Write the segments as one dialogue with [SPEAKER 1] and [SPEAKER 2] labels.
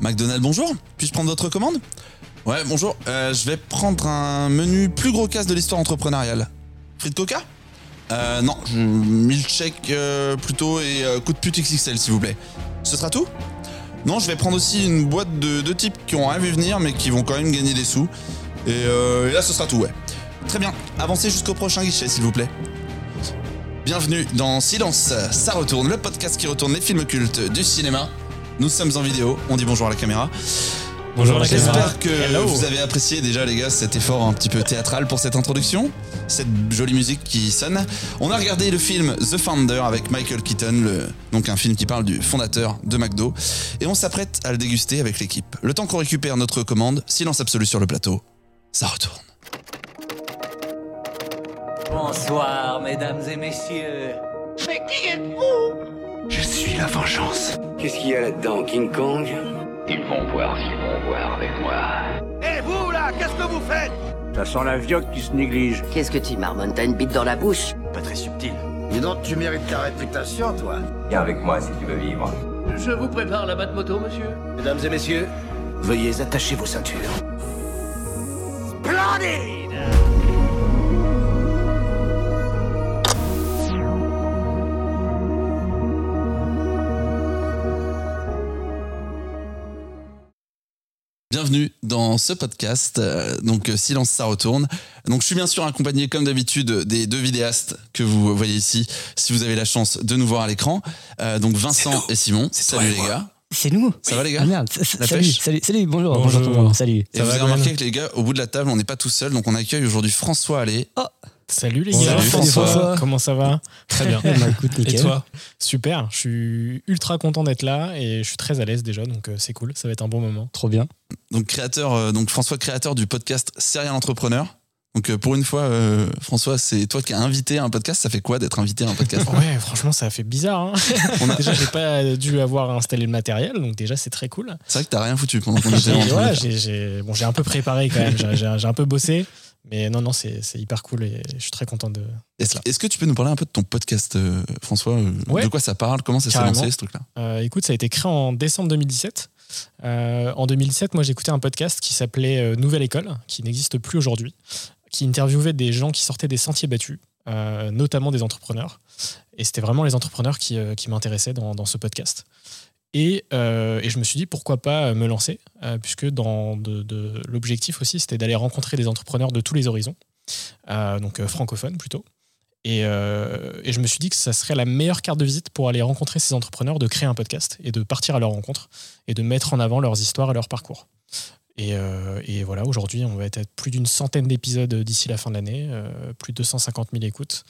[SPEAKER 1] McDonald's, bonjour. Puis-je prendre votre commande? Ouais, bonjour. Euh, je vais prendre un menu plus gros casse de l'histoire entrepreneuriale. Frites coca? Euh, non, je- milkshake euh, plutôt et euh, coup de pute XXL, s'il vous plaît. Ce sera tout? Non, je vais prendre aussi une boîte de deux types qui ont rien vu venir, mais qui vont quand même gagner des sous. Et, et là, ce sera tout, ouais. Très bien. Avancez jusqu'au prochain guichet, s'il vous plaît. Bienvenue dans Silence, ça retourne, le podcast qui retourne les films cultes du cinéma. Nous sommes en vidéo, on dit bonjour à la caméra.
[SPEAKER 2] Bonjour la caméra.
[SPEAKER 1] J'espère que
[SPEAKER 2] Hello.
[SPEAKER 1] vous avez apprécié déjà les gars cet effort un petit peu théâtral pour cette introduction, cette jolie musique qui sonne. On a regardé le film The Founder avec Michael Keaton, le- donc un film qui parle du fondateur de McDo, et on s'apprête à le déguster avec l'équipe. Le temps qu'on récupère notre commande, silence absolu sur le plateau, ça retourne.
[SPEAKER 3] Bonsoir, mesdames et messieurs.
[SPEAKER 4] Mais qui êtes-vous?
[SPEAKER 5] Je suis la vengeance.
[SPEAKER 6] Qu'est-ce qu'il y a là-dedans, King Kong?
[SPEAKER 5] Ils vont voir ce qu'ils vont voir avec moi.
[SPEAKER 4] Et vous, là, qu'est-ce que vous faites?
[SPEAKER 6] Ça sent la vioque qui se néglige.
[SPEAKER 7] Qu'est-ce que tu marmonnes T'as une bite dans la bouche?
[SPEAKER 4] Pas très subtil.
[SPEAKER 8] Dis donc, tu mérites ta réputation, toi.
[SPEAKER 5] Viens avec moi si tu veux vivre.
[SPEAKER 3] Je vous prépare la batte moto, monsieur.
[SPEAKER 8] Mesdames et messieurs, veuillez attacher vos ceintures.
[SPEAKER 4] Splendide
[SPEAKER 1] Bienvenue dans ce podcast, euh, donc euh, Silence ça retourne. Donc je suis bien sûr accompagné comme d'habitude des deux vidéastes que vous voyez ici, si vous avez la chance de nous voir à l'écran. Euh, donc Vincent et Simon, salut les gars.
[SPEAKER 2] C'est nous.
[SPEAKER 1] Ça va les gars
[SPEAKER 2] Ah merde,
[SPEAKER 1] La
[SPEAKER 2] salut,
[SPEAKER 1] pêche
[SPEAKER 2] salut, salut, bonjour,
[SPEAKER 9] Bonjour.
[SPEAKER 2] bonjour, tout le monde, salut.
[SPEAKER 1] Et
[SPEAKER 9] Ça
[SPEAKER 1] vous
[SPEAKER 9] va,
[SPEAKER 1] avez remarqué que les gars, au bout de la table, on n'est pas tout seul, donc on accueille aujourd'hui François Allais.
[SPEAKER 9] Salut les
[SPEAKER 1] Salut,
[SPEAKER 9] gars,
[SPEAKER 1] François.
[SPEAKER 9] comment ça va Très bien.
[SPEAKER 2] Eh ben, écoute, nickel.
[SPEAKER 9] Et toi Super, je suis ultra content d'être là et je suis très à l'aise déjà, donc euh, c'est cool, ça va être un bon moment.
[SPEAKER 2] Trop bien.
[SPEAKER 1] Donc créateur, euh, donc François créateur du podcast Serial Entrepreneur. Donc euh, pour une fois, euh, François, c'est toi qui as invité à un podcast. Ça fait quoi d'être invité à un podcast
[SPEAKER 9] Ouais, franchement, ça fait bizarre. Hein
[SPEAKER 1] On a-
[SPEAKER 9] déjà, j'ai pas dû avoir installé le matériel, donc déjà, c'est très cool.
[SPEAKER 1] C'est vrai que t'as rien foutu pendant qu'on était en train de
[SPEAKER 9] voilà,
[SPEAKER 1] le faire.
[SPEAKER 9] j'ai j'ai- bon, j'ai un peu préparé quand même, j'ai un peu bossé, mais non, non, c'est hyper cool et je suis très content de.
[SPEAKER 1] Est-ce que tu peux nous parler un peu de ton podcast, euh, François euh,
[SPEAKER 9] Ouais.
[SPEAKER 1] De quoi ça parle Comment ça s'est lancé ce truc-là
[SPEAKER 9] Euh, écoute, ça a été créé en décembre 2017. Euh, en 2017, moi, j'écoutais un podcast qui s'appelait Nouvelle École, qui n'existe plus aujourd'hui, qui interviewait des gens qui sortaient des sentiers battus, notamment des entrepreneurs. Et c'était vraiment les entrepreneurs qui, qui m'intéressaient dans, dans ce podcast. Et, euh, et je me suis dit pourquoi pas me lancer, euh, puisque dans l'objectif aussi, c'était d'aller rencontrer des entrepreneurs de tous les horizons, euh, donc euh, francophones plutôt. Et, euh, je me suis dit que ça serait la meilleure carte de visite pour aller rencontrer ces entrepreneurs, de créer un podcast et de partir à leur rencontre et de mettre en avant leurs histoires et leurs parcours. Et, euh, voilà, aujourd'hui, on va être plus d'une centaine d'épisodes d'ici la fin de l'année, euh, plus de 250 000 écoutes.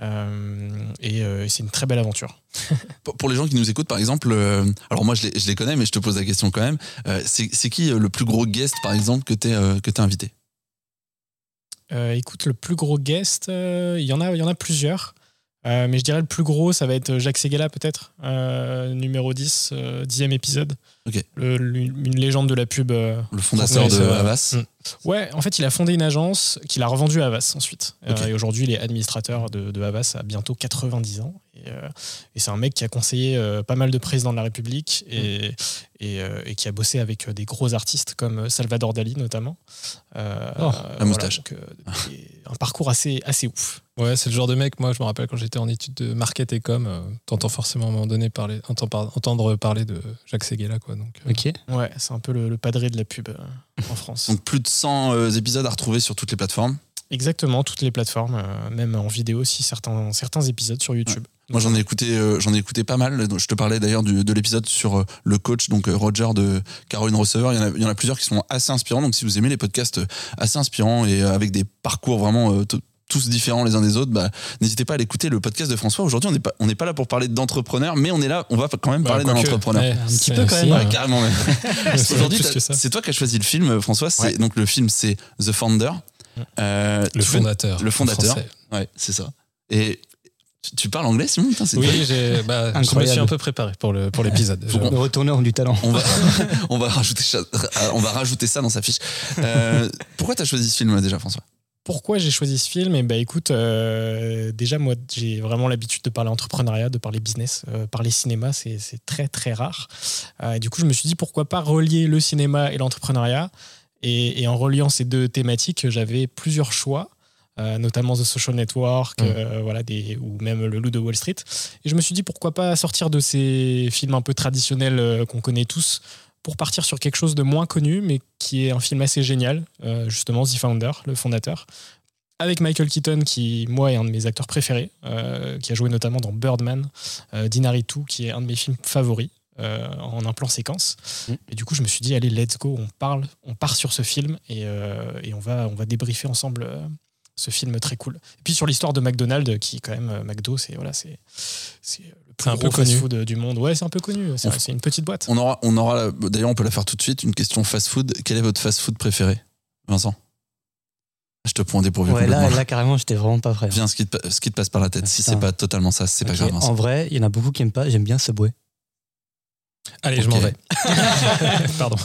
[SPEAKER 9] Euh, et euh, et c'est une très belle aventure.
[SPEAKER 1] Pour les gens qui nous écoutent, par exemple, euh, alors moi je les, je les connais, mais je te pose la question quand même. C'est qui le plus gros guest, par exemple, que que t'as invité?
[SPEAKER 9] Écoute, le plus gros guest, il y en a, y en a plusieurs. Euh, mais je dirais le plus gros, ça va être Jacques Seguela peut-être, euh, numéro 10, euh, dixième épisode.
[SPEAKER 1] Ok.
[SPEAKER 9] Le- une légende de la pub. euh,
[SPEAKER 1] Le fondateur de. Havas
[SPEAKER 9] Mm. Ouais, en fait, il a fondé une agence qu'il a revendue à Havas ensuite. Euh,
[SPEAKER 1] Ok.
[SPEAKER 9] et aujourd'hui, il est administrateur de, de Havas à bientôt 90 ans. Et, euh, et c'est un mec qui a conseillé euh, pas mal de présidents de la République et, et, euh, et qui a bossé avec euh, des gros artistes comme euh, Salvador Dali notamment. Euh,
[SPEAKER 2] Oh,
[SPEAKER 1] la moustache.
[SPEAKER 9] donc, euh, un parcours assez, assez ouf.
[SPEAKER 10] Ouais, c'est le genre de mec, moi je me rappelle quand j'étais en études de market et com, euh, t'entends forcément à un moment donné parler, entendre parler de Jacques Seguela. Quoi, donc, euh,
[SPEAKER 2] Ok.
[SPEAKER 9] Ouais, c'est un peu le, le padré de la pub euh, en France.
[SPEAKER 1] Donc plus de 100 euh, épisodes à retrouver sur toutes les plateformes.
[SPEAKER 9] Exactement, toutes les plateformes, euh, même en vidéo aussi, certains, certains épisodes sur YouTube.
[SPEAKER 1] Moi j'en ai écouté, euh, j'en ai écouté pas mal. Je te parlais d'ailleurs de l'épisode sur euh, le coach, donc euh, Roger de Caroline Receveur. Il y, en a, il y en a plusieurs qui sont assez inspirants. Donc si vous aimez les podcasts assez inspirants et euh, avec des parcours vraiment euh, tous différents les uns des autres, bah, n'hésitez pas à l'écouter le podcast de François. Aujourd'hui, on n'est pas, on n'est pas là pour parler d'entrepreneurs, mais on est là, on va quand même
[SPEAKER 10] bah,
[SPEAKER 1] parler d'un
[SPEAKER 10] quoique,
[SPEAKER 1] entrepreneur.
[SPEAKER 10] ouais,
[SPEAKER 2] Un petit
[SPEAKER 10] c'est-
[SPEAKER 2] peu quand même.
[SPEAKER 1] Ouais, carrément même.
[SPEAKER 10] c'est
[SPEAKER 1] Aujourd'hui, c'est toi qui as choisi le film, François.
[SPEAKER 9] Ouais.
[SPEAKER 1] donc le film, c'est The Founder. Euh,
[SPEAKER 10] Le
[SPEAKER 1] tu veux-
[SPEAKER 10] fondateur.
[SPEAKER 1] le fondateur. Ouais, c'est ça. Et tu, tu parles anglais, Simon? Putain,
[SPEAKER 10] Oui, bah, je me suis un peu préparé pour, le, pour l'épisode. Je-
[SPEAKER 2] Le retourneur du talent.
[SPEAKER 1] On va, on va rajouter ça, on va rajouter ça dans sa fiche. Euh, pourquoi t'as choisi ce film déjà, François?
[SPEAKER 9] Pourquoi j'ai choisi ce film? Et bah écoute, euh, déjà moi j'ai vraiment l'habitude de parler entrepreneuriat, de parler business, euh, parler cinéma, c'est très très rare. Euh, et du coup je me suis dit pourquoi pas relier le cinéma et l'entrepreneuriat? Et, et en reliant ces deux thématiques, j'avais plusieurs choix. notamment The Social Network,
[SPEAKER 10] Mm.
[SPEAKER 9] voilà, des, ou même Le Loup de Wall Street. Et je me suis dit pourquoi pas sortir de ces films un peu traditionnels qu'on connaît tous pour partir sur quelque chose de moins connu, mais qui est un film assez génial, euh, justement The Founder, le fondateur, avec Michael Keaton, qui, moi, est un de mes acteurs préférés, euh, qui a joué notamment dans Birdman, euh, Dinaritu, qui est un de mes films favoris. euh, en un plan séquence
[SPEAKER 2] Mm.
[SPEAKER 9] et du coup je me suis dit allez let's go on parle on part sur ce film et, et on va on va débriefer ensemble ce film très cool et puis sur l'histoire de McDonald's qui quand même euh, McDo c'est voilà c'est c'est le plus
[SPEAKER 10] un
[SPEAKER 9] gros
[SPEAKER 10] peu connu.
[SPEAKER 9] fast-food du monde ouais c'est un peu connu c'est une petite boîte
[SPEAKER 1] On aura, on aura, d'ailleurs, on peut la faire tout de suite. Une question fast-food. Quel est votre fast-food préféré, Vincent? Je te prends dépourvu
[SPEAKER 2] Ouais,
[SPEAKER 1] complètement.
[SPEAKER 2] là, là, carrément, j'étais vraiment pas prêt.
[SPEAKER 1] Viens, ce qui, te, ce qui te passe par la tête. Si
[SPEAKER 2] Putain.
[SPEAKER 1] c'est pas totalement ça, c'est pas
[SPEAKER 2] Ok,
[SPEAKER 1] grave. Vincent.
[SPEAKER 2] En vrai, il y en a beaucoup qui aiment pas. J'aime bien Subway.
[SPEAKER 10] Allez, je m'en vais. Pardon.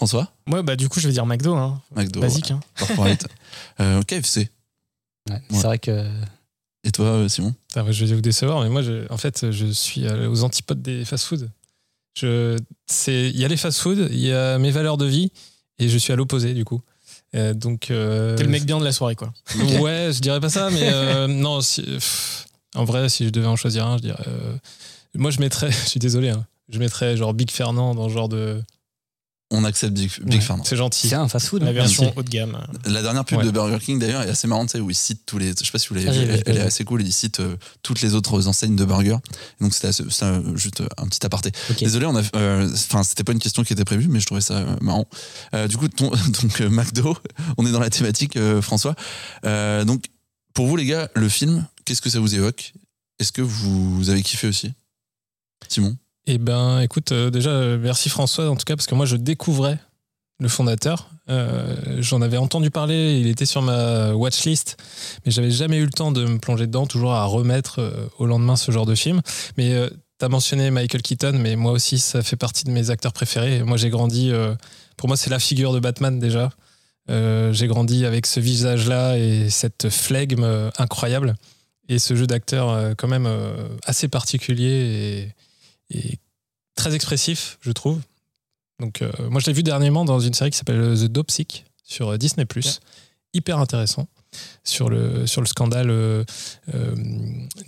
[SPEAKER 1] François
[SPEAKER 9] moi bah du coup je vais dire McDo hein.
[SPEAKER 1] McDo.
[SPEAKER 9] basique hein.
[SPEAKER 1] ouais. Corporate. Euh, KFC.
[SPEAKER 2] Ouais,
[SPEAKER 1] Ouais.
[SPEAKER 2] C'est vrai que.
[SPEAKER 1] Et toi, euh, Simon
[SPEAKER 10] je vais vous décevoir, mais moi, je- en fait, je suis euh, aux antipodes des fast-food. Je, c'est, il y a les fast-food, il y a mes valeurs de vie, et je suis à l'opposé du coup. Euh, donc, euh,
[SPEAKER 9] t'es le mec bien de la soirée quoi
[SPEAKER 10] Ouais, je dirais pas ça, mais euh, non. si- pff, en vrai, si je devais en choisir un, je dirais. euh, moi, je mettrais. Je suis désolé. hein, je mettrais genre Big Fernand dans ce genre de.
[SPEAKER 1] On accepte Big, Big
[SPEAKER 10] Ouais,
[SPEAKER 1] Fernand.
[SPEAKER 10] C'est gentil.
[SPEAKER 2] C'est un fast-food.
[SPEAKER 9] la
[SPEAKER 2] hein.
[SPEAKER 9] version
[SPEAKER 1] Merci.
[SPEAKER 9] haut de gamme
[SPEAKER 1] La dernière pub
[SPEAKER 10] Ouais.
[SPEAKER 1] de Burger King d'ailleurs est assez marrante, tu sais, où il cite tous les. Je sais pas si vous l'avez
[SPEAKER 2] Ah,
[SPEAKER 1] vu, elle, est assez cool. Il cite euh, toutes les autres enseignes de burgers. Donc c'était juste un petit aparté. Désolé, on a. euh, Enfin, c'était pas une question qui était prévue, mais je trouvais ça euh, marrant. Euh, du coup, ton- donc euh, McDo, on est dans la thématique, euh, François. Euh, donc, pour vous les gars, le film, qu'est-ce que ça vous évoque? Est-ce que vous, vous avez kiffé aussi, Simon?
[SPEAKER 10] Eh ben, écoute, euh, déjà, merci François, en tout cas, parce que moi, je découvrais le fondateur. Euh, J'en avais entendu parler, il était sur ma watchlist, mais j'avais jamais eu le temps de me plonger dedans, toujours à remettre euh, au lendemain ce genre de film. Mais euh, tu as mentionné Michael Keaton, mais moi aussi, ça fait partie de mes acteurs préférés. Moi, j'ai grandi, pour moi, c'est la figure de Batman déjà. J'ai grandi avec ce visage-là et cette flegme incroyable. Et ce jeu d'acteur, quand même, assez particulier et, et très expressif, je trouve. Donc, euh, moi, je l'ai vu dernièrement dans une série qui s'appelle The Dope Sick sur euh, Disney+. Hyper intéressant sur le, sur le scandale euh, euh,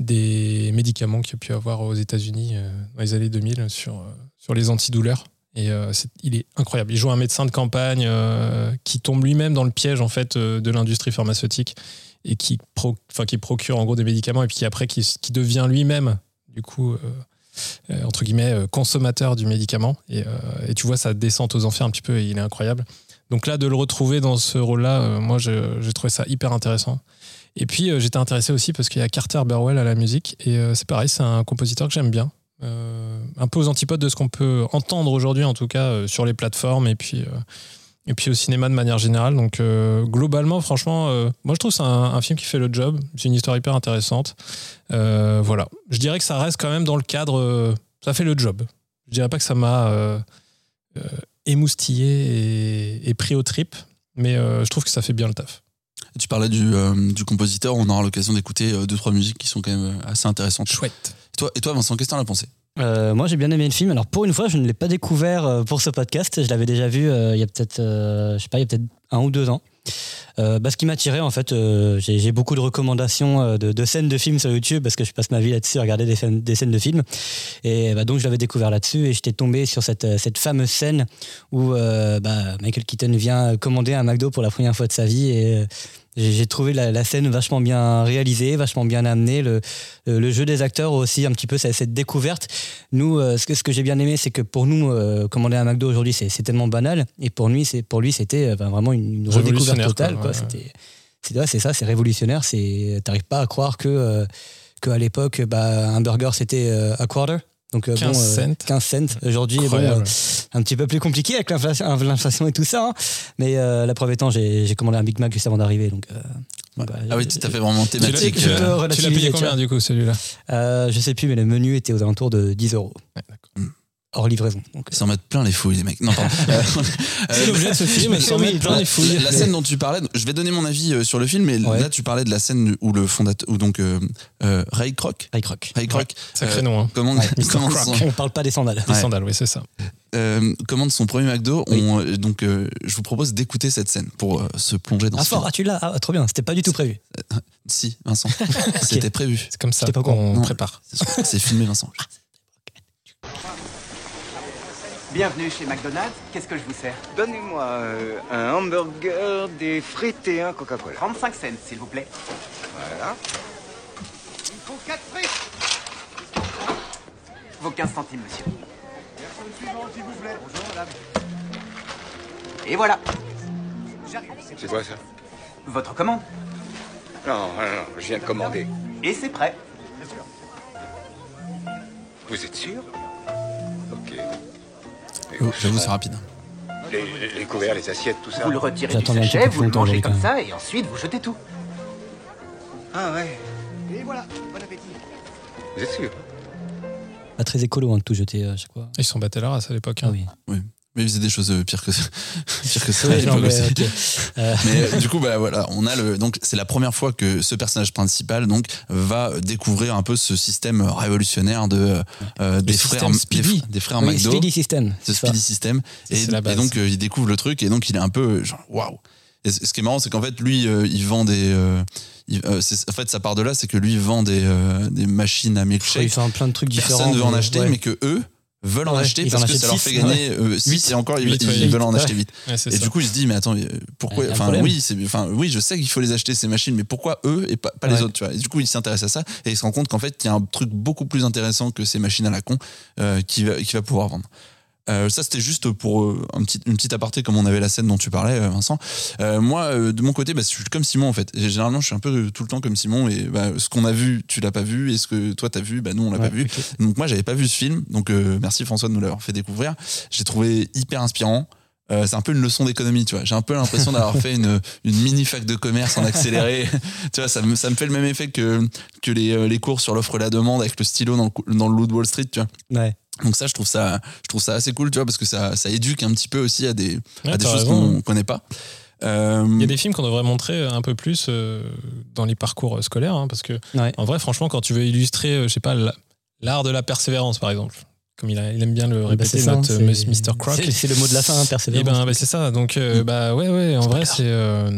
[SPEAKER 10] des médicaments qu'il y a pu avoir aux États-Unis euh, dans les années 2000 sur, euh, sur les antidouleurs. Et euh, il est incroyable. Il joue un médecin de campagne euh, qui tombe lui-même dans le piège en fait euh, de l'industrie pharmaceutique et qui, pro- qui procure en gros des médicaments et puis après qui, qui devient lui-même du coup euh, euh, entre guillemets euh, consommateur du médicament. Et, euh, et tu vois sa descente aux enfers un petit peu et il est incroyable. Donc là de le retrouver dans ce rôle là moi j'ai trouvé ça hyper intéressant. Et puis euh, j'étais intéressé aussi parce qu'il y a Carter Burwell à la musique. Et euh, c'est pareil c'est un compositeur que j'aime bien. Euh, un peu aux antipodes de ce qu'on peut entendre aujourd'hui en tout cas euh, sur les plateformes. Et puis euh, et puis au cinéma de manière générale. Donc euh, globalement, franchement, euh, moi je trouve que c'est un, un film qui fait le job. C'est une histoire hyper intéressante. Euh, voilà. Je dirais que ça reste quand même dans le cadre. ça fait le job. Je dirais pas que ça m'a émoustillé et, et pris au trip, mais je trouve que ça fait bien le taf.
[SPEAKER 1] Tu parlais du, du compositeur, on aura l'occasion d'écouter deux, trois musiques qui sont quand même assez intéressansantes.
[SPEAKER 10] Chouette.
[SPEAKER 1] Et toi, et toi Vincent, qu'est-ce que t'en as pensé?
[SPEAKER 2] Euh, moi, j'ai bien aimé le film. Alors, pour une fois, je ne l'ai pas découvert euh, pour ce podcast. Je l'avais déjà vu euh, il y a peut-être, je sais pas, il y a peut-être un ou deux ans. Bah, ce qui m'a attiré, en fait, j'ai beaucoup de recommandations de, scènes de films sur YouTube parce que je passe ma vie là-dessus à regarder des, scènes- de films. Et bah, donc, je l'avais découvert là-dessus et j'étais tombé sur cette, fameuse scène où bah, Michael Keaton vient commander un McDo pour la première fois de sa vie j'ai trouvé la, la scène vachement bien réalisée, vachement bien amenée. Le, jeu des acteurs aussi, un petit peu cette, cette découverte. Nous, euh, ce que, ce que j'ai bien aimé, c'est que pour nous, euh, commander un McDo aujourd'hui, c'est tellement banal. Et pour lui, c'est pour lui, c'était euh, ben, vraiment une, redécouverte totale.
[SPEAKER 10] quoi, ouais,
[SPEAKER 2] c'est ouais, ça, c'est révolutionnaire. C'est, t'arrives pas à croire que euh, qu'à l'époque, bah, un burger c'était euh, a quarter. Donc euh,
[SPEAKER 10] 15
[SPEAKER 2] bon, euh,
[SPEAKER 10] cents.
[SPEAKER 2] 15 cents. Aujourd'hui, bon, euh, un petit peu plus compliqué avec l'inflation, et tout ça. hein. Mais euh, la preuve étant, j'ai, j'ai commandé un Big Mac juste avant d'arriver. Donc, euh,
[SPEAKER 1] Ouais.
[SPEAKER 2] bah,
[SPEAKER 1] Ah oui, tu t'as fait vraiment thématique. euh,
[SPEAKER 10] tu l'as payé combien du coup celui-là?
[SPEAKER 2] Euh, je sais plus, mais le menu était aux alentours de 10 euros.
[SPEAKER 10] Ouais, d'accord.
[SPEAKER 2] Hors livraison. Donc,
[SPEAKER 1] Ils s'en mettent plein les fouilles, les mecs. Non. Euh,
[SPEAKER 10] C'est l'objet de ce film, ils s'en
[SPEAKER 2] Oui,
[SPEAKER 10] mettent plein les fouilles.
[SPEAKER 1] La, la scène dont tu parlais, je vais donner mon avis euh, sur le film, mais
[SPEAKER 2] Ouais.
[SPEAKER 1] là tu parlais de la scène où le fondateur, où donc euh, euh, Ray Kroc,
[SPEAKER 2] Ray Kroc.
[SPEAKER 1] Ray Kroc,
[SPEAKER 10] Sacré
[SPEAKER 1] euh,
[SPEAKER 10] nom, hein.
[SPEAKER 1] commande,
[SPEAKER 2] Ouais,
[SPEAKER 1] commande son,
[SPEAKER 2] On parle pas des sandales.
[SPEAKER 10] Les
[SPEAKER 1] Ouais.
[SPEAKER 10] sandales, oui, c'est ça.
[SPEAKER 1] euh, commande son premier McDo.
[SPEAKER 2] Oui.
[SPEAKER 1] On, donc euh, je vous propose d'écouter cette scène pour euh, se plonger dans
[SPEAKER 2] Ah
[SPEAKER 1] ce
[SPEAKER 2] fort,
[SPEAKER 1] film.
[SPEAKER 2] ah tu l'as Ah trop bien, c'était pas du tout prévu.
[SPEAKER 1] Si, Vincent, c'était prévu.
[SPEAKER 10] C'est comme ça qu'on prépare.
[SPEAKER 1] C'est- C'est filmé, Vincent.
[SPEAKER 3] Bienvenue chez McDonald's. Qu'est-ce que je vous sers
[SPEAKER 8] Donnez-moi euh, un hamburger, des frites et un Coca-Cola.
[SPEAKER 3] 35 cents, s'il vous plaît.
[SPEAKER 8] Voilà.
[SPEAKER 4] Il faut quatre frites
[SPEAKER 3] Vos 15 centimes, monsieur.
[SPEAKER 4] Personne suivante, s'il vous plaît. Bonjour, madame.
[SPEAKER 3] Et voilà.
[SPEAKER 8] C'est quoi ça?
[SPEAKER 3] Votre commande.
[SPEAKER 8] Non, non, non, je viens de commander.
[SPEAKER 3] Et c'est prêt.
[SPEAKER 4] Bien sûr.
[SPEAKER 8] Vous êtes sûr?
[SPEAKER 1] Oh,
[SPEAKER 8] vous-
[SPEAKER 1] J'avoue, c'est rapide.
[SPEAKER 8] les, les couverts, les assiettes, tout ça
[SPEAKER 3] Vous le retirez du sachet, vous le mangez comme ça, et ensuite vous jetez tout.
[SPEAKER 8] Ah ouais.
[SPEAKER 4] Et voilà, bon appétit.
[SPEAKER 8] Vous êtes sûr?
[SPEAKER 2] Pas très écolo hein, de tout jeter à chaque fois.
[SPEAKER 10] Ils sont battés la race à l'époque.
[SPEAKER 2] Ah
[SPEAKER 10] hein.
[SPEAKER 2] oui.
[SPEAKER 1] Mais ils faisaient des choses euh, pires que que ça.
[SPEAKER 2] Oui, non,
[SPEAKER 1] l'époque
[SPEAKER 2] mais. Euh,
[SPEAKER 1] Mais euh, du coup, bah voilà, on a le donc c'est la première fois que ce personnage principal donc va découvrir un peu ce système révolutionnaire de euh, des frères
[SPEAKER 10] Speedy.
[SPEAKER 1] des, fr- des frères
[SPEAKER 2] oui,
[SPEAKER 1] McDo,
[SPEAKER 2] Speedy System.
[SPEAKER 1] ce
[SPEAKER 2] ça.
[SPEAKER 1] Speedy System, et, donc euh, il découvre le truc et donc il est un peu genre waouh. Et ce qui est marrant, c'est qu'en fait lui, il vend des, euh, il- euh, en fait ça part de là, c'est que lui vend des euh, des machines à
[SPEAKER 2] Il
[SPEAKER 1] milkshake.
[SPEAKER 2] fait plein de trucs différents.
[SPEAKER 1] Personne veut en acheter,
[SPEAKER 2] ouais.
[SPEAKER 1] mais que eux veulent en
[SPEAKER 2] Ouais,
[SPEAKER 1] acheter
[SPEAKER 2] ils
[SPEAKER 1] parce
[SPEAKER 2] en
[SPEAKER 1] que ça leur fait gagner 6 et encore ils,
[SPEAKER 10] Huit,
[SPEAKER 1] ils
[SPEAKER 10] ouais,
[SPEAKER 1] veulent en acheter
[SPEAKER 2] ouais.
[SPEAKER 1] 8.
[SPEAKER 10] Ouais, c'est
[SPEAKER 1] Et
[SPEAKER 10] ça.
[SPEAKER 1] du coup, il se dit, mais attends, euh, pourquoi
[SPEAKER 2] Ouais,
[SPEAKER 1] Enfin, oui, c'est, enfin, oui, je sais qu'il faut les acheter ces machines, mais pourquoi eux et pas, pas les
[SPEAKER 2] Ouais.
[SPEAKER 1] autres, tu vois? Et du coup, il s'intéresse à ça et il se rend compte qu'en fait, il y a un truc beaucoup plus intéressant que ces machines à la con euh, qui va, qui va pouvoir vendre. Euh, ça, c'était juste pour euh, un petit, une petite aparté, comme on avait la scène dont tu parlais, euh, Vincent. Euh, moi, de mon côté, bah, je suis comme Simon, en fait. Et généralement, je suis un peu tout le temps comme Simon. Et bah, ce qu'on a vu, tu l'as pas vu. Et ce que toi, t'as vu, bah, nous, on l'a
[SPEAKER 2] Ouais,
[SPEAKER 1] pas vu. Donc moi, j'avais pas vu ce film. Donc merci François de nous l'avoir fait découvrir. J'ai trouvé hyper inspirant. Euh, c'est un peu une leçon d'économie, tu vois. J'ai un peu l'impression d'avoir fait une, une mini fac de commerce en accéléré. tu vois, ça me, ça me fait le même effet que, que les, les cours sur l'offre et la demande avec le stylo dans le, dans le de Wall Street, tu vois.
[SPEAKER 2] Ouais.
[SPEAKER 1] Donc ça, je trouve ça, je trouve ça assez cool, tu vois, parce que ça, ça éduque un petit peu aussi à des,
[SPEAKER 10] Ouais,
[SPEAKER 1] à des choses qu'on connaît pas. Euh,
[SPEAKER 10] Il y a des films qu'on devrait montrer un peu plus euh, dans les parcours euh, scolaires, hein, parce que
[SPEAKER 2] Ouais.
[SPEAKER 10] en vrai, franchement, quand tu veux illustrer, euh, je sais pas, la- l'art de la persévérance, par exemple, comme il, a- il aime bien le
[SPEAKER 2] Bah,
[SPEAKER 10] répéter,
[SPEAKER 2] ça,
[SPEAKER 10] notre euh,
[SPEAKER 2] c'est-
[SPEAKER 10] Mr. Croc.
[SPEAKER 2] c'est- C'est le mot de la fin, hein,
[SPEAKER 10] Et
[SPEAKER 2] persévérance.
[SPEAKER 10] ben, bah, c'est ça. Donc, euh,
[SPEAKER 1] Mm.
[SPEAKER 10] bah ouais, ouais. En vrai, c'est euh,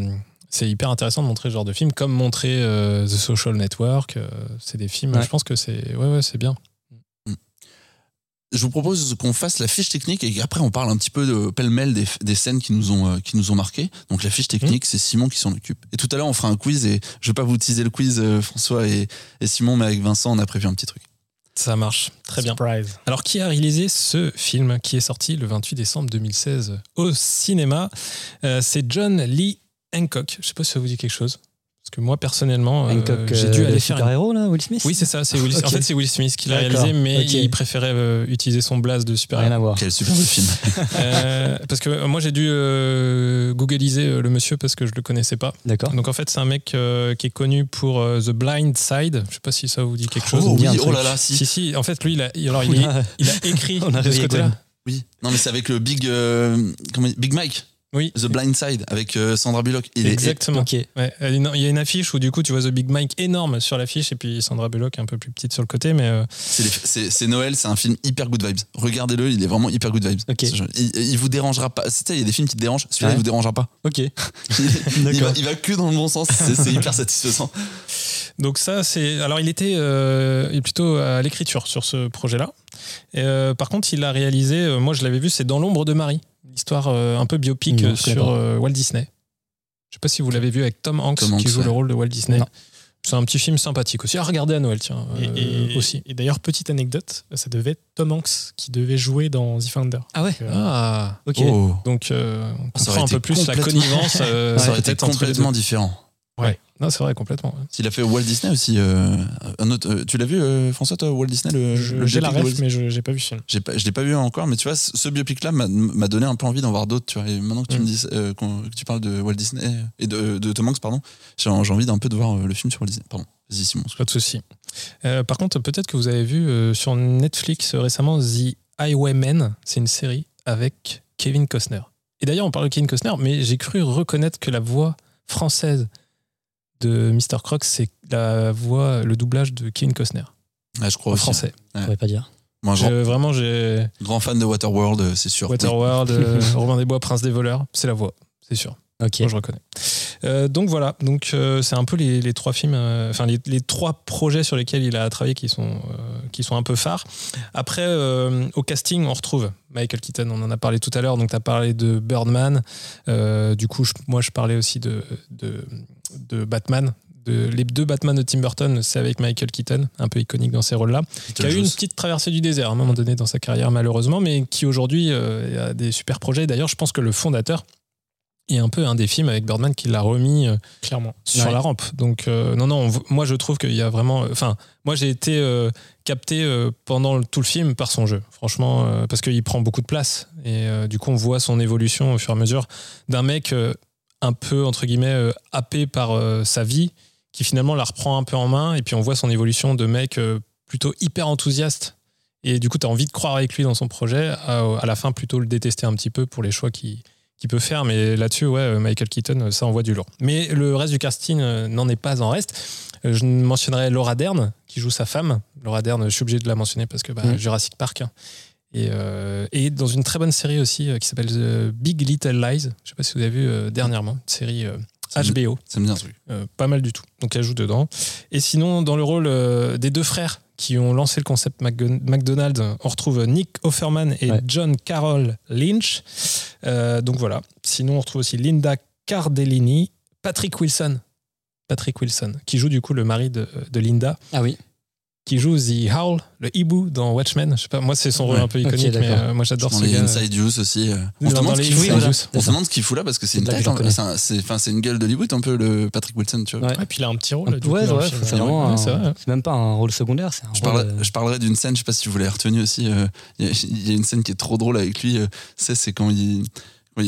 [SPEAKER 10] c'est hyper intéressant de montrer ce genre de film, comme montrer euh, The Social Network. euh, c'est des films.
[SPEAKER 2] Ouais.
[SPEAKER 10] Je pense que c'est ouais, ouais, c'est bien.
[SPEAKER 1] Je vous propose qu'on fasse la fiche technique et après on parle un petit peu de pêle-mêle des, des scènes qui nous ont euh, qui nous ont marqué. Donc la fiche technique, c'est Simon qui s'en occupe. Et tout à l'heure on fera un quiz et je vais pas vous teaser le quiz euh, François et, et Simon, mais avec Vincent on a prévu un petit truc.
[SPEAKER 10] Ça marche très bien.
[SPEAKER 9] Surprise.
[SPEAKER 10] Alors, qui a réalisé ce film qui est sorti le 28 décembre 2016 au cinéma? Euh, C'est John Lee Hancock. Je sais pas si ça vous dit quelque chose. Que moi, personnellement, euh, j'ai
[SPEAKER 2] euh,
[SPEAKER 10] dû
[SPEAKER 2] le
[SPEAKER 10] aller faire. une-
[SPEAKER 2] super-héros, là, Will Smith?
[SPEAKER 10] Oui, c'est ça. C'est Will...
[SPEAKER 2] Ok.
[SPEAKER 10] En fait, c'est Will Smith qui l'a réalisé, mais
[SPEAKER 2] ok.
[SPEAKER 10] il préférait euh, utiliser son blaze de super
[SPEAKER 2] Rien à voir.
[SPEAKER 1] Quel super beau film.
[SPEAKER 10] Euh, parce que euh, moi, j'ai dû euh, googliser euh, le monsieur parce que je le connaissais pas.
[SPEAKER 2] D'accord.
[SPEAKER 10] Donc, en fait, c'est un mec euh, qui est connu pour euh, The Blind Side. Je sais pas si ça vous dit quelque chose.
[SPEAKER 1] Oh
[SPEAKER 2] me dit
[SPEAKER 1] oui,
[SPEAKER 2] un
[SPEAKER 1] oh là là, si.
[SPEAKER 10] Si, si. En fait, lui, il a, il- alors, il, a écrit
[SPEAKER 2] On a
[SPEAKER 10] de ce côté-là.
[SPEAKER 1] Oui. Non mais c'est avec le Big euh, comment Big Mike?
[SPEAKER 10] Oui.
[SPEAKER 1] The Blind Side avec euh, Sandra Bullock. Il est
[SPEAKER 10] Exactement.
[SPEAKER 2] Ok.
[SPEAKER 10] Ouais, il y a une- affiche où du coup tu vois The Big Mike énorme sur l'affiche et puis Sandra Bullock un peu plus petite sur le côté, mais euh,
[SPEAKER 1] C'est, Noël, c'est un film hyper good vibes. Regardez-le, il est vraiment hyper good vibes.
[SPEAKER 2] Ok.
[SPEAKER 1] C'est genre- Il, il vous dérangera pas. Il y a des films qui te dérangent, celui-là
[SPEAKER 2] Ouais.
[SPEAKER 1] il vous dérangera pas.
[SPEAKER 2] Ok.
[SPEAKER 1] Il, il va,
[SPEAKER 2] D'accord.
[SPEAKER 1] il va que dans le bon sens, c'est, hyper satisfaisant.
[SPEAKER 10] donc ça c'est alors il était euh, est plutôt à l'écriture sur ce projet-là. Et, euh, par contre il a réalisé, moi je l'avais vu, c'est Dans l'ombre de Marie, l'histoire euh, un peu biopic
[SPEAKER 2] Non,
[SPEAKER 10] euh, sur euh, Walt Disney. Je sais pas si vous l'avez vu avec Tom Hanks,
[SPEAKER 1] Tom
[SPEAKER 10] qui joue
[SPEAKER 1] ouais.
[SPEAKER 10] le rôle de Walt Disney.
[SPEAKER 2] Non.
[SPEAKER 10] C'est un petit film sympathique aussi à regarder à Noël tiens
[SPEAKER 9] Et,
[SPEAKER 10] euh,
[SPEAKER 9] et-
[SPEAKER 10] aussi.
[SPEAKER 9] et d'ailleurs, petite anecdote, ça devait être Tom Hanks qui devait jouer dans The Founder.
[SPEAKER 2] Ah ouais.
[SPEAKER 9] Euh,
[SPEAKER 10] Ah
[SPEAKER 2] Ok.
[SPEAKER 1] Oh.
[SPEAKER 10] donc euh, on
[SPEAKER 1] Ça aurait
[SPEAKER 10] comprend un
[SPEAKER 1] été
[SPEAKER 10] peu plus la connivence euh,
[SPEAKER 1] Ça aurait été complètement différent.
[SPEAKER 10] Ouais. Non, c'est vrai, complètement. ouais.
[SPEAKER 1] Il a fait Walt Disney aussi. euh, un autre, euh, tu l'as vu, euh, François, toi, Walt Disney, le, le
[SPEAKER 9] J'ai la
[SPEAKER 1] Walt
[SPEAKER 9] ref, mais je j'ai pas vu ce film.
[SPEAKER 1] J'ai pas, je l'ai pas vu encore, mais tu vois, ce biopic-là m'a, donné un peu envie d'en voir d'autres, tu vois. Et maintenant que tu
[SPEAKER 10] Mm.
[SPEAKER 1] me dis, euh, qu'on- que tu parles de Walt Disney et de, de Tom Hanks, pardon, j'ai, envie d'un peu de voir le film sur Walt Disney. Pardon. Vas-y, Simon.
[SPEAKER 10] Pas de souci. Par contre, peut-être que vous avez vu sur Netflix récemment The Highwaymen. C'est une série avec Kevin Costner. Et d'ailleurs, on parle de Kevin Costner, mais j'ai cru reconnaître que la voix française de Mr. Croc, c'est la voix, le doublage de Kevin Costner.
[SPEAKER 1] Ouais, je crois
[SPEAKER 10] En
[SPEAKER 1] aussi.
[SPEAKER 10] français.
[SPEAKER 2] Je pourrais pas dire.
[SPEAKER 1] Moi, grand,
[SPEAKER 10] vraiment, j'ai
[SPEAKER 1] grand fan de Waterworld, euh, c'est sûr.
[SPEAKER 10] Waterworld, euh, Robin des Bois, Prince des voleurs, c'est la voix, c'est sûr.
[SPEAKER 2] Ok.
[SPEAKER 10] Moi, je reconnais. Euh, donc voilà, donc euh, c'est un peu les, les trois films, euh, enfin les, les trois projets sur lesquels il a travaillé qui sont euh, qui sont un peu phares. Après, euh, au casting, on retrouve Michael Keaton. On en a parlé tout à l'heure. Donc tu as parlé de Birdman. Euh, du coup, je- moi, je parlais aussi de de, de Batman. De, les deux Batman de Tim Burton, c'est avec Michael Keaton, un peu iconique dans ces rôles-là, qui a eu une petite traversée du désert à un moment donné dans sa carrière malheureusement, mais qui aujourd'hui euh, a des super projets. D'ailleurs, je pense que le fondateur est un peu un des films avec Birdman qui l'a remis euh,
[SPEAKER 9] Clairement.
[SPEAKER 10] sur
[SPEAKER 2] Ouais.
[SPEAKER 10] la rampe. Donc euh, non, non, moi je trouve qu'il y a vraiment... Enfin, moi j'ai été euh, capté euh, pendant le- tout le film par son jeu, franchement, euh, parce qu'il prend beaucoup de place. Et euh, du coup, on voit son évolution au fur et à mesure d'un mec euh, un peu, entre guillemets, euh, happé par euh, sa vie, qui finalement la reprend un peu en main, et puis on voit son évolution de mec euh, plutôt hyper enthousiaste. Et du coup, tu as envie de croire avec lui dans son projet, à, à la fin plutôt le détester un petit peu pour les choix qu'il qu'il peut faire. Mais là-dessus, ouais, Michael Keaton, ça envoie du lourd. Mais le reste du casting n'en est pas en reste. Je mentionnerai Laura Dern, qui joue sa femme. Laura Dern, je suis obligé de la mentionner parce que bah,
[SPEAKER 2] Mhm.
[SPEAKER 10] Jurassic Park. Et, euh, et dans une très bonne série aussi euh, qui s'appelle The Big Little Lies. Je sais pas si vous avez vu euh, dernièrement, une série euh,
[SPEAKER 1] Ça me-
[SPEAKER 10] HBO.
[SPEAKER 1] Ça me dit un truc.
[SPEAKER 10] Euh, pas mal du tout. Donc elle joue dedans. Et sinon, dans le rôle euh, des deux frères qui ont lancé le concept McDonald's, on retrouve Nick Offerman et
[SPEAKER 2] Ouais.
[SPEAKER 10] John Carroll Lynch. Euh, donc voilà. Sinon, on retrouve aussi Linda Cardellini, Patrick Wilson. Patrick Wilson, qui joue du coup le mari de, de Linda,
[SPEAKER 2] Ah oui.
[SPEAKER 10] Qui joue The Howl, le hibou dans Watchmen. Je sais pas, moi c'est son rôle
[SPEAKER 1] Ouais.
[SPEAKER 10] un peu iconique, mais
[SPEAKER 2] d'accord.
[SPEAKER 10] euh, moi j'adore
[SPEAKER 1] Dans
[SPEAKER 10] ce gars.
[SPEAKER 1] Inside Use aussi. euh. On
[SPEAKER 10] Dans
[SPEAKER 1] se demande ce qu'il fout.
[SPEAKER 2] voilà.
[SPEAKER 10] Use.
[SPEAKER 1] On se
[SPEAKER 2] ça.
[SPEAKER 1] demande ce qu'il fout là parce que c'est une tête. hein. C'est une gueule d'Hollywood un peu le Patrick Wilson, tu vois.
[SPEAKER 2] Ouais.
[SPEAKER 9] Et puis il a un petit rôle.
[SPEAKER 2] Ouais, ouais,
[SPEAKER 9] film.
[SPEAKER 2] c'est vraiment
[SPEAKER 10] c'est
[SPEAKER 2] un-
[SPEAKER 10] vrai.
[SPEAKER 2] c'est même pas un rôle secondaire, c'est un
[SPEAKER 1] Je,
[SPEAKER 2] rôle,
[SPEAKER 1] parle-
[SPEAKER 2] euh,
[SPEAKER 1] je parlerai d'une scène, je sais pas si vous l'avez retenue aussi. euh, Il y, a- il y a une scène qui est trop drôle avec lui. euh, C'est c'est quand il, quand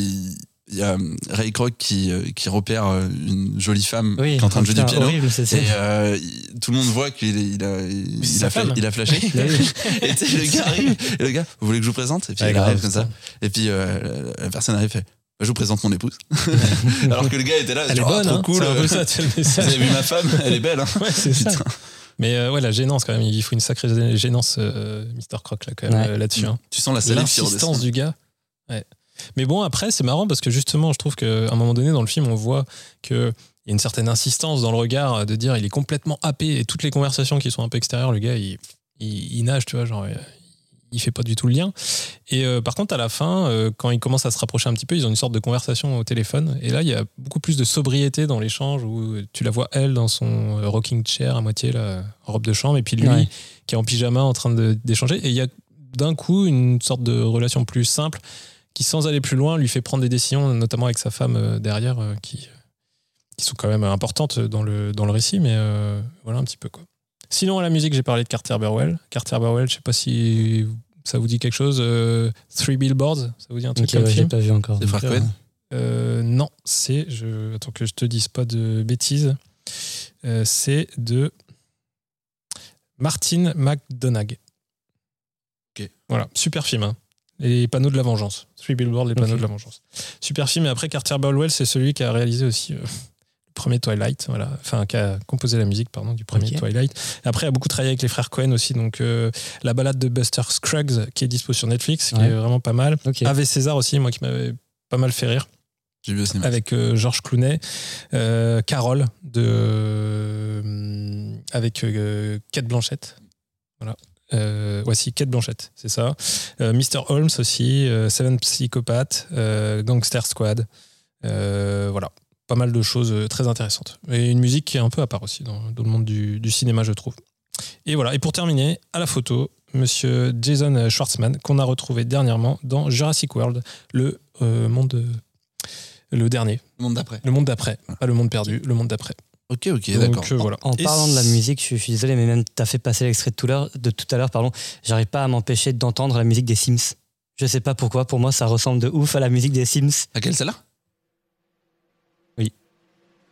[SPEAKER 1] il, y a euh, Ray Kroc qui, euh, qui repère euh, une jolie femme
[SPEAKER 2] Oui,
[SPEAKER 1] qui est en train de jouer du piano.
[SPEAKER 2] horrible,
[SPEAKER 1] Et euh, tout le monde voit qu'il il a, il, il a, fla-
[SPEAKER 9] femme.
[SPEAKER 1] il a flashé.
[SPEAKER 2] Oui.
[SPEAKER 1] et le gars arrive. Et le gars, vous voulez que je vous présente? Et puis il arrive comme ça. Et puis euh, la, personne arrive et fait Je vous présente mon épouse. Alors que le gars était là.
[SPEAKER 10] Elle est bonne,
[SPEAKER 1] trop
[SPEAKER 10] hein,
[SPEAKER 1] cool. euh,
[SPEAKER 10] ça,
[SPEAKER 1] Vous avez vu ma femme Elle est belle. Hein.
[SPEAKER 10] Ouais, c'est ça.
[SPEAKER 1] Putain.
[SPEAKER 10] Mais euh, ouais, la gênance quand même, il faut une sacrée gênance, euh, Mr. Croc, là, quand même,
[SPEAKER 2] Ouais.
[SPEAKER 10] là-dessus. hein.
[SPEAKER 1] Tu sens la
[SPEAKER 10] L'insistance du gars. Ouais. Mais bon, après, c'est marrant parce que justement, je trouve qu'à un moment donné, dans le film, on voit qu'il y a une certaine insistance dans le regard de dire il est complètement happé et toutes les conversations qui sont un peu extérieures, le gars, il, il, il nage, tu vois, genre, euh, il fait pas du tout le lien. Et euh, par contre, à la fin, euh, quand ils commencent à se rapprocher un petit peu, ils ont une sorte de conversation au téléphone. Et là, il y a beaucoup plus de sobriété dans l'échange où tu la vois, elle, dans son rocking chair à moitié, en robe de chambre, et puis lui,
[SPEAKER 2] Ouais.
[SPEAKER 10] qui est en pyjama en train d'échanger. Et il y a d'un coup une sorte de relation plus simple qui, sans aller plus loin, lui fait prendre des décisions, notamment avec sa femme euh, derrière, euh, qui, qui sont quand même importantes dans le, dans le récit, mais euh, voilà un petit peu quoi. Sinon, à la musique, j'ai parlé de Carter Burwell. Carter Burwell, je sais pas si ça vous dit quelque chose. euh, Three Billboards, ça vous dit un truc
[SPEAKER 2] Ok,
[SPEAKER 10] comme
[SPEAKER 2] ouais,
[SPEAKER 10] film
[SPEAKER 2] pas vu encore. Euh,
[SPEAKER 10] Non, c'est. Je, attends que je te dise pas de bêtises. Euh, c'est de Martin McDonagh.
[SPEAKER 1] Ok.
[SPEAKER 10] Voilà, super film. hein. Les panneaux de la vengeance. Three Billboards, les panneaux de la vengeance. Super film. Et après, Carter Burwell, c'est celui qui a réalisé aussi euh, le premier Twilight. Voilà. Enfin, qui a composé la musique, pardon, du premier. Twilight. Et après, il a beaucoup travaillé avec les frères Cohen aussi. Donc, euh, la balade de Buster Scruggs, qui est dispo sur Netflix, qui
[SPEAKER 2] Ouais.
[SPEAKER 10] est vraiment pas mal.
[SPEAKER 2] Ok.
[SPEAKER 10] Ave César aussi, moi, qui m'avait pas mal fait rire
[SPEAKER 1] J'ai vu au cinéma.
[SPEAKER 10] avec euh, Georges Clooney, euh, Carole de euh, avec euh, Kate Blanchett. Voilà. Euh, voici Kate Blanchett, c'est ça. Euh, Mr. Holmes aussi, euh, Seven Psychopaths, euh, Gangster Squad. Voilà. Pas mal de choses très intéressantes. Et une musique qui est un peu à part aussi dans, dans le monde du, du cinéma, je trouve. Et voilà. Et pour terminer, à la photo, monsieur Jason Schwartzman, qu'on a retrouvé dernièrement dans Jurassic World, le monde. Le dernier,
[SPEAKER 1] Le monde d'après.
[SPEAKER 10] le monde d'après, pas le monde perdu, le monde d'après.
[SPEAKER 1] Ok, ok, d'accord.
[SPEAKER 10] euh, voilà.
[SPEAKER 2] En parlant de la musique, je suis, je suis désolé, mais même t'as fait passer l'extrait de tout, l'heure- de tout à l'heure, pardon. J'arrive pas à m'empêcher d'entendre la musique des Sims. Je sais pas pourquoi, pour moi ça ressemble de ouf à la musique des Sims.
[SPEAKER 1] Laquelle celle-là?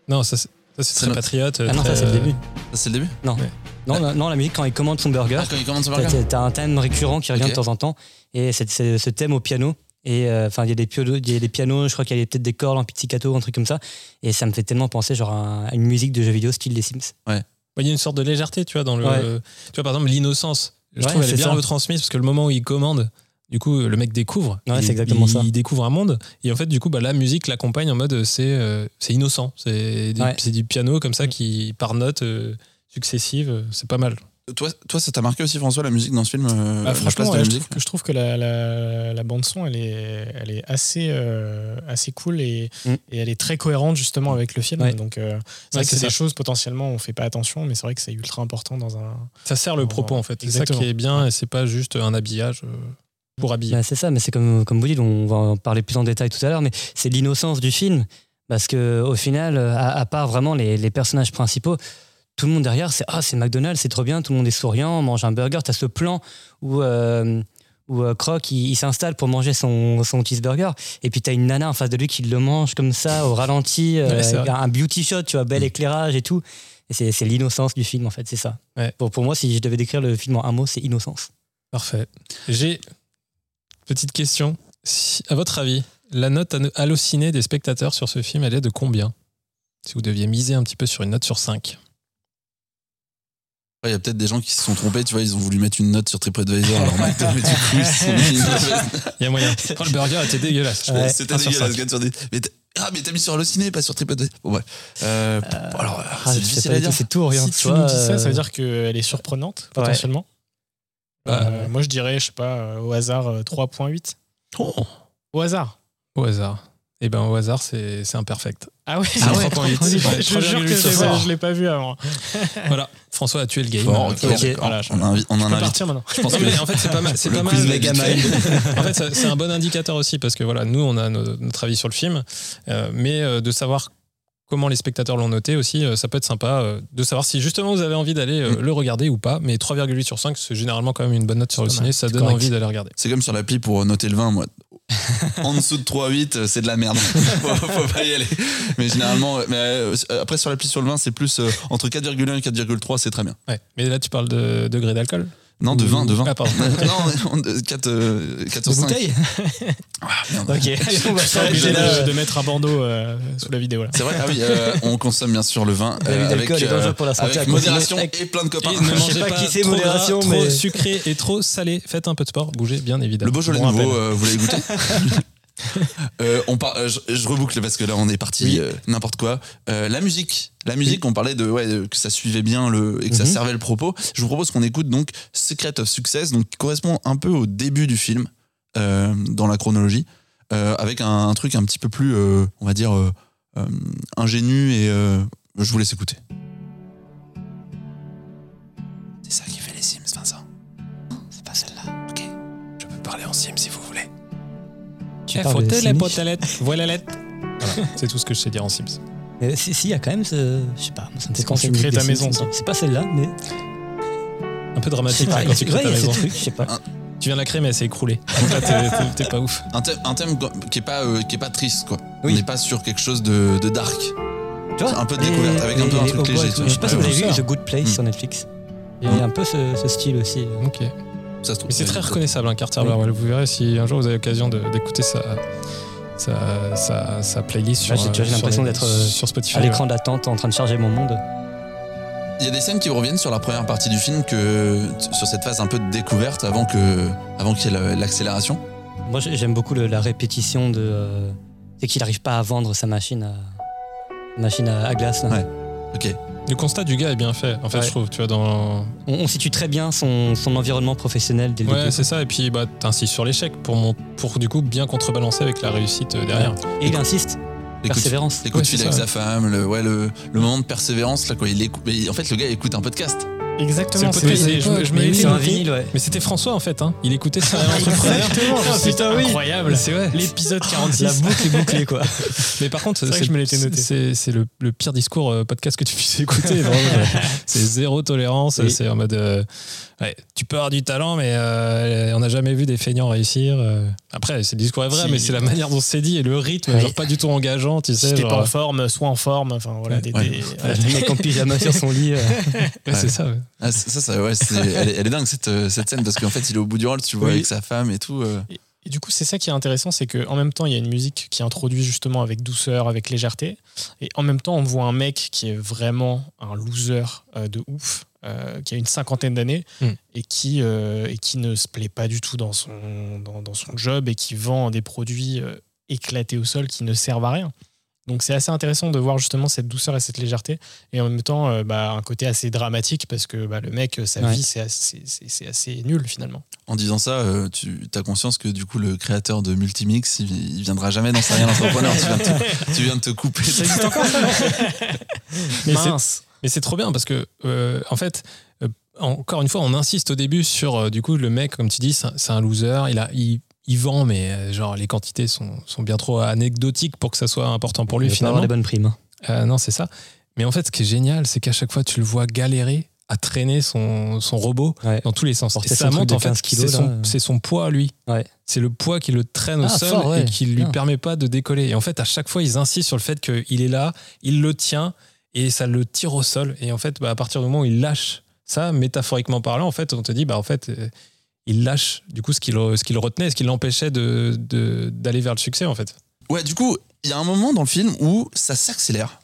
[SPEAKER 10] Non, ça c'est ça, c'est
[SPEAKER 1] C'est
[SPEAKER 10] très
[SPEAKER 1] le-
[SPEAKER 10] patriote.
[SPEAKER 2] Ah non,
[SPEAKER 10] très,
[SPEAKER 2] ça c'est le début.
[SPEAKER 1] Ça, c'est le début?
[SPEAKER 2] Non.
[SPEAKER 10] Ouais.
[SPEAKER 2] Non, non, non, la musique quand il commande son burger.
[SPEAKER 1] Ah, quand il commande son burger
[SPEAKER 2] t'as- un thème récurrent qui revient de temps en temps. Et c'est ce thème au piano. Et euh, enfin, il y a des pianos, il y a des pianos, je crois qu'il y a peut-être des cordes en pizzicato, un truc comme ça. Et ça me fait tellement penser genre à une musique de jeu vidéo style des Sims.
[SPEAKER 10] Il y a une sorte de légèreté, tu vois, dans le.
[SPEAKER 2] Ouais.
[SPEAKER 10] Tu vois, par exemple, l'innocence. Je
[SPEAKER 2] Ouais,
[SPEAKER 10] trouve elle est
[SPEAKER 2] c'est
[SPEAKER 10] bien
[SPEAKER 2] ça.
[SPEAKER 10] retransmise parce que le moment où il commande, du coup, le mec découvre.
[SPEAKER 2] Ouais,
[SPEAKER 10] il,
[SPEAKER 2] c'est exactement
[SPEAKER 10] il-
[SPEAKER 2] ça.
[SPEAKER 10] Il découvre un monde. Et en fait, du coup, bah, la musique l'accompagne en mode c'est euh, c'est innocent. C'est
[SPEAKER 2] Ouais.
[SPEAKER 10] c'est du piano comme ça qui, par notes euh, successives, c'est pas mal.
[SPEAKER 1] Toi, toi, ça t'a marqué aussi, François, la musique dans ce film euh,
[SPEAKER 9] Bah,
[SPEAKER 1] la
[SPEAKER 9] franchement,
[SPEAKER 1] place de
[SPEAKER 9] ouais,
[SPEAKER 1] la
[SPEAKER 9] je,
[SPEAKER 1] musique
[SPEAKER 9] trouve que, je trouve que la, la, la bande son, elle est, elle est assez, euh, assez cool et,
[SPEAKER 2] Mm.
[SPEAKER 9] et elle est très cohérente justement avec le film.
[SPEAKER 2] Ouais.
[SPEAKER 9] Donc, euh, c'est
[SPEAKER 10] Ouais,
[SPEAKER 9] vrai que c'est des
[SPEAKER 10] ça.
[SPEAKER 9] choses potentiellement on fait pas attention, mais c'est vrai que c'est ultra important dans un.
[SPEAKER 10] Ça sert le propos en fait. C'est ça
[SPEAKER 9] Exactement.
[SPEAKER 10] qui est bien et c'est pas juste un habillage euh, pour habiller.
[SPEAKER 2] Bah, c'est ça, mais c'est comme, comme vous dites, on va en parler plus en détail tout à l'heure, mais c'est l'innocence du film. Parce que au final, à, à part vraiment les, les personnages principaux, tout le monde derrière, c'est Ah, c'est McDonald's, c'est trop bien, tout le monde est souriant, on mange un burger. Tu as ce plan où, euh, où euh, Croc il, il s'installe pour manger son, son cheeseburger, et puis tu as une nana en face de lui qui le mange comme ça, au ralenti, euh,
[SPEAKER 10] Ouais,
[SPEAKER 2] avec un beauty shot, tu vois, bel éclairage et tout. Et c'est c'est l'innocence du film, en fait, c'est ça.
[SPEAKER 10] Ouais.
[SPEAKER 2] Pour, pour moi, si je devais décrire le film en un mot, c'est innocence.
[SPEAKER 10] Parfait. J'ai petite question. Si- à votre avis, la note hal- hallucinée des spectateurs sur ce film, elle est de combien? Si vous deviez miser un petit peu sur une note sur 5.
[SPEAKER 1] Il y a peut-être des gens qui se sont trompés, tu vois, ils ont voulu mettre une note sur TripAdvisor alors mais du coup, ils se sont mis une note.
[SPEAKER 10] Il y a moyen. Le burger était dégueulasse.
[SPEAKER 2] Ouais.
[SPEAKER 1] C'était dégueulasse,
[SPEAKER 10] cinq.
[SPEAKER 1] gagne sur des. Mais t'as- ah, mais t'as mis sur Allociné, pas sur TripAdvisor. Bon, ouais. Euh, bon, alors,
[SPEAKER 2] Ah,
[SPEAKER 1] c'est
[SPEAKER 2] je
[SPEAKER 1] difficile
[SPEAKER 2] pas
[SPEAKER 1] à dire.
[SPEAKER 2] c'est tout ou rien.
[SPEAKER 9] si
[SPEAKER 2] tu vois,
[SPEAKER 9] nous dis ça, ça
[SPEAKER 2] euh,
[SPEAKER 9] veut dire qu'elle est surprenante
[SPEAKER 2] Ouais.
[SPEAKER 9] potentiellement.
[SPEAKER 10] Bah,
[SPEAKER 9] Euh, moi, je dirais, je sais pas, euh, au hasard euh, 3.8.
[SPEAKER 10] Oh,
[SPEAKER 9] Au hasard.
[SPEAKER 10] au hasard. Eh ben au hasard, c'est c'est imperfect.
[SPEAKER 9] Ah ouais,
[SPEAKER 10] Ah ouais, 3.8.
[SPEAKER 9] je
[SPEAKER 10] Ouais,
[SPEAKER 9] jure que
[SPEAKER 10] 3,8
[SPEAKER 9] je
[SPEAKER 10] sur
[SPEAKER 9] l'ai
[SPEAKER 10] cent.
[SPEAKER 9] pas- je l'ai pas vu avant.
[SPEAKER 10] Voilà, François a tué le game.
[SPEAKER 1] Bon, ok,
[SPEAKER 2] Ok.
[SPEAKER 1] d'accord.
[SPEAKER 9] Voilà, je-
[SPEAKER 1] on, a on
[SPEAKER 9] Je
[SPEAKER 1] en invite.
[SPEAKER 9] partir maintenant.
[SPEAKER 1] Je pense
[SPEAKER 10] Non,
[SPEAKER 1] que
[SPEAKER 10] mais en fait, c'est pas mal. C'est pas mal. En fait, c'est un bon indicateur aussi parce que voilà, nous, on a no- notre avis sur le film, euh, mais euh, de savoir comment les spectateurs l'ont noté aussi, euh, ça peut être sympa euh, de savoir si justement vous avez envie d'aller euh,
[SPEAKER 1] Mm.
[SPEAKER 10] le regarder ou pas. Mais 3,8 sur 5, c'est généralement quand même une bonne note sur le ciné, ça donne
[SPEAKER 2] correct.
[SPEAKER 10] envie d'aller regarder.
[SPEAKER 1] C'est comme sur l'appli pour noter le vin, moi. en dessous de 3,8, c'est de la merde. faut, faut pas y aller. Mais généralement, mais après sur l'appli sur le vin, c'est plus euh, entre 4,1 et 4,3, c'est très bien.
[SPEAKER 10] Ouais. Mais là, tu parles de degré d'alcool?
[SPEAKER 1] Non, de vin, de vin.
[SPEAKER 10] Ah, pardon.
[SPEAKER 1] non, 4, euh, 4 sur
[SPEAKER 2] De
[SPEAKER 1] 5.
[SPEAKER 2] bouteille
[SPEAKER 1] Ah, merde.
[SPEAKER 2] Ok, on va s'arrêter
[SPEAKER 9] obligé
[SPEAKER 2] là.
[SPEAKER 9] de, mettre un bandeau euh, sous la vidéo là.
[SPEAKER 1] C'est vrai, ah oui, euh, on consomme bien sûr le vin euh, avec,
[SPEAKER 2] d'alcool est dangereux pour la santé,
[SPEAKER 1] avec modération
[SPEAKER 2] avec-
[SPEAKER 1] et plein de copains.
[SPEAKER 10] Et ne mangez
[SPEAKER 2] pas
[SPEAKER 10] pas,
[SPEAKER 2] qui c'est
[SPEAKER 10] trop
[SPEAKER 2] modération,
[SPEAKER 10] gras,
[SPEAKER 2] mais-
[SPEAKER 10] trop sucré et trop salé. Faites un peu de sport, bougez bien évidemment.
[SPEAKER 1] Le Beaujolais
[SPEAKER 10] Bon
[SPEAKER 1] nouveau, euh, vous l'avez goûté Euh, on par- euh, je, je reboucle parce que là on est parti
[SPEAKER 10] Oui.
[SPEAKER 1] euh, n'importe quoi. Euh, la musique, la musique, on parlait de ouais, que ça suivait bien le et que ça
[SPEAKER 2] Mhm.
[SPEAKER 1] servait le propos. Je vous propose qu'on écoute donc Secret of Success, donc qui correspond un peu au début du film euh, dans la chronologie, euh, avec un, un truc un petit peu plus, euh, on va dire, euh, euh, ingénu et euh, je vous laisse écouter. C'est ça qui fait les Sims, Vincent. C'est pas celle-là. Ok. Je peux parler en Sims si vous voulez.
[SPEAKER 2] Tu
[SPEAKER 10] Eh,
[SPEAKER 2] parles
[SPEAKER 10] faut
[SPEAKER 2] de
[SPEAKER 10] télé,
[SPEAKER 2] Sims
[SPEAKER 10] pot, télé, voilà lettre. Voilà, c'est tout ce que je sais dire en Sims.
[SPEAKER 2] Euh, Si, si, il y a quand même ce. Je sais pas, ça me fait
[SPEAKER 9] C'est quand tu crées ta
[SPEAKER 2] Sims,
[SPEAKER 9] maison,
[SPEAKER 2] ça. C'est pas celle-là, mais.
[SPEAKER 10] Un peu dramatique
[SPEAKER 2] pas,
[SPEAKER 10] hein, quand tu crées
[SPEAKER 2] ouais,
[SPEAKER 10] ta maison.
[SPEAKER 2] truc, je sais pas.
[SPEAKER 10] Tu viens de la créer, mais elle s'est écroulée. Donc là, t'es- pas ouf.
[SPEAKER 1] Un thème, un thème qui est pas euh, qui est pas triste quoi.
[SPEAKER 2] Oui.
[SPEAKER 1] On n'est pas sur quelque chose de, de dark.
[SPEAKER 2] Tu vois
[SPEAKER 1] Un peu de découverte, avec un peu un truc léger,
[SPEAKER 2] et. Je sais pas si vous avez vu. The Good Place
[SPEAKER 1] Mm.
[SPEAKER 2] sur Netflix. Il y a un peu ce, ce style aussi.
[SPEAKER 10] Ok. Mais
[SPEAKER 1] Ça se trouve.
[SPEAKER 10] c'est très reconnaissable, hein, Carter
[SPEAKER 2] Oui.
[SPEAKER 10] Vous verrez si un jour vous avez l'occasion d'écouter sa, sa, sa, sa playlist sur,
[SPEAKER 2] Ouais, j'ai-
[SPEAKER 10] sur
[SPEAKER 2] l'impression d'être, euh,
[SPEAKER 10] sur Spotify.
[SPEAKER 2] À l'écran d'attente, en train de charger mon monde.
[SPEAKER 1] Il y a des scènes qui reviennent sur la première partie du film que sur cette phase un peu de découverte avant que avant qu'il y ait la- l'accélération.
[SPEAKER 2] Moi, j'ai- j'aime beaucoup le- la répétition de. euh, c'est qu'il n'arrive pas à vendre sa machine à, machine à, à glace. là.
[SPEAKER 1] Ouais. Ok.
[SPEAKER 10] Le constat du gars est bien fait, en fait,
[SPEAKER 2] Ouais.
[SPEAKER 10] je trouve. Tu vois, dans...
[SPEAKER 2] On, on situe très bien son, son environnement professionnel dès le
[SPEAKER 10] Ouais,
[SPEAKER 2] début.
[SPEAKER 10] c'est ça. Et puis, bah, t'insistes sur l'échec pour, mon... pour du coup bien contrebalancer avec la réussite euh, derrière.
[SPEAKER 2] Et il insiste.
[SPEAKER 1] Les coups de-
[SPEAKER 2] Persévérance.
[SPEAKER 1] Les coups de fil
[SPEAKER 10] c'est
[SPEAKER 1] avec sa femme, le, ouais, le, le moment de persévérance, là, quoi. Il écoute, en fait, le gars écoute un podcast.
[SPEAKER 9] Exactement,
[SPEAKER 10] C'est
[SPEAKER 9] c'est
[SPEAKER 10] le podcast
[SPEAKER 9] je,
[SPEAKER 10] d'époque,
[SPEAKER 9] me- je me
[SPEAKER 10] mais
[SPEAKER 9] l'étais
[SPEAKER 10] oui,
[SPEAKER 2] C'est un
[SPEAKER 9] noté.
[SPEAKER 2] vinyle, ouais.
[SPEAKER 10] Mais c'était François en fait, hein. il écoutait ça entrepreneur.
[SPEAKER 9] Exactement,
[SPEAKER 2] putain, oui.
[SPEAKER 9] incroyable.
[SPEAKER 10] C'est vrai.
[SPEAKER 9] L'épisode 46.
[SPEAKER 2] La boucle est bouclée, quoi.
[SPEAKER 10] Mais par contre,
[SPEAKER 9] C'est vrai que je me l'étais noté.
[SPEAKER 10] C'est c'est le, le pire discours euh, podcast que tu puisses écouter. vraiment. c'est zéro tolérance.
[SPEAKER 2] Oui.
[SPEAKER 10] C'est en mode, euh, ouais, tu peux avoir du talent, mais euh, on n'a jamais vu des feignants réussir. euh. Après, c'est le discours est vrai,
[SPEAKER 9] Si.
[SPEAKER 10] mais c'est la manière dont c'est dit et le rythme, genre pas du tout engageant, tu sais.
[SPEAKER 9] Si t'es
[SPEAKER 10] genre,
[SPEAKER 9] pas en forme, soit en forme. Enfin voilà, des,
[SPEAKER 1] Ouais.
[SPEAKER 9] des-
[SPEAKER 2] Voilà, le mec en pyjama sur son lit.
[SPEAKER 10] c'est ça.
[SPEAKER 1] Ah, ça, ça, ouais, elle, est, elle est dingue cette, euh, cette scène parce qu'en fait il est au bout du rôle, tu vois
[SPEAKER 9] Oui.
[SPEAKER 1] avec sa femme et tout. euh.
[SPEAKER 9] Et du coup, c'est ça qui est intéressant, c'est qu'en même temps, il y a une musique qui introduit justement avec douceur, avec légèreté. Et en même temps, on voit un mec qui est vraiment un loser euh, de ouf, euh, qui a une cinquantaine d'années
[SPEAKER 10] Mm.
[SPEAKER 9] et, qui, euh, et qui ne se plaît pas du tout dans son, dans, dans son job et qui vend des produits euh, éclatés au sol qui ne servent à rien. Donc c'est assez intéressant de voir justement cette douceur et cette légèreté et en même temps euh, bah, un côté assez dramatique parce que bah, le mec, sa
[SPEAKER 2] Ouais.
[SPEAKER 9] vie, c'est assez, c'est- c'est assez nul finalement.
[SPEAKER 1] En disant ça, euh, tu as conscience que du coup le créateur de Multimix, il, il viendra jamais dans Serial Entrepreneur. tu, viens de te, tu viens de te couper.
[SPEAKER 10] Mais
[SPEAKER 9] Mince.
[SPEAKER 10] Mais c'est trop bien parce que, euh, en fait, euh, encore une fois, on insiste au début sur, euh, du coup, le mec, comme tu dis, c'est un- c'est un loser. Il, a, il, il vend, mais euh, genre les quantités sont, sont bien trop anecdotiques pour que ça soit important pour lui
[SPEAKER 2] Il
[SPEAKER 10] finalement.
[SPEAKER 2] avoir des bonnes primes. hein.
[SPEAKER 10] Euh, non, c'est ça. Mais en fait, ce qui est génial, c'est qu'à chaque fois, tu le vois galérer à traîner son, son robot
[SPEAKER 2] Ouais.
[SPEAKER 10] dans tous les sens.
[SPEAKER 2] Porter
[SPEAKER 10] Et
[SPEAKER 2] son
[SPEAKER 10] ça
[SPEAKER 2] de
[SPEAKER 10] en fait
[SPEAKER 2] 15
[SPEAKER 10] que
[SPEAKER 2] kilos,
[SPEAKER 10] c'est son,
[SPEAKER 2] euh.
[SPEAKER 10] son poids, lui.
[SPEAKER 2] Ouais.
[SPEAKER 10] C'est le poids qui le traîne au
[SPEAKER 2] Ah,
[SPEAKER 10] sol
[SPEAKER 2] fort, ouais.
[SPEAKER 10] et qui lui
[SPEAKER 2] Bien.
[SPEAKER 10] permet pas de décoller. Et en fait, à chaque fois, ils insistent sur le fait qu'il est là, il le tient et ça le tire au sol. Et en fait, bah, à partir du moment où il lâche ça, métaphoriquement parlant, en fait, on te dit, bah, en fait, il lâche du coup ce qui le, ce qui le retenait, ce qui l'empêchait de, d'aller vers le succès, en fait.
[SPEAKER 1] Ouais, du coup, il y a un moment dans le film où ça s'accélère.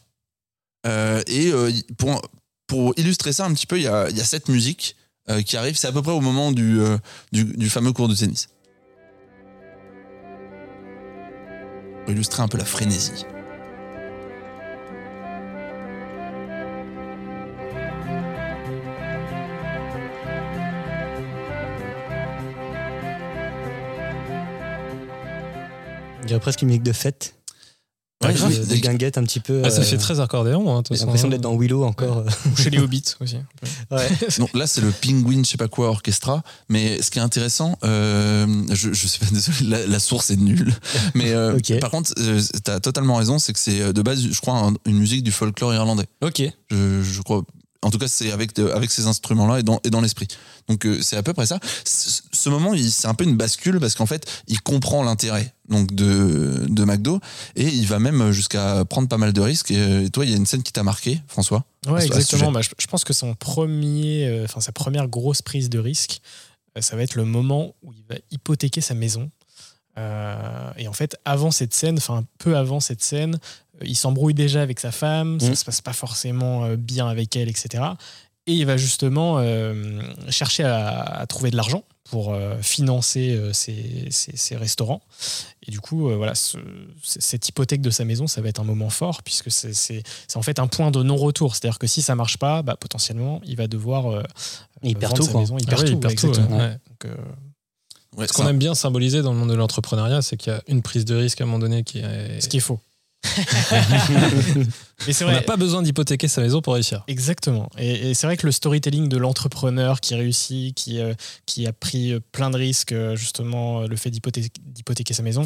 [SPEAKER 1] Euh, et euh, pour, pour illustrer ça un petit peu, il y a, y a cette musique euh, qui arrive. C'est à peu près au moment du, du, du fameux cours de tennis. Pour illustrer un peu la frénésie.
[SPEAKER 2] Dirait presque une musique de fête.
[SPEAKER 1] Ouais,
[SPEAKER 2] Avec
[SPEAKER 1] grave.
[SPEAKER 2] des- des guinguettes un petit peu.
[SPEAKER 10] Ah, ça
[SPEAKER 2] euh,
[SPEAKER 10] fait très accordéon. Hein, de
[SPEAKER 2] J'ai l'impression d'être dans Willow encore. euh.
[SPEAKER 9] Ou chez les hobbits aussi.
[SPEAKER 2] Ouais.
[SPEAKER 1] Donc là, c'est le Penguin, je sais pas quoi, orchestra. Mais ce qui est intéressant, euh, je, je sais pas, désolé, la, la source est nulle. Mais euh, par contre, euh, t'as totalement raison, c'est que c'est euh, de base, je crois, un- une musique du folklore irlandais.
[SPEAKER 2] Ok.
[SPEAKER 1] Je, je crois. En tout cas, c'est avec, de- avec ces instruments-là et dans, et dans l'esprit. Donc, euh, c'est à peu près ça. C- Ce moment, c'est un peu une bascule parce qu'en fait, il comprend l'intérêt donc de, de McDo et il va même jusqu'à prendre pas mal de risques. Et, euh, et toi, il y a une scène qui t'a marqué, François?
[SPEAKER 9] Ouais, exactement. Bah, je, je pense que son premier, euh, sa première grosse prise de risque, euh, ça va être le moment où il va hypothéquer sa maison. Euh, et en fait, avant cette scène, enfin peu avant cette scène, euh, il s'embrouille déjà avec sa femme, ça
[SPEAKER 2] Mhm.
[SPEAKER 9] se passe pas forcément euh, bien avec elle, etc. Et il va justement euh, chercher à, à trouver de l'argent pour euh, financer euh, ses, ses- ses restaurants. Et du coup, euh, voilà, ce- cette hypothèque de sa maison, ça va être un moment fort puisque c'est c'est- c'est en fait un point de non-retour. C'est-à-dire que si ça marche pas, bah, potentiellement, il va devoir euh,
[SPEAKER 2] Il perd
[SPEAKER 9] vendre
[SPEAKER 2] tout,
[SPEAKER 9] sa
[SPEAKER 2] quoi.
[SPEAKER 9] maison. Il
[SPEAKER 10] Ah
[SPEAKER 9] perd
[SPEAKER 10] oui,
[SPEAKER 9] tout,
[SPEAKER 10] il perd tout,
[SPEAKER 9] exactement.
[SPEAKER 10] ouais.
[SPEAKER 9] Donc, euh,
[SPEAKER 1] Ouais,
[SPEAKER 10] Ce qu'on aime bien symboliser dans le monde de l'entrepreneuriat, c'est qu'il y a une prise de risque à un moment donné qui est.
[SPEAKER 9] ce qui est faux. Mais c'est
[SPEAKER 10] On n'a
[SPEAKER 9] vrai.
[SPEAKER 10] pas besoin d'hypothéquer sa maison pour réussir.
[SPEAKER 9] Exactement. Et, et c'est vrai que le storytelling de l'entrepreneur qui réussit, qui, euh, qui a pris euh, plein de risques, euh, justement, le fait d'hypothé- d'hypothéquer sa maison,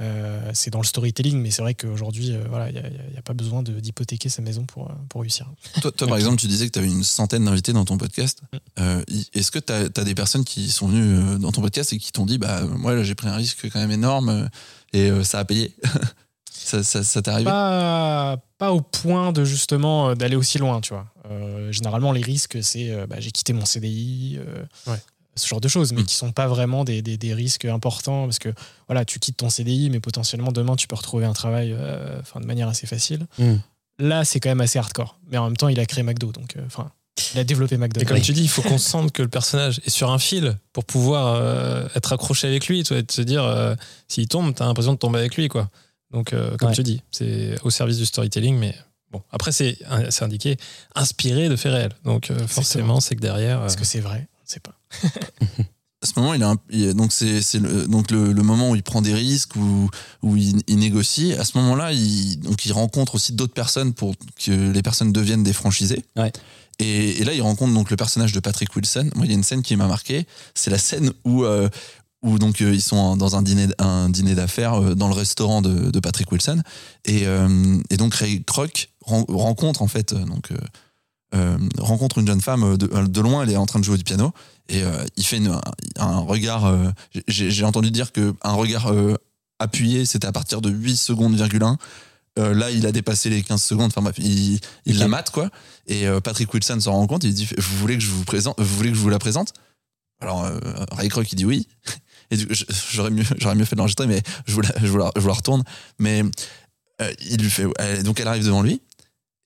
[SPEAKER 9] euh, c'est dans le storytelling. Mais c'est vrai qu'aujourd'hui, euh, voilà, il n'y a, il y a pas besoin d'hypothéquer sa maison pour, euh, pour réussir.
[SPEAKER 1] Toi, toi, par exemple, tu disais que tu avais une centaine d'invités dans ton podcast.
[SPEAKER 9] Mm.
[SPEAKER 1] Euh, Est-ce que tu as, des personnes qui sont venues dans ton podcast et qui t'ont dit bah moi là j'ai pris un risque quand même énorme et euh, ça a payé Ça, ça, ça t'est arrivé?
[SPEAKER 9] Pas, pas au point de justement d'aller aussi loin, tu vois. Euh, généralement, les risques, c'est bah, j'ai quitté mon CDI, euh,
[SPEAKER 10] Ouais.
[SPEAKER 9] Ce genre de choses, mais
[SPEAKER 1] Mm.
[SPEAKER 9] qui sont pas vraiment des, des- des risques importants parce que voilà, tu quittes ton CDI, mais potentiellement demain, tu peux retrouver un travail euh, enfin, de manière assez facile.
[SPEAKER 2] Mm.
[SPEAKER 9] Là, c'est quand même assez hardcore. Mais en même temps, il a créé McDo, donc euh, enfin, il a développé McDo.
[SPEAKER 10] Et comme tu dis, il faut qu'on sente que le personnage est sur un fil pour pouvoir euh, être accroché avec lui, tu vois, et te se dire, euh, s'il tombe, t'as l'impression de tomber avec lui, quoi. Donc, euh, comme
[SPEAKER 2] Ouais.
[SPEAKER 10] tu dis, c'est au service du storytelling, mais bon. Après, c'est c'est indiqué inspiré de faits réels. Donc, euh, forcément, c'est que derrière. euh,
[SPEAKER 9] Est-ce que c'est vrai ne sait pas.
[SPEAKER 1] À ce moment, il a un- il- donc c'est le, donc le, le moment où il prend des risques, où, où il, il négocie. À ce moment-là, il, donc il rencontre aussi d'autres personnes pour que les personnes deviennent des franchisés.
[SPEAKER 2] Ouais.
[SPEAKER 1] Et, et là, il rencontre donc le personnage de Patrick Wilson. Moi, il y a une scène qui m'a marqué. C'est la scène où euh, où donc euh, ils sont dans un dîner un dîner d'affaires euh, dans le restaurant de, de Patrick Wilson et, euh, et donc Ray Kroc ren- rencontre en fait euh, donc euh, euh, rencontre une jeune femme euh, de, de loin, elle est en train de jouer du piano et euh, il fait une- un, un regard. euh, j'ai entendu dire que un regard euh, appuyé, c'était à partir de 8 secondes, virgule 1. Euh, là, il a dépassé les 15 secondes. Enfin bref, il, la mate quoi. Et euh, Patrick Wilson s'en rend compte. Il dit Vous voulez que je vous présente Vous voulez que je vous la présente? Alors euh, Ray Kroc il dit oui. Et j'aurais mieux, j'aurais mieux fait de l'enregistrer, mais je vous la, je vous la, je vous la retourne. Mais euh, il lui fait, donc elle arrive devant lui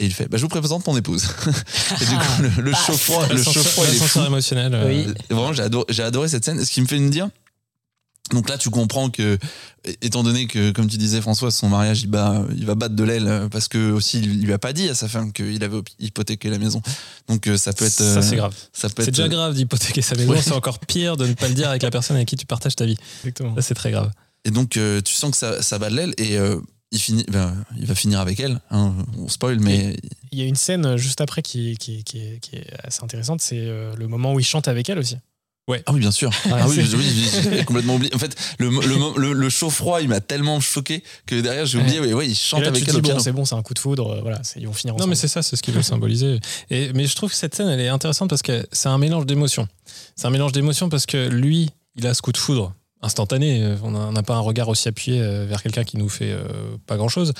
[SPEAKER 1] et il fait, bah, je vous présente mon épouse. et du coup, le, le chaud-froid, le chaud-froid, il est fou.
[SPEAKER 10] émotionnel. euh,
[SPEAKER 2] Oui.
[SPEAKER 1] Et Vraiment, j'ai adoré, j'ai adoré cette scène. Ce qui me fait me dire. Donc là, tu comprends que, étant donné que, comme tu disais, François, son mariage, il, bat, il va battre de l'aile parce que aussi, il lui a pas dit à sa femme qu'il avait hypothéqué la maison. Donc euh, ça peut être.
[SPEAKER 10] Ça,
[SPEAKER 1] euh,
[SPEAKER 10] c'est grave.
[SPEAKER 1] Ça peut
[SPEAKER 10] C'est
[SPEAKER 1] être.
[SPEAKER 10] déjà grave d'hypothéquer sa maison,
[SPEAKER 1] Ouais.
[SPEAKER 10] c'est encore pire de ne pas le dire avec la personne avec qui tu partages ta vie.
[SPEAKER 9] Exactement.
[SPEAKER 10] Ça, c'est très grave.
[SPEAKER 1] Et donc, euh, tu sens que ça, ça bat de l'aile et euh, il, finit, ben, il va finir avec elle. hein, on spoil, mais
[SPEAKER 9] Il y a une scène euh, juste après qui, qui, qui est, qui est assez intéressante, c'est euh, le moment où il chante avec elle aussi.
[SPEAKER 1] Ah oui, bien sûr. ah oui, j'ai complètement oublié. En fait, le, le, le, le chaud-froid, il m'a tellement choqué que derrière, j'ai oublié. Ouais, ouais, il chante
[SPEAKER 9] là,
[SPEAKER 1] avec elle
[SPEAKER 9] bon, c'est bon, c'est un coup de foudre, euh, voilà, ils vont finir
[SPEAKER 10] Non,
[SPEAKER 9] ensemble.
[SPEAKER 10] mais c'est ça, c'est ce qu'il veut symboliser. Et, mais je trouve que cette scène, elle est intéressante parce que c'est un mélange d'émotions. C'est un mélange d'émotions parce que lui, il a ce coup de foudre instantané. Euh, On n'a pas un regard aussi appuyé euh, vers quelqu'un qui nous fait euh, pas grand-chose.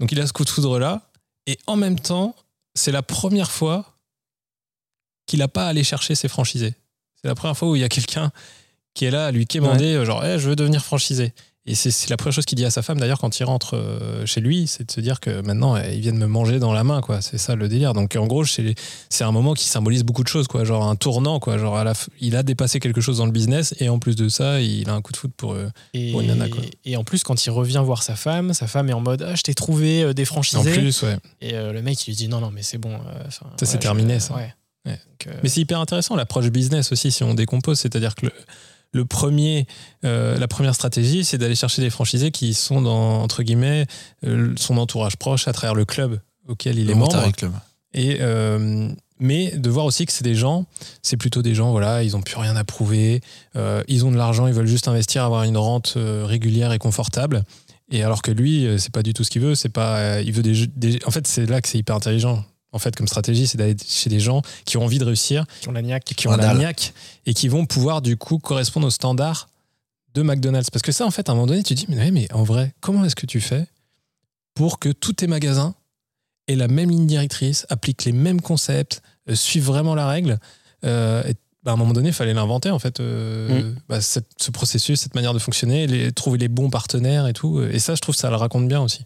[SPEAKER 10] Donc il a ce coup de foudre-là. Et en même temps, c'est la première fois qu'il n'a pas à aller chercher ses franchisés. C'est la première fois où il y a quelqu'un qui est là à lui quémander, genre, Eh, je veux devenir franchisé. Et c'est la première chose qu'il dit à sa femme, d'ailleurs, quand il rentre euh, chez lui, c'est de se dire que maintenant, euh, ils viennent me manger dans la main, quoi. C'est ça le délire. Donc, en gros, c'est un moment qui symbolise beaucoup de choses, quoi. Genre un tournant, quoi. Genre, à la f- il a dépassé quelque chose dans le business, et en plus de ça, il a un coup de foot pour, euh,
[SPEAKER 9] Et,
[SPEAKER 10] pour une nana, quoi.
[SPEAKER 9] et en plus, quand il revient voir sa femme, sa femme est en mode Ah, je t'ai trouvé euh, des franchisés.
[SPEAKER 10] En plus, ouais.
[SPEAKER 9] Et euh, le mec, il lui dit Non, non, mais c'est bon. euh,
[SPEAKER 10] Ça, c'est terminé,
[SPEAKER 9] je-
[SPEAKER 10] ça.
[SPEAKER 9] Ouais.
[SPEAKER 10] Ouais.
[SPEAKER 9] Donc, euh,
[SPEAKER 10] Mais c'est hyper intéressant l'approche business aussi si on décompose, c'est-à-dire que le, le premier, euh, la première stratégie, c'est d'aller chercher des franchisés qui sont dans entre guillemets euh, son entourage proche à travers le club auquel il
[SPEAKER 1] Le
[SPEAKER 10] est membre.
[SPEAKER 1] Club.
[SPEAKER 10] Et euh, mais de voir aussi que c'est des gens, c'est plutôt des gens, voilà, ils ont plus rien à prouver, ils ont de l'argent, ils veulent juste investir, avoir une rente régulière et confortable. Et alors que lui, c'est pas du tout ce qu'il veut, c'est pas, il veut des, des- en fait, c'est là que c'est hyper intelligent. En fait, comme stratégie, c'est d'aller chez des gens qui ont envie de réussir,
[SPEAKER 9] qui ont la niaque.
[SPEAKER 10] qui ont la niaque et qui vont pouvoir du coup correspondre aux standards de McDonald's. Parce que ça, en fait, à un moment donné, tu te dis, mais, ouais, mais en vrai, comment est-ce que tu fais pour que tous tes magasins aient la même ligne directrice, appliquent les mêmes concepts, euh, suivent vraiment la règle Euh, et, bah, À un moment donné, il fallait l'inventer, en fait, euh, bah, cette- ce processus, cette manière de fonctionner, les, trouver les bons partenaires et tout. Et ça, je trouve, ça le raconte bien aussi.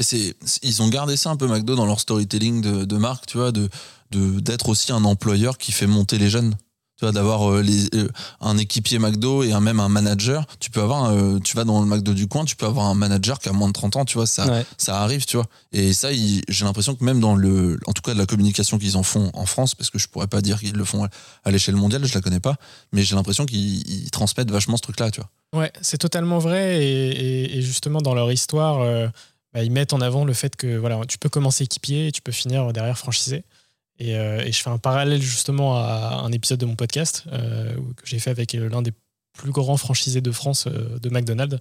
[SPEAKER 1] Et ils ont gardé ça un peu McDo dans leur storytelling de, de marque, tu vois, de, d'être aussi un employeur qui fait monter les jeunes. Tu vois, d'avoir euh, les, euh, un équipier McDo et un, même un manager. Tu peux avoir, euh, tu vas dans le McDo du coin, tu peux avoir un manager qui a moins de 30 ans, tu vois, ça,
[SPEAKER 2] Ouais.
[SPEAKER 1] ça arrive, tu vois. Et ça, j'ai l'impression que même dans le, en tout cas de la communication qu'ils en font en France, parce que je pourrais pas dire qu'ils le font à, l'échelle mondiale, je la connais pas, mais j'ai l'impression qu'ils ils transmettent vachement ce truc-là, tu vois.
[SPEAKER 9] Ouais, c'est totalement vrai. Et, et- et justement, dans leur histoire, euh, bah, ils mettent en avant le fait que tu peux commencer équipier et tu peux finir derrière franchisé. Et, euh, et je fais un parallèle justement à un épisode de mon podcast euh, que j'ai fait avec euh, l'un des plus grands franchisés de France de McDonald's.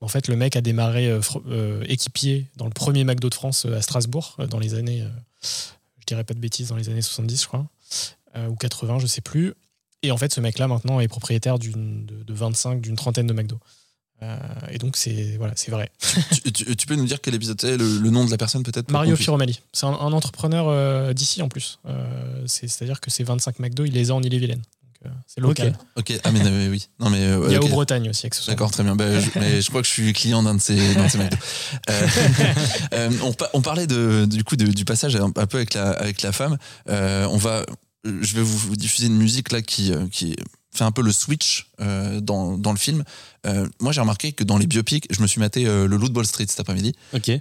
[SPEAKER 9] En fait, le mec a démarré équipier dans le premier McDo de France à Strasbourg dans les années, je dirais pas de bêtises, dans les années 70, je crois, ou 80, je sais plus. Et en fait, ce mec-là maintenant est propriétaire de, de 25, d'une trentaine de McDo. Euh, et donc c'est voilà, c'est vrai.
[SPEAKER 1] tu, tu- tu peux nous dire quel épisode c'est, le, le nom de la personne peut-être
[SPEAKER 9] Mario Firomelli, c'est un, un entrepreneur euh, d'ici en plus. Euh, c'est- C'est-à-dire que ces 25 McDo, il les a en Ille-et-Vilaine. C'est local.
[SPEAKER 1] Ok, ah mais oui. Non mais euh,
[SPEAKER 9] Il y a au Bretagne aussi.
[SPEAKER 1] D'accord, très bien. Ben, je, mais je crois que je suis client d'un de ces, d'un de ces McDo. Euh, euh, on, pa- on parlait de, du coup de- du passage un, un peu avec la, avec la femme. Euh, on va, je vais vous, diffuser une musique là qui, qui fait un peu le switch euh, dans, dans le film. Euh, moi, j'ai remarqué que dans les biopics, je me suis maté euh, le Loup de Wall Street cet après-midi.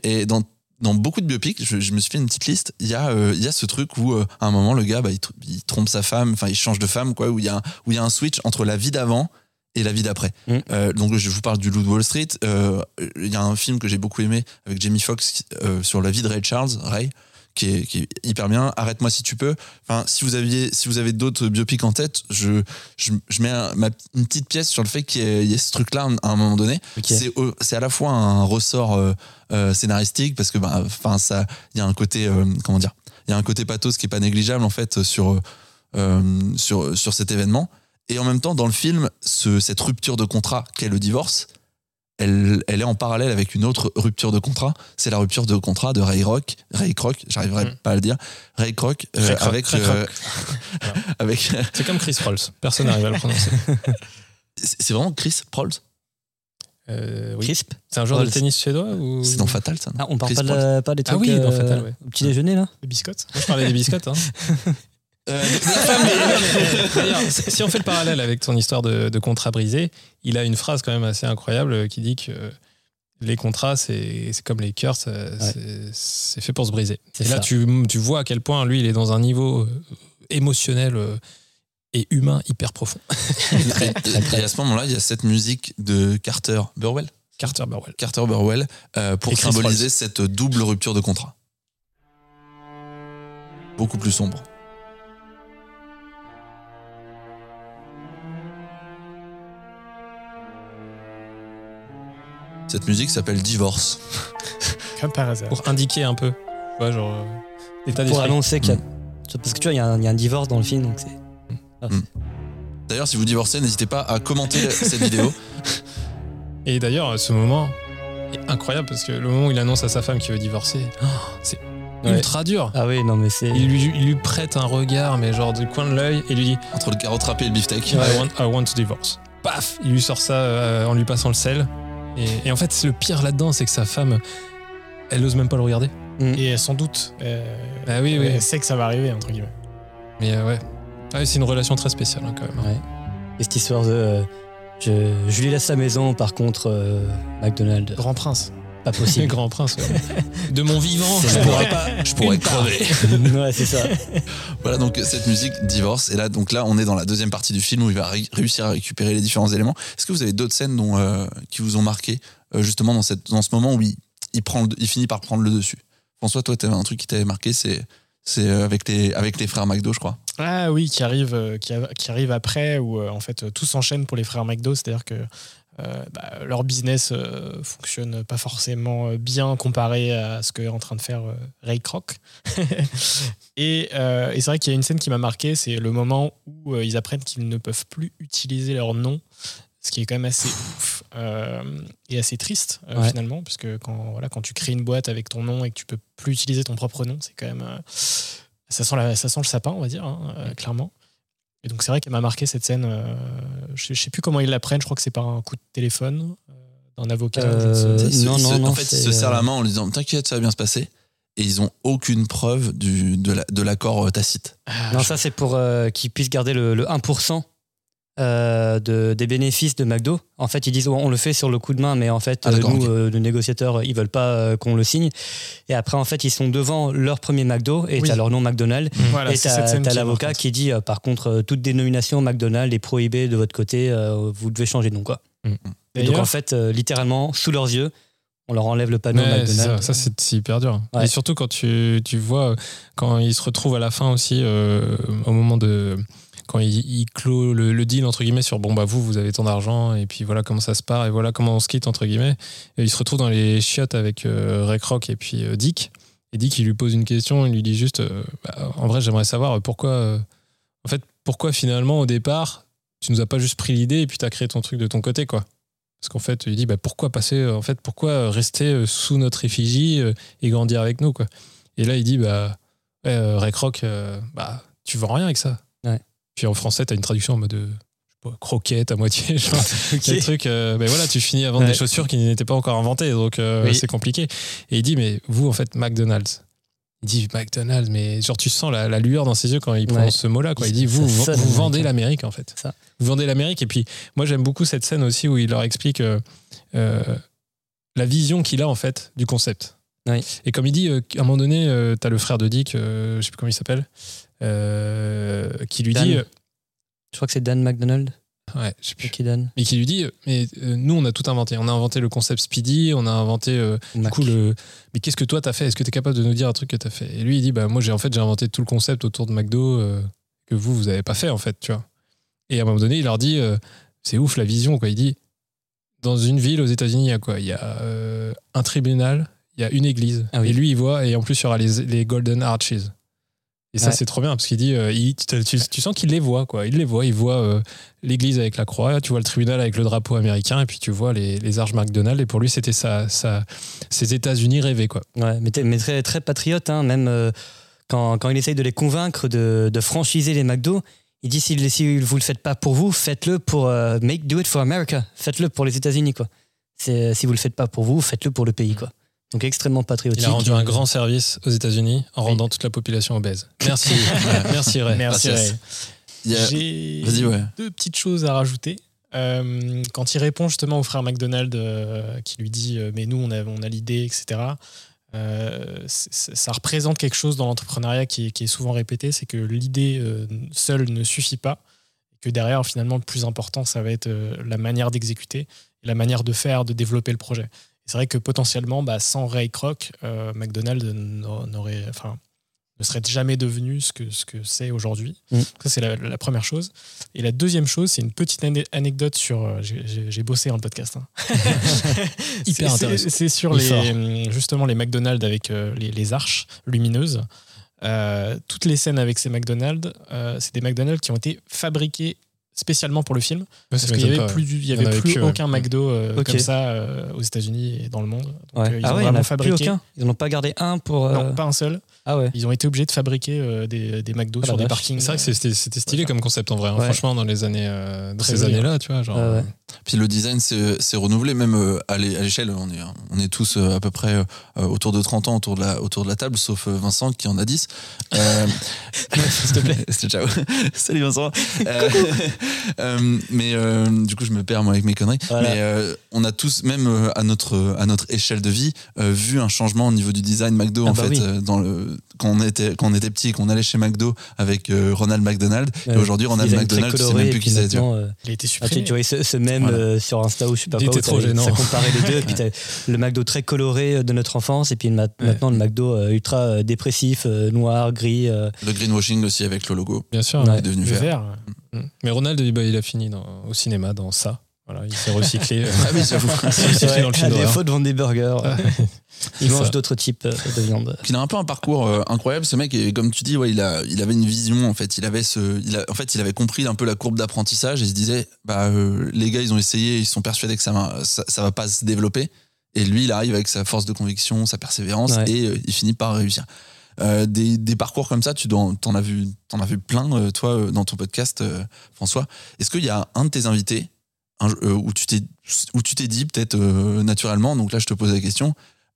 [SPEAKER 1] Et dans, dans beaucoup de biopics, je, je me suis fait une petite liste. Il y a, il y a ce truc où, à un moment, le gars, bah, il, tr- il trompe sa femme, enfin, il change de femme, quoi, où il y a, un- où il y a un switch entre la vie d'avant et la vie d'après.
[SPEAKER 2] Mm.
[SPEAKER 1] Euh, donc, je vous parle du Loup de Wall Street. Euh, Il y a un film que j'ai beaucoup aimé avec Jamie Foxx euh, sur la vie de Ray Charles, Ray. Qui est, qui est hyper bien. Arrête-moi si tu peux. Enfin, si vous aviez, si vous avez d'autres biopics en tête, je, je, je mets un- ma, une petite pièce sur le fait qu'il y y ait ce truc-là à un moment donné.
[SPEAKER 2] Ok.
[SPEAKER 1] C'est à la fois un ressort euh, euh, scénaristique parce que bah, enfin ça il y a un côté euh, comment dire il y a un côté pathos qui est pas négligeable en fait sur sur sur cet événement. Et en même temps, dans le film, ce, cette rupture de contrat qu'est le divorce, elle, elle est en parallèle avec une autre rupture de contrat. C'est la rupture de contrat de Ray Rock, Ray Kroc, j'arriverai
[SPEAKER 10] Mm.
[SPEAKER 1] pas à le dire, Ray Kroc, euh,
[SPEAKER 10] Ray Kroc,
[SPEAKER 1] avec
[SPEAKER 10] Ray
[SPEAKER 1] euh,
[SPEAKER 10] Kroc.
[SPEAKER 1] avec.
[SPEAKER 10] C'est comme Chris Rolls. Personne n'arrive à le prononcer.
[SPEAKER 1] C'est vraiment Chris Prols.
[SPEAKER 10] Euh, oui.
[SPEAKER 2] Crisp?
[SPEAKER 10] C'est un joueur de
[SPEAKER 2] Rolls.
[SPEAKER 10] tennis suédois ou...
[SPEAKER 1] C'est dans Fatal, ça. non?
[SPEAKER 2] Ah, on parle
[SPEAKER 1] Chris
[SPEAKER 2] pas, de des
[SPEAKER 10] Ah
[SPEAKER 2] trucs
[SPEAKER 10] oui, dans
[SPEAKER 2] euh,
[SPEAKER 10] Fatal, ouais.
[SPEAKER 2] au petit déjeuner là?
[SPEAKER 9] Les biscottes
[SPEAKER 10] Moi, je parlais des biscottes. Hein.
[SPEAKER 1] Euh,
[SPEAKER 10] si on fait le parallèle avec ton histoire de, de contrat brisé, il a une phrase quand même assez incroyable euh, qui dit que les contrats, c'est comme les cœurs, c'est fait pour se briser. Et là, tu, tu vois à quel point lui, il est dans un niveau euh, émotionnel euh, et humain hyper profond.
[SPEAKER 1] et, et à ce moment-là, il y a cette musique de Carter Burwell.
[SPEAKER 10] Carter Burwell.
[SPEAKER 1] Carter Burwell euh, pour symboliser
[SPEAKER 10] Rolls.
[SPEAKER 1] cette double rupture de contrat. Beaucoup plus sombre. Cette musique s'appelle Divorce.
[SPEAKER 9] Comme par hasard.
[SPEAKER 10] Pour indiquer un peu, tu vois, genre, euh, l'état
[SPEAKER 2] pour annoncer qu'il y a
[SPEAKER 1] Mm.
[SPEAKER 2] parce que tu vois il y, a un- il y a un divorce dans le film donc c'est Ah,
[SPEAKER 1] Mm. D'ailleurs, si vous divorcez, n'hésitez pas à commenter cette vidéo.
[SPEAKER 10] Et d'ailleurs, ce moment est incroyable parce que le moment où il annonce à sa femme qu'il veut divorcer, oh, c'est
[SPEAKER 2] Ouais.
[SPEAKER 10] ultra dur.
[SPEAKER 2] ah oui non mais c'est
[SPEAKER 10] Il lui, il lui prête un regard, mais genre du coin de l'œil, et lui dit
[SPEAKER 1] Entre le carotte râpé et le beefsteak.
[SPEAKER 10] I, want, I want to divorce. Paf Il lui sort ça euh, en lui passant le sel. Et, et en fait, c'est le pire là-dedans, c'est que sa femme, elle ose même pas le regarder.
[SPEAKER 9] Et sans doute, euh,
[SPEAKER 10] Ah oui, oui.
[SPEAKER 9] elle sait que ça va arriver, entre guillemets.
[SPEAKER 10] Mais euh, ouais. Ah c'est une relation très spéciale hein, quand même.
[SPEAKER 2] Ouais. Et cette histoire de. euh, je, je lui laisse la maison, par contre, euh, McDonald's,
[SPEAKER 9] Grand prince.
[SPEAKER 2] Pas possible.
[SPEAKER 10] le grand prince. ouais. De mon vivant, je pourrais pas.
[SPEAKER 1] Je pourrais crever.
[SPEAKER 2] ouais, c'est ça.
[SPEAKER 1] Voilà donc cette musique divorce et là donc là on est dans la deuxième partie du film où il va ré- réussir à récupérer les différents éléments. Est-ce que vous avez d'autres scènes dont, euh, qui vous ont marqué euh, justement dans cette dans ce moment où il, il prend le- il finit par prendre le dessus? François toi t'avais un truc qui t'avait marqué c'est c'est euh, avec les avec les frères McDo je crois.
[SPEAKER 9] Ah oui, qui arrive, qui, a- qui arrive après, où en fait tout s'enchaîne pour les frères McDo, c'est-à-dire que euh, bah, leur business euh, fonctionne pas forcément euh, bien comparé à ce qu'est en train de faire euh, Ray Kroc. et euh, et c'est vrai qu'il y a une scène qui m'a marqué, c'est le moment où ils apprennent qu'ils ne peuvent plus utiliser leur nom, ce qui est quand même assez ouf et assez triste
[SPEAKER 2] Ouais.
[SPEAKER 9] finalement, puisque quand, voilà, quand tu crées une boîte avec ton nom et que tu peux plus utiliser ton propre nom, c'est quand même... ça sent, la- ça sent le sapin, on va dire, hein, clairement. Et donc c'est vrai qu'elle m'a marqué cette scène. euh, je, je sais plus comment ils l'apprennent. Je crois que c'est par un coup de téléphone euh, d'un avocat. ne
[SPEAKER 2] Euh,
[SPEAKER 1] se-
[SPEAKER 2] non,
[SPEAKER 1] se-
[SPEAKER 2] non, non,
[SPEAKER 1] en fait il
[SPEAKER 2] c'est,
[SPEAKER 1] se serre
[SPEAKER 2] euh,
[SPEAKER 1] la main en lui disant t'inquiète ça va bien se passer et ils ont aucune preuve du de la- de l'accord euh, tacite.
[SPEAKER 9] Ah,
[SPEAKER 2] Non,
[SPEAKER 9] je-
[SPEAKER 2] ça, c'est pour euh, qu'ils puissent garder le, le 1% euh, de, des bénéfices de McDo. En fait, ils disent on le fait sur le coup de main, mais en fait,
[SPEAKER 1] Ah,
[SPEAKER 2] nous, euh, les négociateurs, ils veulent pas euh, qu'on le signe. Et après, en fait, ils sont devant leur premier McDo et
[SPEAKER 9] Oui.
[SPEAKER 2] tu as leur nom McDonald's.
[SPEAKER 9] voilà,
[SPEAKER 2] et
[SPEAKER 9] c'est
[SPEAKER 2] tu
[SPEAKER 9] cette scène
[SPEAKER 2] as,
[SPEAKER 9] qui
[SPEAKER 2] l'avocat qui dit euh, par contre, euh, toute dénomination McDonald's est prohibée de votre côté, euh, vous devez changer de nom. Quoi. Et donc, en fait, euh, littéralement, sous leurs yeux, on leur enlève le panneau
[SPEAKER 10] Ouais, c'est ça,
[SPEAKER 2] McDonald's.
[SPEAKER 10] ça, c'est hyper dur.
[SPEAKER 2] Ouais.
[SPEAKER 10] Et surtout quand tu, tu vois, quand il se retrouve à la fin aussi, euh, au moment de. Quand il, clôt le, deal, entre guillemets, sur bon, bah vous, vous avez tant d'argent, et puis voilà comment ça se part, et voilà comment on se quitte, entre guillemets. Et il se retrouve dans les chiottes avec euh, Ray Kroc et puis euh, Dick. Et Dick, il lui pose une question, il lui dit juste euh, bah, En vrai, j'aimerais savoir pourquoi. euh, en fait, pourquoi finalement, au départ, tu nous as pas juste pris l'idée et puis tu as créé ton truc de ton côté, quoi. Parce qu'en fait, il dit bah, pourquoi passer, en fait, pourquoi rester sous notre effigie et grandir avec nous, quoi. Et là, il dit bah, ouais, Ray Kroc, bah, tu vends rien avec ça. Puis en français, tu as une traduction en mode euh, sais pas, croquette à moitié, genre, trucs. euh, ben voilà, tu finis à vendre
[SPEAKER 2] Ouais.
[SPEAKER 10] des chaussures qui n'étaient pas encore inventées, donc euh,
[SPEAKER 2] Oui.
[SPEAKER 10] c'est compliqué. Et il dit mais vous, en fait, McDonald's. Il dit McDonald's, mais genre tu sens la, la lueur dans ses yeux quand il
[SPEAKER 2] Ouais.
[SPEAKER 10] prononce ce mot-là. Quoi. Il dit vous,
[SPEAKER 2] Ça
[SPEAKER 10] vous,
[SPEAKER 2] sonne
[SPEAKER 10] vous vendez l'Amérique en fait.
[SPEAKER 2] Ça.
[SPEAKER 10] Vous vendez l'Amérique. Et puis moi j'aime beaucoup cette scène aussi où il leur explique euh, euh, la vision qu'il a en fait du concept.
[SPEAKER 2] Oui.
[SPEAKER 10] Et comme il dit, euh, à un moment donné, tu as le frère de Dick, euh, je sais plus comment il s'appelle, euh, qui lui
[SPEAKER 2] Dan.
[SPEAKER 10] dit, euh,
[SPEAKER 2] Je crois que c'est Dan McDonald
[SPEAKER 10] ouais, je sais plus,
[SPEAKER 2] qui donne.
[SPEAKER 10] mais qui lui dit, euh, mais euh, nous on a tout inventé. On a inventé le concept Speedy, on a inventé euh, du
[SPEAKER 2] Mac.
[SPEAKER 10] coup le. Mais qu'est-ce que toi t'as fait? Est-ce que tu es capable de nous dire un truc que t'as fait? Et lui il dit, bah moi j'ai en fait j'ai inventé tout le concept autour de McDo euh, que vous vous avez pas fait en fait, tu vois. Et à un moment donné il leur dit, euh, c'est ouf la vision quoi. Il dit, dans une ville aux États-Unis il y a quoi? Il y a euh, un tribunal, il y a une église.
[SPEAKER 2] Ah oui.
[SPEAKER 10] Et lui il voit et en plus il y aura les, les Golden Arches. Et ça,
[SPEAKER 2] Ouais.
[SPEAKER 10] c'est trop bien parce qu'il dit, euh, il- tu, tu- tu sens qu'il les voit, quoi. Il les voit, il voit euh, l'église avec la croix, tu vois le tribunal avec le drapeau américain, et puis tu vois les, les arches McDonald's. Et pour lui, c'était ça, ça, ses États-Unis rêvés, quoi.
[SPEAKER 2] Ouais, mais, très, très patriote, hein, même euh, quand, quand il essaye de les convaincre de, de franchiser les McDo, il dit si, si vous le faites pas pour vous, faites-le pour make do it for America, faites-le pour les États-Unis quoi. Si vous le faites pas pour vous, faites-le pour le pays quoi. Donc extrêmement patriotique.
[SPEAKER 10] Il a rendu un grand service aux États-Unis en rendant toute la population obèse. Merci, merci Ray.
[SPEAKER 9] Merci. Ray. J'ai
[SPEAKER 1] ouais.
[SPEAKER 9] deux petites choses à rajouter. Euh, quand il répond justement au frère McDonald euh, qui lui dit euh, mais nous on a, on a l'idée etc euh, ça représente quelque chose dans l'entrepreneuriat qui, est- qui est souvent répété c'est que l'idée euh, seule ne suffit pas que derrière finalement le plus important ça va être euh, la manière d'exécuter la manière de faire de développer le projet Et c'est vrai que potentiellement bah, sans Ray Kroc euh, McDonald's n'a- n'aurait enfin ne serait jamais devenu ce que ce que c'est aujourd'hui
[SPEAKER 2] Mm.
[SPEAKER 9] ça c'est la, la première chose et la deuxième chose, c'est une petite ane- anecdote sur. euh, j'ai- bossé dans le podcast. hein.
[SPEAKER 10] Hyper intéressant.
[SPEAKER 9] c'est- sur les,
[SPEAKER 10] fort.
[SPEAKER 9] hum, justement les McDonald's avec euh, les, les arches lumineuses. Euh, toutes les scènes avec ces McDonald's, euh, c'est des McDonald's qui ont été fabriqués spécialement pour le film.
[SPEAKER 10] Ouais,
[SPEAKER 9] Parce qu'il n'y avait plus, il y avait aucun McDo euh, comme ça euh, aux États-Unis et dans le monde. Donc,
[SPEAKER 2] Ouais.
[SPEAKER 9] euh, ils
[SPEAKER 2] ah
[SPEAKER 9] ont
[SPEAKER 2] ouais, il n'y en
[SPEAKER 9] vraiment
[SPEAKER 2] a plus
[SPEAKER 9] fabriqué.
[SPEAKER 2] aucun. Ils n'en ont pas gardé un pour. euh,
[SPEAKER 9] Non, pas un seul.
[SPEAKER 2] Ah ouais.
[SPEAKER 9] Ils ont été obligés de fabriquer euh, des, des McDo
[SPEAKER 2] Ah,
[SPEAKER 9] sur des parkings.
[SPEAKER 10] C'est vrai que c'était c'était stylé comme concept en vrai. hein.
[SPEAKER 2] Ouais.
[SPEAKER 10] Franchement, dans les années, euh, dans ces années-là, tu vois, genre.
[SPEAKER 2] Ouais.
[SPEAKER 1] Puis le design s'est renouvelé, même euh, à l'é- à l'échelle, on est, on est tous euh, à peu près euh, autour de 30 ans autour de la, autour de la table, sauf euh, Vincent qui en a 10. Euh, S'il te plaît. Ciao. Salut Vincent. Euh, euh, mais euh, du coup, je me perds moi avec mes conneries.
[SPEAKER 2] Voilà.
[SPEAKER 1] Mais euh, on a tous, même euh, à notre, à notre échelle de vie, euh, vu un changement au niveau du design McDo,
[SPEAKER 2] Ah
[SPEAKER 1] en
[SPEAKER 2] bah
[SPEAKER 1] fait,
[SPEAKER 2] oui.
[SPEAKER 1] euh, dans le, quand, on était, quand on était petit et qu'on allait chez McDo avec euh, Ronald McDonald. Et aujourd'hui, Ronald McDonald, tu sais
[SPEAKER 2] coloré,
[SPEAKER 1] même plus qui c'est. vois.
[SPEAKER 2] euh,
[SPEAKER 9] Il a été
[SPEAKER 2] Ah, tu,
[SPEAKER 9] supprimé.
[SPEAKER 2] tu voyais ce, ce même
[SPEAKER 1] Voilà.
[SPEAKER 2] euh, sur Insta ou je sais pas
[SPEAKER 10] Il
[SPEAKER 2] quoi,
[SPEAKER 10] trop gênant.
[SPEAKER 2] ça comparait les deux, et puis t'avais le McDo très coloré de notre enfance, et puis maintenant le McDo euh, ultra dépressif, euh, noir, gris. euh,
[SPEAKER 1] Le greenwashing aussi avec le logo.
[SPEAKER 10] Bien sûr.
[SPEAKER 2] Ouais.
[SPEAKER 1] Il est devenu
[SPEAKER 9] Le
[SPEAKER 1] vert.
[SPEAKER 9] vert.
[SPEAKER 10] Mm. Mais Ronald, il, bah, il a fini dans- au cinéma dans ça. Voilà, il s'est recyclé.
[SPEAKER 1] Ah oui, j'avoue.
[SPEAKER 10] Il s'est recyclé dans le
[SPEAKER 2] à
[SPEAKER 10] film d'horreur.
[SPEAKER 2] défaut de vendre des burgers, euh, il mange d'autres types euh, de viande.
[SPEAKER 1] Il a un peu un parcours euh, incroyable ce mec et comme tu dis ouais il a il avait une vision en fait il avait ce il a, en fait il avait compris un peu la courbe d'apprentissage et il se disait bah euh, les gars ils ont essayé ils sont persuadés que ça va ça, ça va pas se développer et lui il arrive avec sa force de conviction sa persévérance
[SPEAKER 2] Ouais.
[SPEAKER 1] et euh, il finit par réussir Euh, des, des parcours comme ça tu dois- t'en as vu t'en as vu plein euh, toi euh, dans ton podcast euh, François est-ce qu'il y a un de tes invités un- euh, où tu t'es dit peut-être euh, naturellement donc là je te pose la question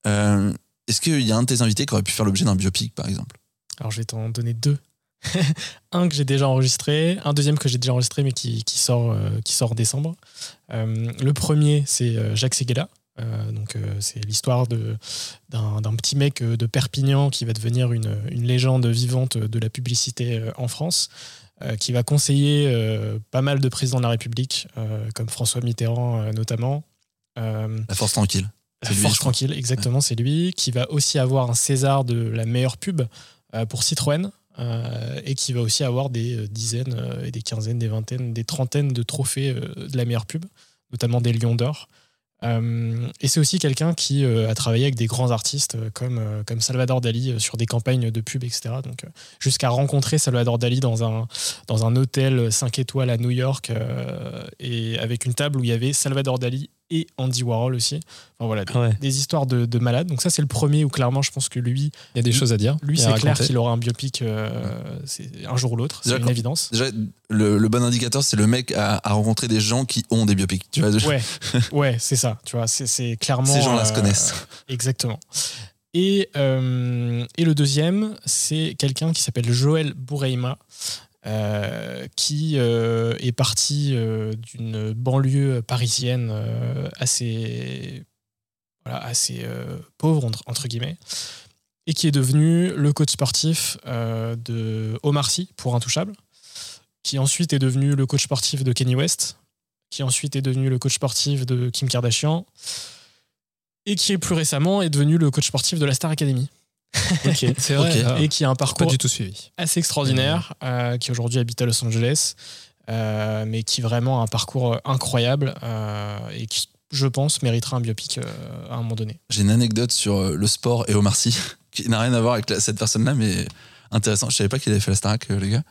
[SPEAKER 1] euh, est-ce qu'il y a un de tes invités qui aurait pu faire l'objet d'un biopic, par exemple?
[SPEAKER 9] Alors je vais t'en donner deux. un que j'ai déjà enregistré, un deuxième que j'ai déjà enregistré mais qui, sort, qui en décembre. Le premier, c'est Jacques Seguela. Donc c'est l'histoire d'un petit mec de Perpignan qui va devenir une, légende vivante de la publicité en France, qui va conseiller euh, pas mal de présidents de la République, euh, comme François Mitterrand euh, notamment. Euh,
[SPEAKER 1] La force tranquille.
[SPEAKER 9] la
[SPEAKER 1] lui,
[SPEAKER 9] Force. Tranquille, exactement, c'est lui, qui va aussi avoir un César de la meilleure pub euh, pour Citroën, euh, et qui va aussi avoir des euh, dizaines euh, et des quinzaines, des vingtaines, des trentaines de trophées euh, de la meilleure pub, notamment des Lions d'Or. Euh, et c'est aussi quelqu'un qui euh, a travaillé avec des grands artistes euh, comme, comme Salvador Dali sur des campagnes de pub, etc. Donc, jusqu'à rencontrer Salvador Dali dans un, dans un hôtel 5 étoiles à New York, et avec une table où il y avait Salvador Dali et Andy Warhol aussi. Enfin, voilà, des,
[SPEAKER 2] ouais.
[SPEAKER 9] des histoires de, de malades. Donc ça, c'est le premier où clairement, je pense que lui,
[SPEAKER 10] Il y a des choses à dire.
[SPEAKER 9] lui c'est clair qu'il aura un biopic euh, c'est un jour ou l'autre. C'est une évidence.
[SPEAKER 1] Déjà, le, le bon indicateur, c'est le mec à, à rencontrer des gens qui ont des biopics. Tu vois,
[SPEAKER 9] Ouais, ouais, c'est ça. Tu vois, c'est, c'est clairement.
[SPEAKER 1] Ces gens-là se
[SPEAKER 9] euh,
[SPEAKER 1] connaissent.
[SPEAKER 9] Exactement. Et, euh, et le deuxième, c'est quelqu'un qui s'appelle Joël Boureima, euh, qui euh, est parti euh, d'une banlieue parisienne assez, voilà, assez pauvre, entre, guillemets, et qui est devenu le coach sportif de Omar Sy pour Intouchable, qui ensuite est devenu le coach sportif de Kenny West, qui ensuite est devenu le coach sportif de Kim Kardashian, et qui plus récemment est devenu le coach sportif de la Star Academy.
[SPEAKER 2] Ok.
[SPEAKER 10] C'est vrai.
[SPEAKER 1] Ok.
[SPEAKER 10] ah,
[SPEAKER 9] et qui a un
[SPEAKER 10] pas
[SPEAKER 9] parcours
[SPEAKER 10] du tout suivi.
[SPEAKER 9] assez extraordinaire, euh, qui aujourd'hui habite à Los Angeles, euh, mais qui vraiment a un parcours euh, incroyable euh, et qui, je pense, méritera un biopic euh, à un moment donné.
[SPEAKER 1] J'ai une anecdote sur le sport et Omar Sy, qui n'a rien à voir avec la- cette personne-là, mais intéressant. Je savais pas qu'il avait fait la Starac, euh, le gars.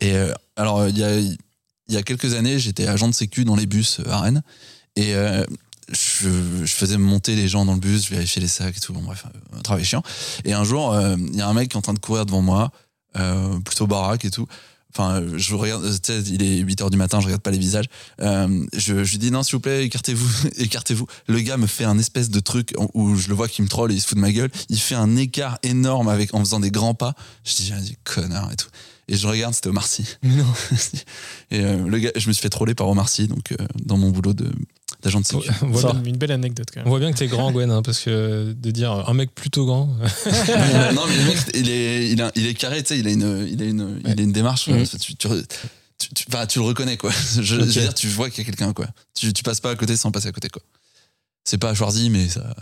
[SPEAKER 1] Et euh, alors, il y, a, il y a quelques années, j'étais agent de sécu dans les bus à Rennes. Et euh, je, je faisais monter les gens dans le bus, je vérifiais les sacs et tout. Bon, bref, un travail chiant. Et un jour, euh, il y a un mec qui est en train de courir devant moi, euh, plutôt baraque et tout. Enfin, je regarde, il est 8 h du matin, je regarde pas les visages. Euh, je, je lui dis non, s'il vous plaît, écartez-vous, écartez-vous. Le gars me fait un espèce de truc où je le vois qui me troll et il se fout de ma gueule. Il fait un écart énorme avec, en faisant des grands pas. Je dis, ah, connard et tout. Et je regarde, c'était Omar Sy.
[SPEAKER 2] Non.
[SPEAKER 1] Et euh, le gars, je me suis fait troller par Omar Sy, donc euh, dans mon boulot de d'agent de sécu.
[SPEAKER 10] On voit,
[SPEAKER 9] C'est
[SPEAKER 10] bien,
[SPEAKER 9] une belle anecdote quand
[SPEAKER 10] on
[SPEAKER 9] même.
[SPEAKER 10] voit bien que t'es grand, Gwen, hein, parce que de dire un mec plutôt grand.
[SPEAKER 1] non mais le mec, il est, il, a- il est carré, tu sais, il a une, il a une, il a une démarche.
[SPEAKER 2] Mhm.
[SPEAKER 1] tu, tu, tu, tu- le reconnais quoi. Je, je veux dire, tu vois qu'il y a quelqu'un quoi. Tu, tu passes pas à côté sans passer à côté quoi. C'est pas Schwarzy, mais ça.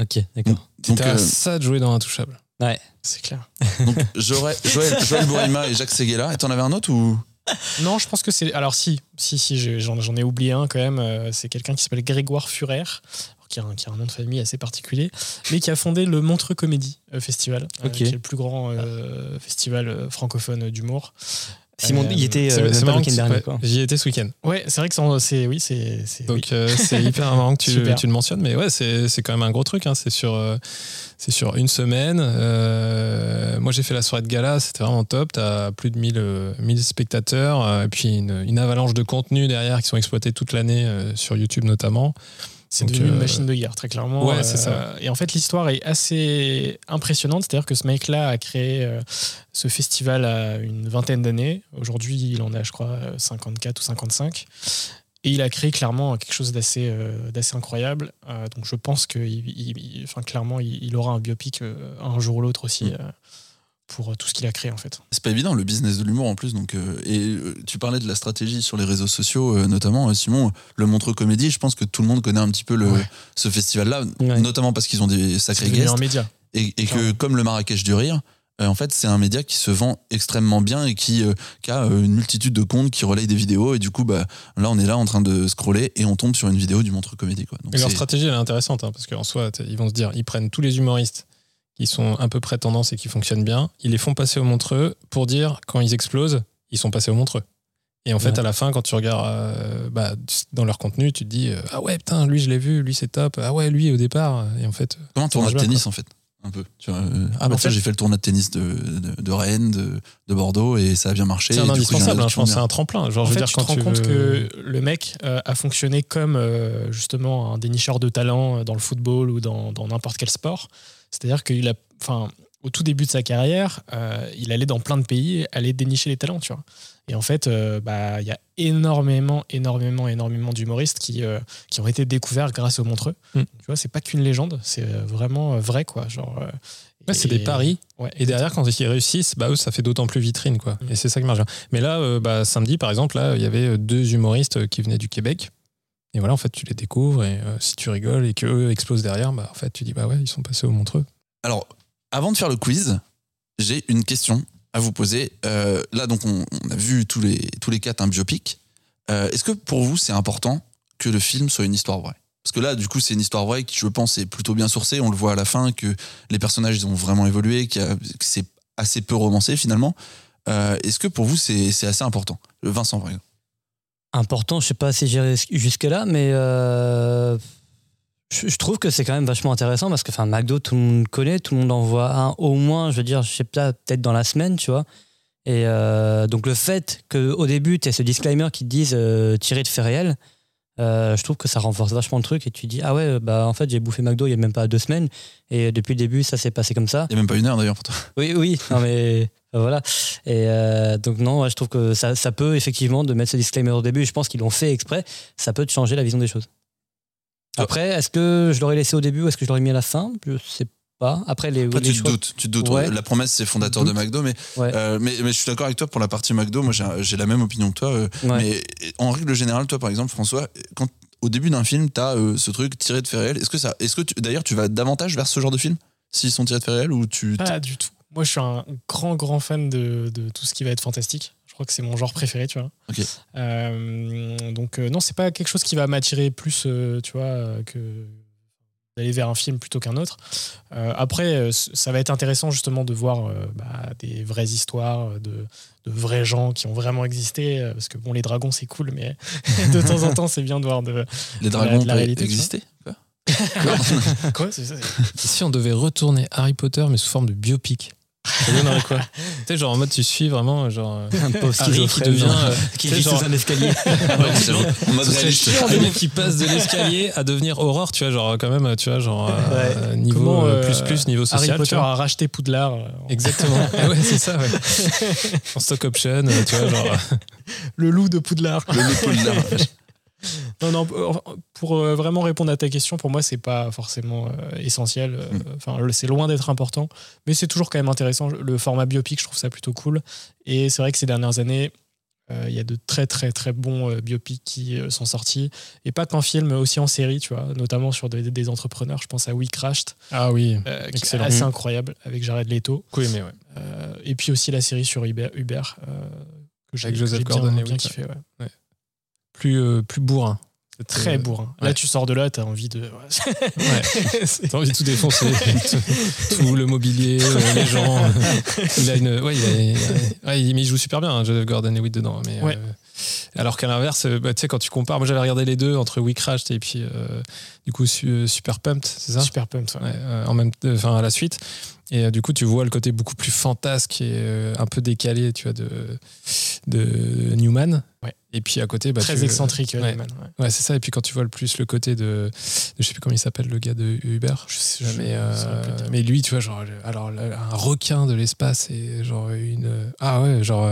[SPEAKER 2] Ok, d'accord.
[SPEAKER 1] Donc,
[SPEAKER 10] à
[SPEAKER 1] euh,
[SPEAKER 10] ça de jouer dans Intouchable.
[SPEAKER 2] Ouais.
[SPEAKER 9] C'est clair.
[SPEAKER 1] donc Joël, Joël, Joël Bourima et Jacques Seguela. Et t'en avais un autre ou?
[SPEAKER 9] Non, je pense que c'est. Alors, si, si, si, j'en ai oublié un quand même. Euh, C'est quelqu'un qui s'appelle Grégoire Furer, qui a, un, qui a un nom de famille assez particulier, mais qui a fondé le Montreux Comédie euh, Festival, euh, qui est le plus grand euh, festival francophone d'humour.
[SPEAKER 2] Simon,
[SPEAKER 9] Euh,
[SPEAKER 2] il était
[SPEAKER 10] C'est-
[SPEAKER 2] euh, le week-end dernier.
[SPEAKER 10] J'y étais ce week-end.
[SPEAKER 9] Ouais, c'est vrai que c'est-. Oui, c'est.
[SPEAKER 10] Donc
[SPEAKER 9] oui.
[SPEAKER 10] euh, c'est hyper marrant que tu, tu le mentionnes, mais ouais, c'est c'est quand même un gros truc. hein. C'est sur, euh, c'est sur une semaine. Euh, moi, j'ai fait la soirée de gala, c'était vraiment top. T'as plus de 1000, euh, 1000 spectateurs, euh, et puis une, une avalanche de contenu derrière qui sont exploités toute l'année euh, sur YouTube notamment.
[SPEAKER 9] C'est devenu une
[SPEAKER 10] euh,
[SPEAKER 9] machine de guerre, très clairement.
[SPEAKER 10] ouais, c'est ça.
[SPEAKER 9] Et en fait, l'histoire est assez impressionnante. C'est-à-dire que ce mec-là a créé euh, ce festival à une vingtaine d'années. Aujourd'hui, il en a, je crois, euh, 54 ou 55. Et il a créé clairement quelque chose d'assez euh, d'assez incroyable. Euh, donc je pense que il, il- il- enfin, clairement, il, aura un biopic euh, un jour ou l'autre aussi
[SPEAKER 10] Mm.
[SPEAKER 9] Pour euh, tout ce qu'il a créé, en fait.
[SPEAKER 1] C'est pas évident le business de l'humour en plus. Donc, euh, et euh, tu parlais de la stratégie sur les réseaux sociaux, euh, notamment. Simon, le Montreux Comédie, je pense que tout le monde connaît un petit peu le,
[SPEAKER 10] Ouais.
[SPEAKER 1] ce festival-là,
[SPEAKER 2] Ouais.
[SPEAKER 1] notamment parce qu'ils ont des sacrés guests.
[SPEAKER 9] un média.
[SPEAKER 1] Et, et que, comme le Marrakech du Rire, en fait, c'est un média qui se vend extrêmement bien et qui, euh, qui a une multitude de comptes qui relayent des vidéos. Et du coup, bah, là, on est là en train de scroller et on tombe sur une vidéo du Montreux Comédie. Quoi. Donc,
[SPEAKER 10] Et leur stratégie, elle est intéressante, hein, parce qu'en soi, ils vont se dire, ils prennent tous les humoristes qui sont à peu près tendance et qui fonctionnent bien, ils les font passer au Montreux pour dire, quand ils explosent, ils sont passés au Montreux. Et en fait,
[SPEAKER 2] Ouais.
[SPEAKER 10] à la fin, quand tu regardes euh, bah, dans leur contenu, tu te dis, euh, ah ouais, putain, lui, je l'ai vu, lui, c'est top. Ah ouais, lui, au départ. Et en fait,
[SPEAKER 1] Comme un tournoi de tennis, en fait. Un peu. Tu vois, euh, ah,
[SPEAKER 9] En
[SPEAKER 1] bah, tiens,
[SPEAKER 9] fait-
[SPEAKER 1] j'ai fait le tournoi de tennis de, de, de Rennes, de, de Bordeaux, et ça a bien marché.
[SPEAKER 10] c'est un indispensable, hein, je pense, c'est un tremplin. Genre,
[SPEAKER 9] En
[SPEAKER 10] je veux
[SPEAKER 9] fait,
[SPEAKER 10] dire,
[SPEAKER 9] tu
[SPEAKER 10] quand
[SPEAKER 9] te rends compte
[SPEAKER 10] veux-
[SPEAKER 9] que le mec euh, a fonctionné comme euh, justement un dénicheur de talent dans le football ou dans dans n'importe quel sport. C'est-à-dire qu'il a, enfin, au tout début de sa carrière, euh, il allait dans plein de pays aller dénicher les talents, tu vois. Et en fait, euh, bah, il y a énormément, énormément, énormément d'humoristes qui, euh, qui ont été découverts grâce au Montreux.
[SPEAKER 10] Mm.
[SPEAKER 9] Tu vois, c'est pas qu'une légende, c'est vraiment vrai, quoi. Genre,
[SPEAKER 10] Ouais, c'est des paris.
[SPEAKER 9] Ouais,
[SPEAKER 10] Et derrière, quand ils réussissent, bah, eux, ça fait d'autant plus vitrine. Quoi.
[SPEAKER 9] Mm.
[SPEAKER 10] Et c'est ça qui marche bien. Mais là, bah, samedi, par exemple, là, il y avait deux humoristes qui venaient du Québec. Et voilà, en fait, tu les découvres. Et euh, si tu rigoles et qu'eux explosent derrière, bah, en fait, tu dis, bah ouais, ils sont passés au Montreux.
[SPEAKER 1] Alors, avant de faire le quiz, j'ai une question à vous poser. Euh, là, donc, on, a vu tous les, tous les quatre un biopic. Euh, Est-ce que pour vous, c'est important que le film soit une histoire vraie? Parce que là, du coup, c'est une histoire vraie qui, je pense, est plutôt bien sourcée. On le voit à la fin que les personnages ils ont vraiment évolué, que c'est assez peu romancé finalement. Est-ce que pour vous, c'est assez important? Vincent, par exemple.
[SPEAKER 2] Important, je sais pas si j'irai jusque-là, mais euh, je, je trouve que c'est quand même vachement intéressant parce que enfin, McDo, tout le monde connaît, tout le monde en voit un au moins, je veux dire, je sais pas, peut-être dans la semaine, tu vois. Et euh, donc le fait qu'au début, tu aies ce disclaimer qui te dise euh, tiré de faits réels, euh, je trouve que ça renforce vachement le truc et tu dis, ah ouais, bah en fait, j'ai bouffé McDo il y a même pas deux semaines et depuis le début, ça s'est passé comme ça.
[SPEAKER 1] Il n'y a même pas une heure d'ailleurs pour toi.
[SPEAKER 2] Oui, oui, non mais voilà. Et euh, donc non, ouais, je trouve que ça, ça peut effectivement de mettre ce disclaimer au début. Je pense qu'ils l'ont fait exprès. Ça peut te changer la vision des choses. Après, est-ce que je l'aurais laissé au début ou est-ce que je l'aurais mis à la fin? Je sais pas. Après les,
[SPEAKER 1] Après,
[SPEAKER 2] les
[SPEAKER 1] tu te doutes, tu te doutes.
[SPEAKER 2] Ouais.
[SPEAKER 1] La promesse, c'est fondateur de. McDo, mais,
[SPEAKER 2] Ouais.
[SPEAKER 1] euh, mais, mais je suis d'accord avec toi pour la partie McDo. Moi, j'ai la même opinion que toi. euh,
[SPEAKER 2] Ouais.
[SPEAKER 1] Mais en règle générale, toi, par exemple, François, quand au début d'un film, tu as ce truc tiré de faits réels, est-ce que ça, est-ce que d'ailleurs, tu vas davantage vers ce genre de film s'ils sont tirés de faits réels ou tu
[SPEAKER 9] Pas du tout. Moi, je suis un grand, grand fan de, de tout ce qui va être fantastique. Je crois que c'est mon genre préféré, tu vois. Euh, donc, euh, non, c'est pas quelque chose qui va m'attirer plus, euh, tu vois, euh, que, d'aller vers un film plutôt qu'un autre. Euh, après, ça va être intéressant justement de voir euh, bah, des vraies histoires de, de vrais gens qui ont vraiment existé. Parce que bon, les dragons, c'est cool, mais de temps en temps, c'est bien de voir de,
[SPEAKER 1] Les
[SPEAKER 9] de la-
[SPEAKER 1] dragons
[SPEAKER 9] de la réalité,
[SPEAKER 1] exister quoi
[SPEAKER 9] Quoi ça
[SPEAKER 10] si on devait retourner Harry Potter, mais sous forme de biopic ça donnerait quoi Tu sais, genre en mode tu suis vraiment, genre.
[SPEAKER 2] Un pauvre
[SPEAKER 10] qui devient. euh,
[SPEAKER 2] qui vit
[SPEAKER 10] genre-
[SPEAKER 2] sous un escalier.
[SPEAKER 1] Ouais, c'est bon. En mode réaliste.
[SPEAKER 10] le mec qui passe de l'escalier à devenir horreur, tu vois, genre quand même, tu vois, genre euh, niveau
[SPEAKER 9] Comment,
[SPEAKER 10] euh, plus plus niveau social.
[SPEAKER 9] Harry
[SPEAKER 10] tu vois.
[SPEAKER 9] a racheté Poudlard. euh, en-
[SPEAKER 10] Exactement. Ah ouais, c'est ça, ouais. En stock option, tu vois, genre.
[SPEAKER 9] Le loup de Poudlard.
[SPEAKER 1] Le loup de Poudlard.
[SPEAKER 9] Non, non, pour- pour euh, vraiment répondre à ta question, pour moi, c'est pas forcément euh, essentiel. euh,
[SPEAKER 1] Mm.
[SPEAKER 9] Enfin, c'est loin d'être important, mais c'est toujours quand même intéressant. Le format biopic, je trouve ça plutôt cool. Et c'est vrai que ces dernières années, euh, il y a de très, très, très bons euh, biopics qui euh, sont sortis. Et pas qu'en film, mais aussi en série, tu vois, notamment sur des, des entrepreneurs. Je pense à We Crashed,
[SPEAKER 10] Ah oui.
[SPEAKER 9] euh, qui
[SPEAKER 10] Excellent.
[SPEAKER 9] est assez incroyable avec Jared Leto.
[SPEAKER 10] Oui, mais ouais.
[SPEAKER 9] Euh, et puis aussi la série sur Uber, Uber euh, que j'ai bien,
[SPEAKER 10] Gordon-Levitt,
[SPEAKER 9] bien
[SPEAKER 10] ouais.
[SPEAKER 9] kiffé. ouais.
[SPEAKER 10] Plus, euh, plus bourrin.
[SPEAKER 9] Très
[SPEAKER 10] euh,
[SPEAKER 9] bourrin.
[SPEAKER 10] ouais.
[SPEAKER 9] Là, tu sors de là, t'as envie de.
[SPEAKER 10] Ouais. T'as envie de tout défoncer. tout, le mobilier, euh, les gens. Il a une. Ouais, il, a- il ouais, joue super bien, hein, Joseph Gordon-Levitt dedans. Mais,
[SPEAKER 9] Ouais.
[SPEAKER 10] Alors qu'à l'inverse, euh, bah, tu sais, quand tu compares, moi j'avais regardé les deux entre We Crashed et puis euh, du coup euh, Super Pumped, c'est ça?
[SPEAKER 9] Super pumped. ouais.
[SPEAKER 10] Ouais, en même enfin à la suite et du coup tu vois le côté beaucoup plus fantasque et euh, un peu décalé tu vois de de Newman
[SPEAKER 9] Ouais.
[SPEAKER 10] et puis à côté bah,
[SPEAKER 9] Très
[SPEAKER 10] tu-
[SPEAKER 9] excentrique,
[SPEAKER 10] ouais.
[SPEAKER 9] Newman, ouais.
[SPEAKER 10] ouais c'est ça et puis quand tu vois le plus le côté de, de je sais plus comment il s'appelle le gars de Uber
[SPEAKER 9] Je sais-
[SPEAKER 10] mais, euh, mais lui tu vois genre alors un requin de l'espace et genre une ah ouais genre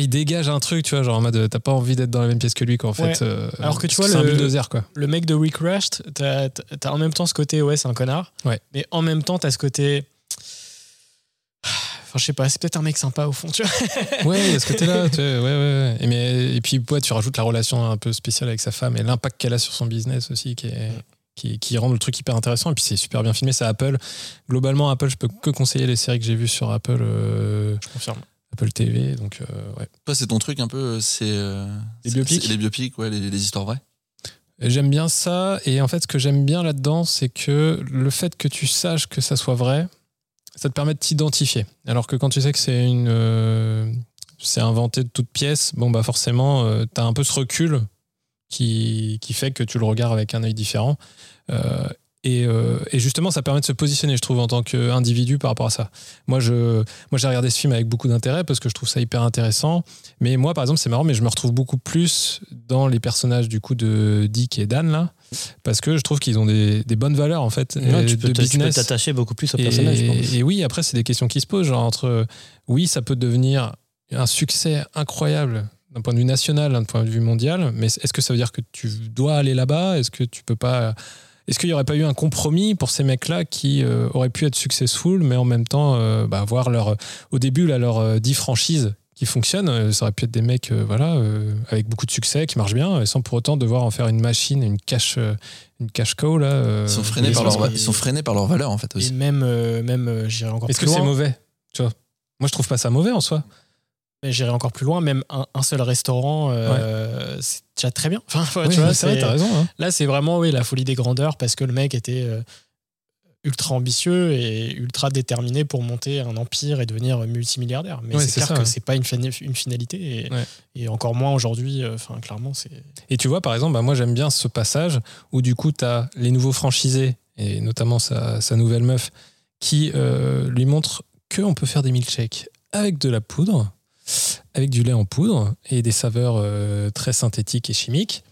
[SPEAKER 10] il dégage un truc tu vois genre en mode t'as pas envie d'être dans la même pièce que lui quoi en
[SPEAKER 9] Ouais.
[SPEAKER 10] fait euh,
[SPEAKER 9] Alors que tu vois,
[SPEAKER 10] c'est un
[SPEAKER 9] le-
[SPEAKER 10] bulldozer quoi
[SPEAKER 9] Le mec de We Crashed, t'as t'as en même temps ce côté, ouais, c'est un connard.
[SPEAKER 10] Ouais.
[SPEAKER 9] Mais en même temps, t'as ce côté. Enfin, je sais pas, c'est peut-être un mec sympa au fond, tu vois.
[SPEAKER 10] Ouais, il y a ce côté-là. tu sais, ouais, ouais, ouais. Et, mais, et puis, ouais, tu rajoutes la relation un peu spéciale avec sa femme et l'impact qu'elle a sur son business aussi, qui, est, qui, qui rend le truc hyper intéressant. Et puis, c'est super bien filmé. C'est Apple. Globalement, Apple, je peux que conseiller les séries que j'ai vues sur Apple, euh,
[SPEAKER 9] Je confirme.
[SPEAKER 10] Apple TV. Donc, euh, ouais.
[SPEAKER 1] Toi, c'est ton truc un peu, c'est. euh,
[SPEAKER 10] Les
[SPEAKER 1] c'est-
[SPEAKER 10] biopics
[SPEAKER 1] c'est Les biopics, ouais, les, les histoires vraies.
[SPEAKER 10] J'aime bien ça. Et en fait, ce que j'aime bien là-dedans, c'est que le fait que tu saches que ça soit vrai, ça te permet de t'identifier. Alors que quand tu sais que c'est une. euh, c'est inventé de toutes pièces, bon, bah forcément, tu as un peu ce recul qui, qui fait que tu le regardes avec un œil différent. Euh, et, euh, et justement, ça permet de se positionner, je trouve, en tant qu'individu par rapport à ça. Moi, je, moi, j'ai regardé ce film avec beaucoup d'intérêt parce que je trouve ça hyper intéressant. Mais moi, par exemple, c'est marrant, mais je me retrouve beaucoup plus dans les personnages du coup de Dick et Dan là, parce que je trouve qu'ils ont des, des bonnes valeurs en fait
[SPEAKER 2] Ouais, tu peux
[SPEAKER 10] de
[SPEAKER 2] te- tu peux
[SPEAKER 10] business.
[SPEAKER 2] t'attacher beaucoup plus au
[SPEAKER 10] Et,
[SPEAKER 2] personnage, je pense.
[SPEAKER 10] et oui, après, c'est des questions qui se posent. Genre, entre oui, ça peut devenir un succès incroyable d'un point de vue national, d'un point de vue mondial, mais est-ce que ça veut dire que tu dois aller là-bas? Est-ce que tu peux pas. Est-ce qu'il n'y aurait pas eu un compromis pour ces mecs-là qui euh, auraient pu être successful, mais en même temps euh, bah, avoir leur, au début là, leur euh, 10 franchises qui fonctionnent euh, Ça aurait pu être des mecs euh, voilà, euh, avec beaucoup de succès, qui marchent bien, et sans pour autant devoir en faire une machine, une cash, euh, une cash cow. Là, euh,
[SPEAKER 1] Ils sont freinés,
[SPEAKER 9] et
[SPEAKER 1] par leur, ils sont freinés par leurs valeurs, en fait,
[SPEAKER 9] Et
[SPEAKER 1] aussi.
[SPEAKER 9] même, euh, même euh, j'irai encore
[SPEAKER 10] Est-ce
[SPEAKER 9] plus
[SPEAKER 10] que c'est mauvais? Tu vois Moi, je trouve pas ça mauvais en soi.
[SPEAKER 9] Mais J'irai encore plus loin. Même un, un seul restaurant, euh, c'est déjà très bien. Enfin,
[SPEAKER 10] Oui,
[SPEAKER 9] tu vois,
[SPEAKER 10] c'est vrai, t'as raison. hein.
[SPEAKER 9] Là, c'est vraiment oui, la folie des grandeurs parce que le mec était euh, ultra ambitieux et ultra déterminé pour monter un empire et devenir multimilliardaire. Mais
[SPEAKER 10] Ouais,
[SPEAKER 9] c'est clair
[SPEAKER 10] ça,
[SPEAKER 9] que
[SPEAKER 10] ouais.
[SPEAKER 9] c'est pas une, finalité et,
[SPEAKER 10] Ouais.
[SPEAKER 9] et encore moins aujourd'hui. euh, Enfin, clairement, c'est.
[SPEAKER 10] Et tu vois, par exemple, bah, moi j'aime bien ce passage où du coup tu as les nouveaux franchisés, et notamment sa, sa nouvelle meuf, qui euh, lui montre qu'on peut faire des milkshakes avec de la poudre, avec du lait en poudre et des saveurs euh, très synthétiques et chimiques.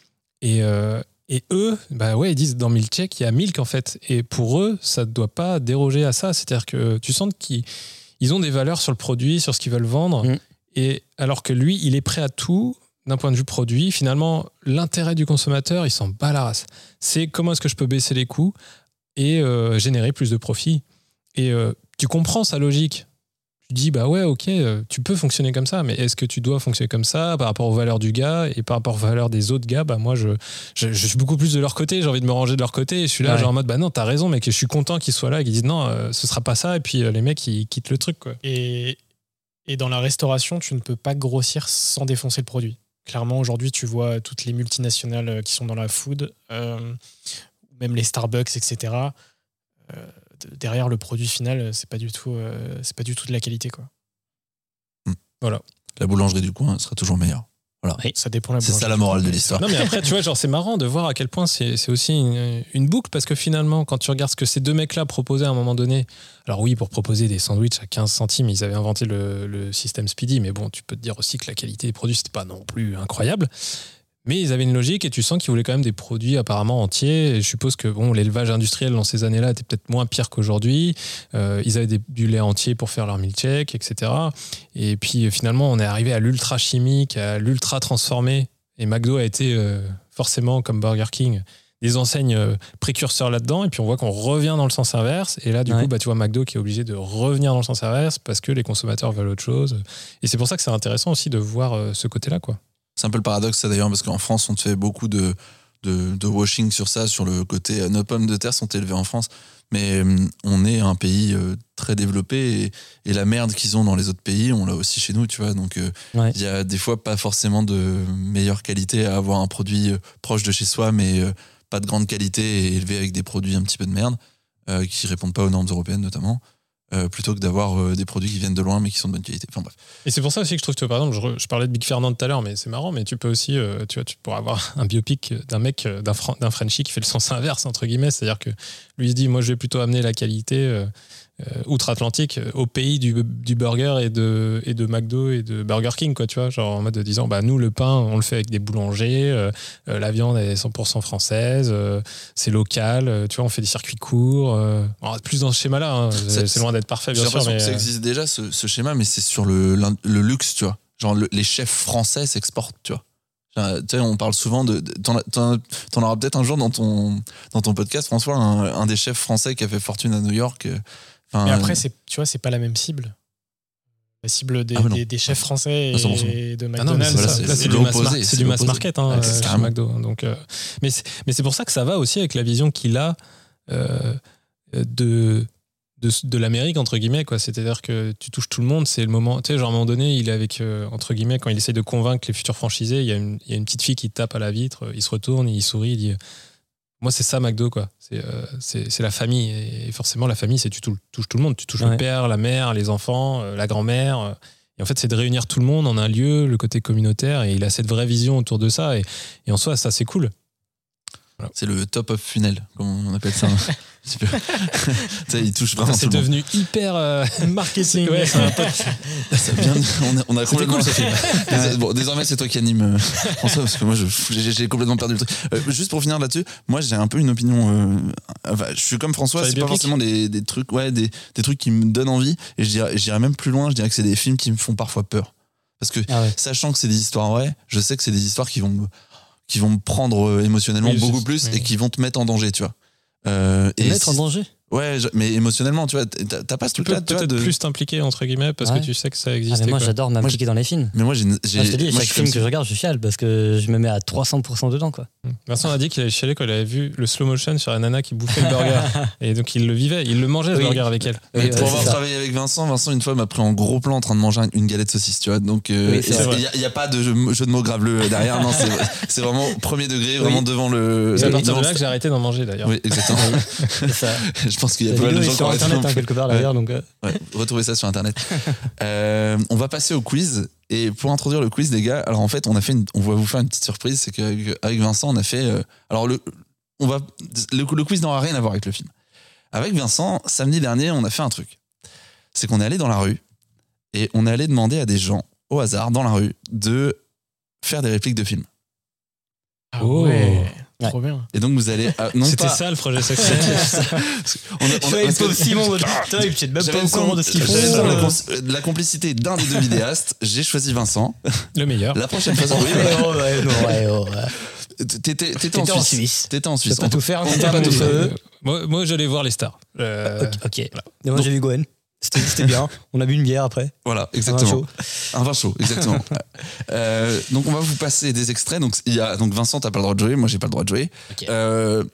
[SPEAKER 10] Et, euh, et eux, bah ouais, ils disent dans milkshake, il y a milk en fait. Et pour eux, ça ne doit pas déroger à ça. C'est-à-dire que tu sens qu'ils ils ont des valeurs sur le produit, sur ce qu'ils veulent vendre.
[SPEAKER 2] Mm.
[SPEAKER 10] Et alors que lui, il est prêt à tout d'un point de vue produit. Finalement, l'intérêt du consommateur, il s'en bat la race. C'est comment est-ce que je peux baisser les coûts et euh, générer plus de profit. Et tu comprends sa logique. Tu dis, bah ouais, ok, euh, tu peux fonctionner comme ça, mais est-ce que tu dois fonctionner comme ça par rapport aux valeurs du gars et par rapport aux valeurs des autres gars? Bah moi, je, je, je suis beaucoup plus de leur côté, j'ai envie de me ranger de leur côté et je suis là,
[SPEAKER 2] Ouais.
[SPEAKER 10] genre en mode, bah non, t'as raison, mec, et je suis content qu'ils soient là et qu'ils disent, non, euh, ce sera pas ça, et puis euh, les mecs, ils quittent le truc, quoi.
[SPEAKER 9] Et, et dans la restauration, tu ne peux pas grossir sans défoncer le produit. Clairement, aujourd'hui, tu vois toutes les multinationales qui sont dans la food, euh, même les Starbucks, etc. euh, derrière le produit final, c'est pas du tout, euh, c'est pas du tout de la qualité quoi.
[SPEAKER 1] La boulangerie du coin sera toujours meilleure.
[SPEAKER 9] Ça dépend la
[SPEAKER 1] C'est ça la morale de l'histoire.
[SPEAKER 10] Non, mais après, tu vois, genre, c'est marrant de voir à quel point c'est c'est aussi une, une boucle parce que finalement, quand tu regardes ce que ces deux mecs-là proposaient à un moment donné, alors oui, pour proposer des sandwichs à 15 centimes, ils avaient inventé le, le système Speedy, mais bon, tu peux te dire aussi que la qualité des produits, c'était pas non plus incroyable. Mais ils avaient une logique et tu sens qu'ils voulaient quand même des produits apparemment entiers. Et je suppose que bon, l'élevage industriel dans ces années-là était peut-être moins pire qu'aujourd'hui. Euh, ils avaient des- du lait entier pour faire leur milkshake, etc. Et puis euh, finalement, on est arrivé à l'ultra chimique, à l'ultra transformé. Et McDo a été euh, forcément, comme Burger King, des enseignes précurseurs là-dedans. Et puis on voit qu'on revient dans le sens inverse. Et là, du
[SPEAKER 2] Ouais.
[SPEAKER 10] coup, bah, tu vois McDo qui est obligé de revenir dans le sens inverse parce que les consommateurs veulent autre chose. Et c'est pour ça que c'est intéressant aussi de voir ce côté-là. quoi.
[SPEAKER 1] C'est un peu le paradoxe, ça d'ailleurs, parce qu'en France, on te fait beaucoup de, de, de washing sur ça, sur le côté euh, nos pommes de terre sont élevées en France. Mais hum, on est un pays euh, très développé et, et la merde qu'ils ont dans les autres pays, on l'a aussi chez nous, tu vois. Donc euh, il
[SPEAKER 2] Ouais.
[SPEAKER 1] y a des fois pas forcément de meilleure qualité à avoir un produit euh, proche de chez soi, mais euh, pas de grande qualité et élevé avec des produits un petit peu de merde, euh, qui répondent pas aux normes européennes notamment, euh, plutôt que d'avoir euh, des produits qui viennent de loin mais qui sont de bonne qualité. Enfin bref.
[SPEAKER 10] Et c'est pour ça aussi que je trouve, vois, par exemple, je, parlais de Big Fernand tout à l'heure, mais c'est marrant, mais tu peux aussi, euh, tu vois, tu pourras avoir un biopic d'un mec, d'un Frenchie qui fait le sens inverse, entre guillemets, c'est-à-dire que lui se dit, moi je vais plutôt amener la qualité outre-Atlantique euh, au pays du, du burger et de, et de McDo et de Burger King, quoi, tu vois, genre en mode de disant, bah nous le pain, on le fait avec des boulangers, euh, euh, la viande elle est 100% française, euh, c'est local, euh, tu vois, on fait des circuits courts, euh, plus dans ce schéma-là, hein,
[SPEAKER 1] C'est-
[SPEAKER 10] loin d'être parfait, bien sûr, mais
[SPEAKER 1] que ça
[SPEAKER 10] euh,
[SPEAKER 1] existe déjà, ce, ce schéma, mais c'est sur le, le luxe, tu vois. Genre, le- les chefs français s'exportent, tu vois. Genre, Tu sais, on parle souvent de. de- T'en, as- t'en- t'en auras peut-être un jour dans ton, dans ton podcast, François, un, un des chefs français qui a fait fortune à New York. Euh, enfin,
[SPEAKER 9] Mais après, c'est, tu vois, c'est pas la même cible. La cible des,
[SPEAKER 1] Ah,
[SPEAKER 9] des, des chefs français et
[SPEAKER 1] Ah, 100%.
[SPEAKER 9] de
[SPEAKER 10] Ah
[SPEAKER 9] McDonald's.
[SPEAKER 10] c'est du mass, du mass market hein, euh,
[SPEAKER 1] c'est
[SPEAKER 10] chez. McDo. Donc, euh, mais c'est mais c'est pour ça que ça va aussi avec la vision qu'il a euh, de, de, de l'Amérique, entre guillemets. quoi. C'est-à-dire que tu touches tout le monde, c'est le moment. Tu sais, genre à un moment donné, il est avec, euh, entre guillemets, quand il essaie de convaincre les futurs franchisés, il y, a une, il y a une petite fille qui tape à la vitre, il se retourne, il sourit, il dit Moi, c'est ça, McDo, quoi. C'est euh, la famille. Et forcément, la famille, c'est tu tou- touches tout le monde. Tu touches le père, la mère, les enfants, euh, la grand-mère. euh, et en fait, c'est de réunir tout le monde en un lieu, le côté communautaire, et il a cette vraie vision autour de ça. Et, et en soi, ça, c'est cool.
[SPEAKER 1] C'est le top of funnel, comme on appelle ça. il touche vraiment
[SPEAKER 10] c'est devenu hyper euh,
[SPEAKER 9] Marketing.
[SPEAKER 10] Ouais,
[SPEAKER 1] Ça vient on a, on a complètement.
[SPEAKER 10] cool, ce film.
[SPEAKER 1] Dés- bon, désormais, c'est toi qui anime euh, François, parce que moi, je- j'ai complètement perdu le truc. Euh, juste pour finir là-dessus, moi, j'ai un peu une opinion. euh, enfin, je suis comme François, c'est pas forcément des, des trucs, ouais, des, des trucs qui me donnent envie. Et je dirais, je dirais même plus loin, je dirais que c'est des films qui me font parfois peur. Parce que,
[SPEAKER 2] Ah ouais.
[SPEAKER 1] sachant que c'est des histoires vraies, je sais que c'est des histoires qui vont me, qui vont me prendre euh, émotionnellement
[SPEAKER 10] Oui,
[SPEAKER 1] beaucoup plus
[SPEAKER 10] oui.
[SPEAKER 1] et qui vont te mettre en danger, tu vois. Euh,
[SPEAKER 2] Te
[SPEAKER 1] et
[SPEAKER 2] mettre en danger?
[SPEAKER 1] Ouais, je- mais émotionnellement, tu vois, t'as pas ce
[SPEAKER 10] Tu peux
[SPEAKER 1] truc-là, tu vois,
[SPEAKER 10] peut-être
[SPEAKER 1] de.
[SPEAKER 10] plus t'impliquer, entre guillemets, parce
[SPEAKER 2] Ouais.
[SPEAKER 10] que tu sais que ça
[SPEAKER 2] Ah,
[SPEAKER 10] existe.
[SPEAKER 2] mais moi, j'adore m'impliquer dans les films.
[SPEAKER 1] Mais moi, j'ai.
[SPEAKER 2] je te dis,
[SPEAKER 1] moi,
[SPEAKER 2] chaque film que je regarde, je chiale parce que je me mets à 300% dedans, quoi.
[SPEAKER 10] Vincent a dit qu'il avait chialé quand il avait vu le slow motion sur la nana qui bouffait le burger. Et donc, il le vivait, il le mangeait,
[SPEAKER 2] Oui.
[SPEAKER 10] burger avec elle.
[SPEAKER 1] Pour avoir travaillé avec Vincent, Vincent une fois m'a pris en gros plan en train de manger une galette de saucisse, tu vois. Donc euh, il n'y a, pas de jeu, de mots graveleux derrière. non, c'est c'est vraiment premier degré, vraiment devant le.
[SPEAKER 10] C'est à
[SPEAKER 1] le-
[SPEAKER 10] partir de là
[SPEAKER 1] le-
[SPEAKER 10] que j'ai arrêté d'en manger, d'ailleurs.
[SPEAKER 1] Oui, exactement. Pense qu'il y a pas mal de gens qui
[SPEAKER 2] sur
[SPEAKER 1] ont
[SPEAKER 2] internet, hein, quelque part d'ailleurs, donc. euh,
[SPEAKER 1] Ouais, retrouvez ça sur internet. Euh, on va passer au quiz. Et pour introduire le quiz, les gars, alors en fait, on a fait, une- on va vous faire une petite surprise, c'est qu'avec avec Vincent, on a fait, euh, alors le, on va, le, le quiz n'aura rien à voir avec le film. Avec Vincent, samedi dernier, on a fait un truc. C'est qu'on est allé dans la rue et on est allé demander à des gens au hasard dans la rue de faire des répliques de films.
[SPEAKER 9] Ah
[SPEAKER 10] Oh.
[SPEAKER 9] ouais. Trop bien.
[SPEAKER 1] Et donc vous allez, euh, non
[SPEAKER 10] C'était
[SPEAKER 1] pas,
[SPEAKER 10] ça le projet succès.
[SPEAKER 1] on a- on a- parce que-
[SPEAKER 2] Simon, il peut même pas au courant de ce qu'ils font.
[SPEAKER 1] la,
[SPEAKER 2] Euh,
[SPEAKER 1] la complicité d'un des deux vidéastes. J'ai choisi Vincent.
[SPEAKER 10] le meilleur.
[SPEAKER 1] La prochaine fois, oui,
[SPEAKER 2] Ouais, oh, ouais, non, ouais, oh, ouais.
[SPEAKER 1] T'étais en
[SPEAKER 2] en
[SPEAKER 1] Suisse. T'étais en Suisse.
[SPEAKER 2] peux pas tout faire,
[SPEAKER 1] on
[SPEAKER 2] on
[SPEAKER 1] pas tout.
[SPEAKER 10] Euh, moi, j'allais voir les stars. Euh,
[SPEAKER 2] Ok. moi, j'ai vu Gwen. C'était bien. On a bu une bière après.
[SPEAKER 1] Voilà,
[SPEAKER 2] Un vin
[SPEAKER 1] exactement.
[SPEAKER 2] chaud.
[SPEAKER 1] Un vin chaud, exactement. Euh, donc on va vous passer des extraits. Donc il y a donc Vincent, t'as pas le droit de jouer, moi j'ai pas le droit de jouer. Euh,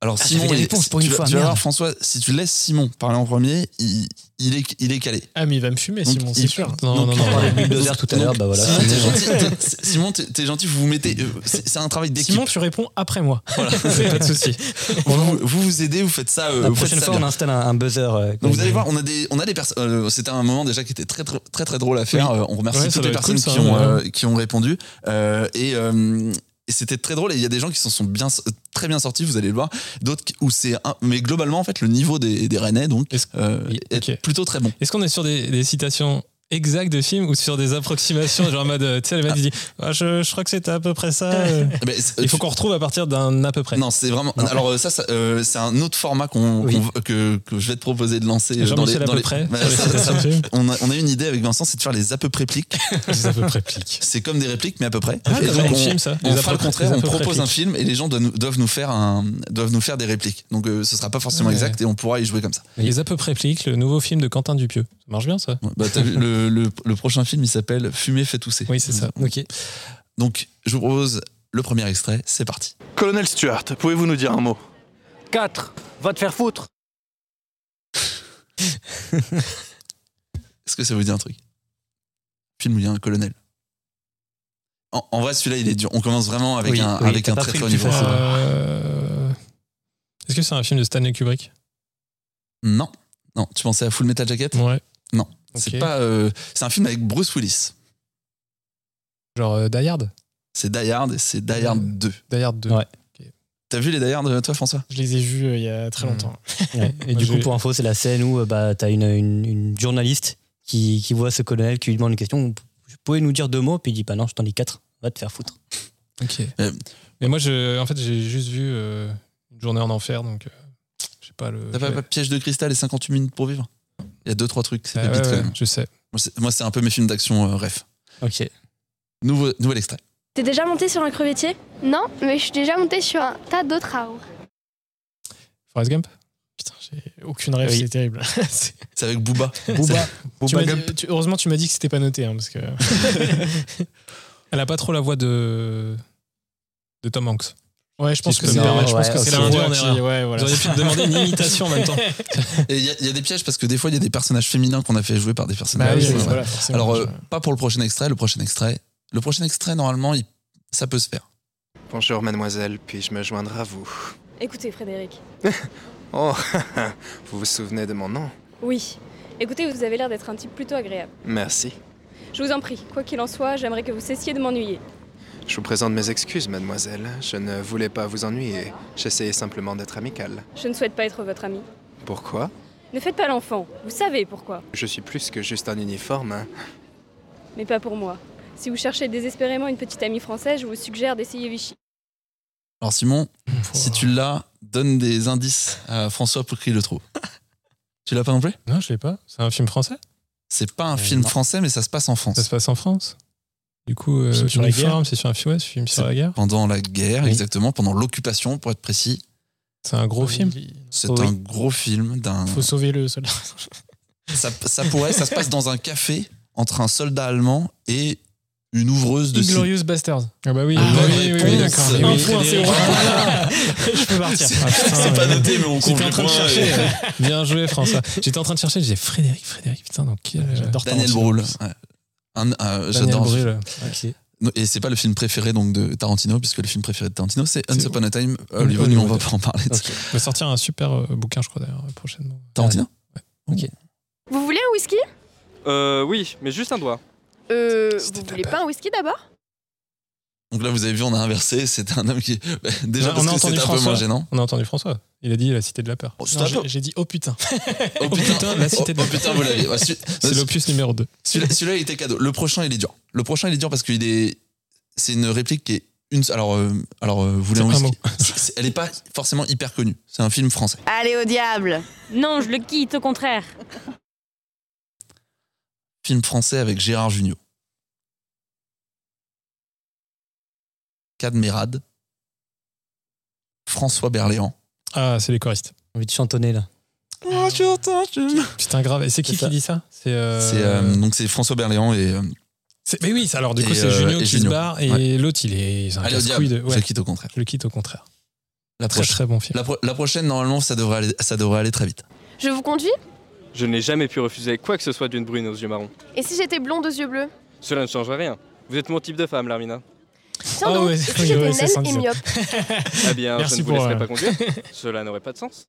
[SPEAKER 1] Alors
[SPEAKER 2] Ah,
[SPEAKER 1] Simon, il-
[SPEAKER 2] pour
[SPEAKER 1] tu
[SPEAKER 2] une
[SPEAKER 1] vas-
[SPEAKER 2] fois,
[SPEAKER 1] tu vas
[SPEAKER 2] merde.
[SPEAKER 1] voir François, si tu laisses Simon parler en premier, il, il est, il est calé.
[SPEAKER 9] Ah, mais il va me fumer,
[SPEAKER 1] Donc,
[SPEAKER 9] Simon, c'est sûr.
[SPEAKER 10] Non,
[SPEAKER 1] Donc,
[SPEAKER 10] non,
[SPEAKER 1] on
[SPEAKER 10] non. non.
[SPEAKER 1] de
[SPEAKER 2] bulldozer tout à l'heure, bah voilà.
[SPEAKER 1] Simon, t'es gentil, t'es- Simon, gentil, vous vous mettez. euh, C'est un travail d'équipe.
[SPEAKER 9] Simon, tu réponds après moi.
[SPEAKER 1] Voilà.
[SPEAKER 9] C'est pas de souci.
[SPEAKER 1] vous, vous vous aidez, vous faites ça. euh,
[SPEAKER 2] La
[SPEAKER 1] vous
[SPEAKER 2] prochaine
[SPEAKER 1] ça
[SPEAKER 2] fois,
[SPEAKER 1] bien.
[SPEAKER 2] on installe un, un buzzer. euh,
[SPEAKER 1] Donc vous allez voir, on a des, on a des personnes. euh, C'était un moment déjà qui était très très très, très drôle à faire. Euh, on remercie
[SPEAKER 10] Ouais, ça
[SPEAKER 1] toutes les personnes qui,
[SPEAKER 10] ça,
[SPEAKER 1] ont, euh, qui ont répondu. Euh, et euh, et c'était très drôle et il y a des gens qui s'en sont bien très bien sortis vous allez le voir. D'autres où c'est un- mais globalement en fait le niveau des, des Rennais donc euh, est plutôt très bon.
[SPEAKER 10] Est-ce qu'on est sur des, des citations exactes de films ou sur des approximations genre en mode euh, tu sais le mec il dit Ah, je, je crois que c'était à peu près ça euh.
[SPEAKER 1] Eh ben,
[SPEAKER 10] il faut qu'on retrouve à partir d'un à peu près.
[SPEAKER 1] Non c'est vraiment alors euh, ça, ça, euh, c'est un autre format qu'on
[SPEAKER 2] Oui.
[SPEAKER 1] qu'on- que, que je vais te proposer de lancer dans les,
[SPEAKER 10] Jean-Michel à
[SPEAKER 1] dans
[SPEAKER 10] peu
[SPEAKER 1] les-
[SPEAKER 10] près.
[SPEAKER 1] Bah, ça- ça- on, a, on a une idée avec Vincent c'est de faire les à peu près pliques.
[SPEAKER 10] Des à peu près pliques.
[SPEAKER 1] C'est comme des répliques mais à peu près.
[SPEAKER 10] Ah,
[SPEAKER 1] Et donc, on,
[SPEAKER 10] film, ça.
[SPEAKER 1] on fera le contraire on propose un film et les gens doivent nous, doivent nous faire un doivent nous faire des répliques. Donc euh, ce sera pas forcément
[SPEAKER 10] Ouais.
[SPEAKER 1] exact et on pourra y jouer comme ça.
[SPEAKER 10] Les à peu près pliques le nouveau film de Quentin Dupieux marche bien ça.
[SPEAKER 1] Ouais, bah, le, le- le prochain film il s'appelle Fumer fait tousser.
[SPEAKER 10] Oui c'est ça.
[SPEAKER 2] Ok.
[SPEAKER 1] donc je vous propose le premier extrait c'est parti.
[SPEAKER 11] Colonel Stuart, pouvez-vous nous dire un mot?
[SPEAKER 4] 4. Va te faire foutre.
[SPEAKER 1] est-ce que ça vous dit un truc? Film où il y a un colonel. En, en vrai celui-là il est dur. On commence vraiment avec
[SPEAKER 2] Oui,
[SPEAKER 1] un
[SPEAKER 2] oui,
[SPEAKER 1] avec un très très haut niveau.
[SPEAKER 10] Euh, est-ce que c'est un film de Stanley Kubrick?
[SPEAKER 1] Non. Non tu pensais à Full Metal Jacket?
[SPEAKER 10] Ouais
[SPEAKER 1] Non. C'est pas euh, c'est un film avec Bruce Willis
[SPEAKER 10] genre euh, Die Hard?
[SPEAKER 1] C'est Die Hard et c'est Die Hard 2
[SPEAKER 10] Die Hard 2
[SPEAKER 2] Ouais.
[SPEAKER 1] t'as vu les Die Hard toi François?
[SPEAKER 9] Je les ai vus euh, il y a très longtemps.
[SPEAKER 2] Ouais. Et du coup,
[SPEAKER 10] j'ai-
[SPEAKER 2] pour info, c'est la scène où euh, bah, tu as une, une- une journaliste qui, qui voit ce colonel qui lui demande une question. Vous pouvez nous dire deux mots Puis il dit Bah non, je t'en dis quatre. Va te faire foutre.
[SPEAKER 10] ok mais moi je, en fait j'ai juste vu euh, une journée en enfer donc euh, je sais pas le
[SPEAKER 1] T'as pas, pas Piège de cristal et 58 minutes pour vivre? Il y a deux trois trucs, c'est
[SPEAKER 10] ouais, ouais,
[SPEAKER 1] même.
[SPEAKER 10] je sais
[SPEAKER 1] Moi, c'est- un peu mes films d'action euh, ref.
[SPEAKER 2] Ok.
[SPEAKER 1] Nouveau, nouvel extrait.
[SPEAKER 12] T'es déjà monté sur un crevettier?
[SPEAKER 13] Non, mais je suis déjà montée sur un tas d'autres arbres.
[SPEAKER 10] Forrest Gump?
[SPEAKER 9] Putain, j'ai aucune rêve,
[SPEAKER 2] Oui.
[SPEAKER 9] c'est terrible. C'est-
[SPEAKER 1] avec Booba.
[SPEAKER 2] Booba.
[SPEAKER 9] tu
[SPEAKER 2] Booba
[SPEAKER 9] m'as
[SPEAKER 2] Gump.
[SPEAKER 9] dit- tu- heureusement, tu m'as dit que c'était pas noté, hein, parce que.
[SPEAKER 10] elle a pas trop la voix de de Tom Hanks
[SPEAKER 9] Ouais, je pense
[SPEAKER 10] Si
[SPEAKER 9] que
[SPEAKER 10] je
[SPEAKER 9] c'est je pense
[SPEAKER 2] ouais,
[SPEAKER 9] que c'est la
[SPEAKER 10] Induit
[SPEAKER 9] voix
[SPEAKER 10] en
[SPEAKER 9] qui-
[SPEAKER 10] erreur.
[SPEAKER 9] ouais, voilà.
[SPEAKER 10] vous auriez pu demander une imitation en même temps
[SPEAKER 1] Et il y, a- il y a des pièges parce que des fois, il y a des personnages féminins qu'on a fait jouer par des
[SPEAKER 9] Bah
[SPEAKER 1] personnages.
[SPEAKER 9] oui, oui,
[SPEAKER 1] ouais.
[SPEAKER 9] voilà, forcément.
[SPEAKER 1] Alors, euh,
[SPEAKER 9] Je-
[SPEAKER 1] pas pour le prochain extrait. Le prochain extrait, le prochain extrait, normalement, il- ça peut se faire.
[SPEAKER 11] Bonjour mademoiselle, puis-je me joindre à vous?
[SPEAKER 12] Écoutez, Frédéric.
[SPEAKER 11] Oh, vous vous souvenez de mon nom?
[SPEAKER 12] Oui. Écoutez, vous avez l'air d'être un type plutôt agréable.
[SPEAKER 11] Merci.
[SPEAKER 12] Je vous en prie, quoi qu'il en soit, j'aimerais que vous cessiez de m'ennuyer.
[SPEAKER 11] Je vous présente mes excuses, mademoiselle. Je ne voulais pas vous ennuyer. J'essayais simplement d'être amical.
[SPEAKER 12] Je ne souhaite pas être votre ami.
[SPEAKER 11] Pourquoi?
[SPEAKER 12] Ne faites pas l'enfant, vous savez pourquoi.
[SPEAKER 11] Je suis plus que juste un uniforme. hein.
[SPEAKER 12] Mais pas pour moi. Si vous cherchez désespérément une petite amie française, je vous suggère d'essayer Vichy.
[SPEAKER 1] Alors, Simon, si tu l'as, donne des indices à François pour qu'il le trouve. tu l'as pas non plus?
[SPEAKER 10] Non je l'ai pas c'est un film français?
[SPEAKER 1] C'est pas un
[SPEAKER 2] Euh,
[SPEAKER 1] film
[SPEAKER 2] non.
[SPEAKER 1] français, mais ça se passe en France.
[SPEAKER 10] ça se passe en France? Du coup euh,
[SPEAKER 9] Film sur la guerre.
[SPEAKER 10] c'est sur un film ouais, film sur la guerre
[SPEAKER 1] Pendant la guerre,
[SPEAKER 2] Oui.
[SPEAKER 1] exactement, pendant l'occupation, pour être précis.
[SPEAKER 10] c'est un gros film
[SPEAKER 9] Il
[SPEAKER 1] C'est
[SPEAKER 2] Oui.
[SPEAKER 1] un gros film d'un.
[SPEAKER 9] faut sauver le soldat.
[SPEAKER 1] Ça, ça pourrait, ça se passe dans un café entre un soldat allemand et une ouvreuse de cig.
[SPEAKER 9] Inglorious Bastards.
[SPEAKER 10] ah bah oui
[SPEAKER 1] Ah,
[SPEAKER 10] oui,
[SPEAKER 1] bonne
[SPEAKER 10] oui, oui, d'accord
[SPEAKER 1] Un
[SPEAKER 10] Oui, oui,
[SPEAKER 9] point, c'est je peux partir.
[SPEAKER 1] C'est-
[SPEAKER 10] Ah,
[SPEAKER 1] c'est pas noté, mais on compte
[SPEAKER 10] en train de chercher.
[SPEAKER 1] et-
[SPEAKER 10] Bien joué, François. J'étais en train de chercher, je disais Frédéric, Frédéric, putain, donc quel. euh,
[SPEAKER 9] J'adore
[SPEAKER 1] Daniel ouais. Un- un-
[SPEAKER 10] Daniel
[SPEAKER 1] J'adore.
[SPEAKER 2] Ok.
[SPEAKER 1] Et c'est pas le film préféré donc de Tarantino, puisque le film préféré de Tarantino, c'est Once Upon a Time
[SPEAKER 10] Hollywood.
[SPEAKER 1] Mais on va pas en parler. de ça.
[SPEAKER 2] Ok.
[SPEAKER 10] Il va sortir un super euh, bouquin, je crois, d'ailleurs, prochainement.
[SPEAKER 1] Tarantino
[SPEAKER 13] Vous voulez un whisky?
[SPEAKER 8] Euh, oui, mais juste un doigt.
[SPEAKER 13] Euh,
[SPEAKER 10] C'était
[SPEAKER 13] vous voulez pas un whisky d'abord?
[SPEAKER 1] Donc là, vous avez vu, on a inversé. C'était un homme qui. bah, déjà,
[SPEAKER 10] On a
[SPEAKER 1] parce que
[SPEAKER 10] entendu
[SPEAKER 1] c'était un peu
[SPEAKER 10] François.
[SPEAKER 1] moins gênant.
[SPEAKER 10] On a entendu François. Il a dit la cité de la peur.
[SPEAKER 1] Oh,
[SPEAKER 9] j'ai- dit oh putain.
[SPEAKER 1] Oh
[SPEAKER 10] putain, la cité
[SPEAKER 1] oh,
[SPEAKER 10] de la
[SPEAKER 1] oh, putain, vous. Ouais, celui-
[SPEAKER 10] C'est l'opus numéro 2.
[SPEAKER 1] Celui-là, il était cadeau. Le prochain, il est dur. Le prochain, il est dur parce qu'il est. C'est une réplique qui est une. Alors, euh, alors euh, vous
[SPEAKER 10] c'est-
[SPEAKER 1] Elle est pas forcément hyper connue. C'est un film français.
[SPEAKER 13] Allez au diable
[SPEAKER 12] Non, je le quitte, au contraire.
[SPEAKER 1] Film français avec Gérard Jugnot. Cadmerade. François Berléand.
[SPEAKER 10] Ah, c'est les choristes.
[SPEAKER 2] J'ai envie de chantonner là.
[SPEAKER 10] Putain, grave. Et c'est qui qui dit ça C'est. euh,
[SPEAKER 1] euh, donc c'est François Berléand et euh,
[SPEAKER 10] c'est- Mais oui, alors du coup, c'est
[SPEAKER 1] euh,
[SPEAKER 10] Junio
[SPEAKER 1] et
[SPEAKER 10] qui se
[SPEAKER 1] Junio.
[SPEAKER 10] barre et
[SPEAKER 1] Ouais.
[SPEAKER 10] l'autre, il est. c'est un
[SPEAKER 1] Allez au
[SPEAKER 10] casse-couille
[SPEAKER 1] diable.
[SPEAKER 10] de-
[SPEAKER 1] Je le quitte au contraire.
[SPEAKER 10] Je le quitte au contraire.
[SPEAKER 1] La,
[SPEAKER 10] Très bon film.
[SPEAKER 1] la, pro- la prochaine, normalement, ça devrait aller, ça devrait aller très vite.
[SPEAKER 13] Je vous conduis?
[SPEAKER 14] Je n'ai jamais pu refuser quoi que ce soit d'une brune aux yeux marrons.
[SPEAKER 13] Et si j'étais blonde aux yeux bleus?
[SPEAKER 14] Cela ne changerait rien. Vous êtes mon type de femme, Larmina.
[SPEAKER 13] Tiens donc, et si j'étais naine et myope
[SPEAKER 14] Ah bien,
[SPEAKER 9] Merci
[SPEAKER 14] je ne vous laisserai
[SPEAKER 9] euh,
[SPEAKER 14] pas conduire. Cela n'aurait pas de sens.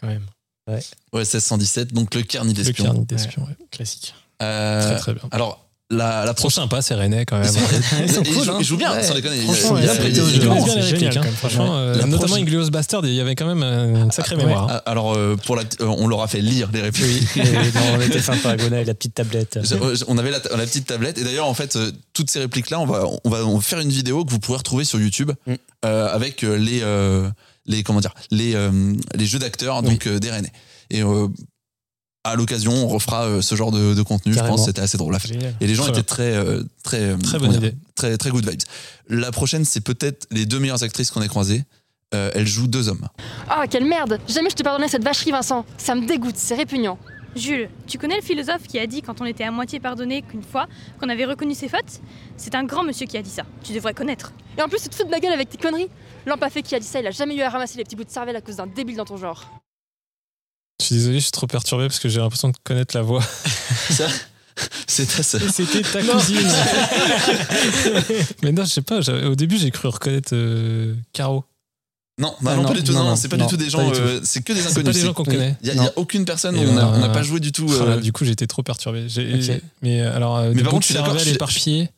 [SPEAKER 9] Quand même.
[SPEAKER 2] Ouais.
[SPEAKER 1] Ouais, 1617, donc le carnet
[SPEAKER 10] Le
[SPEAKER 1] d'espion.
[SPEAKER 10] carnet d'espion, ouais.
[SPEAKER 9] Classique.
[SPEAKER 1] Euh,
[SPEAKER 10] Très très bien.
[SPEAKER 1] Alors, la, la prochaine.
[SPEAKER 10] sympa, c'est René quand même.
[SPEAKER 1] Ils,
[SPEAKER 10] sont
[SPEAKER 1] ils
[SPEAKER 10] cool,
[SPEAKER 1] jouent,
[SPEAKER 10] hein.
[SPEAKER 1] ils jouent bien,
[SPEAKER 10] Ouais.
[SPEAKER 1] sans déconner.
[SPEAKER 10] Franchement,
[SPEAKER 1] Ils-
[SPEAKER 10] bien
[SPEAKER 1] ils- ils-
[SPEAKER 10] Bien les
[SPEAKER 9] génial,
[SPEAKER 10] répliques, hein. Franchement, euh, notamment
[SPEAKER 1] prochaine-
[SPEAKER 10] Inglorious Bastard, il y avait quand même une sacrée mémoire. hein.
[SPEAKER 1] Ah, Alors, euh, pour la, euh, on leur a fait lire les répliques.
[SPEAKER 2] Oui, on était sympa, Gona et la petite tablette.
[SPEAKER 1] On avait la, la petite tablette et d'ailleurs en fait euh, toutes ces répliques là on va on va on va faire une vidéo que vous pourrez retrouver sur YouTube
[SPEAKER 2] Mm.
[SPEAKER 1] euh, avec les euh, les comment dire les euh, les jeux d'acteurs donc euh, des Rennais et euh, à l'occasion on refera euh, ce genre de, de contenu je pense que c'était assez drôle à faire
[SPEAKER 9] Génial.
[SPEAKER 1] et les gens étaient très euh, très euh,
[SPEAKER 10] Très bonne idée.
[SPEAKER 1] très très good vibes la prochaine c'est peut-être les deux meilleures actrices qu'on ait croisées Euh, elles jouent deux hommes
[SPEAKER 13] Ah, quelle merde Jamais je te pardonnais cette vacherie, Vincent. Ça me dégoûte, c'est répugnant.
[SPEAKER 12] Jules, tu connais le philosophe qui a dit quand on était à moitié pardonné qu'une fois qu'on avait reconnu ses fautes? C'est un grand monsieur qui a dit ça. Tu devrais connaître.
[SPEAKER 13] Et en plus, tu te fous de ma gueule avec tes conneries L'empafé qui a dit ça, il a jamais eu à ramasser les petits bouts de cervelle à cause d'un débile dans ton genre.
[SPEAKER 10] Je suis désolé, je suis trop perturbé parce que j'ai l'impression de connaître la voix.
[SPEAKER 1] Ça, c'est ta sœur.
[SPEAKER 9] C'était ta cousine.
[SPEAKER 10] Mais non, je sais pas, au début j'ai cru reconnaître euh, Caro.
[SPEAKER 1] non bah
[SPEAKER 2] Ah,
[SPEAKER 1] non,
[SPEAKER 2] non,
[SPEAKER 1] pas du tout
[SPEAKER 2] non,
[SPEAKER 1] non,
[SPEAKER 2] non,
[SPEAKER 1] c'est pas
[SPEAKER 2] non,
[SPEAKER 1] du tout des gens euh, c'est que des
[SPEAKER 10] C'est
[SPEAKER 1] inconnus
[SPEAKER 10] pas des
[SPEAKER 1] c'est-
[SPEAKER 10] gens qu'on connaît.
[SPEAKER 1] il y, a-
[SPEAKER 2] Non.
[SPEAKER 1] aucune personne où on n'a pas joué du tout
[SPEAKER 10] Oh
[SPEAKER 1] euh,
[SPEAKER 10] du coup, été trop perturbé. Mais alors, euh,
[SPEAKER 1] Mais par contre, je suis d'accord,
[SPEAKER 10] éparpillés.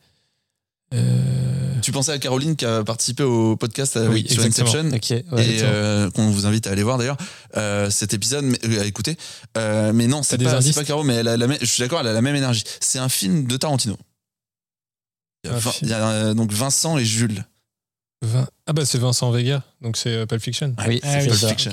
[SPEAKER 10] Euh,
[SPEAKER 1] Tu pensais à Caroline qui a participé au podcast
[SPEAKER 10] Oui,
[SPEAKER 1] sur
[SPEAKER 10] exactement.
[SPEAKER 1] Inception
[SPEAKER 2] Ok, ouais.
[SPEAKER 1] et euh, qu'on vous invite à aller voir d'ailleurs euh, cet épisode mais, euh, à écouter. Euh, mais non, c'est pas, pas Caro, mais elle a la même- je suis d'accord, elle a la même énergie. C'est un film de Tarantino. Il y a,
[SPEAKER 10] Un
[SPEAKER 1] Vin-
[SPEAKER 10] film.
[SPEAKER 1] il y a, euh, donc Vincent et Jules.
[SPEAKER 10] Vin- Ah bah c'est Vincent Vega, donc c'est euh, Pulp Fiction.
[SPEAKER 2] Oui,
[SPEAKER 9] Ah
[SPEAKER 2] c'est
[SPEAKER 9] oui,
[SPEAKER 2] ça.
[SPEAKER 1] Fiction.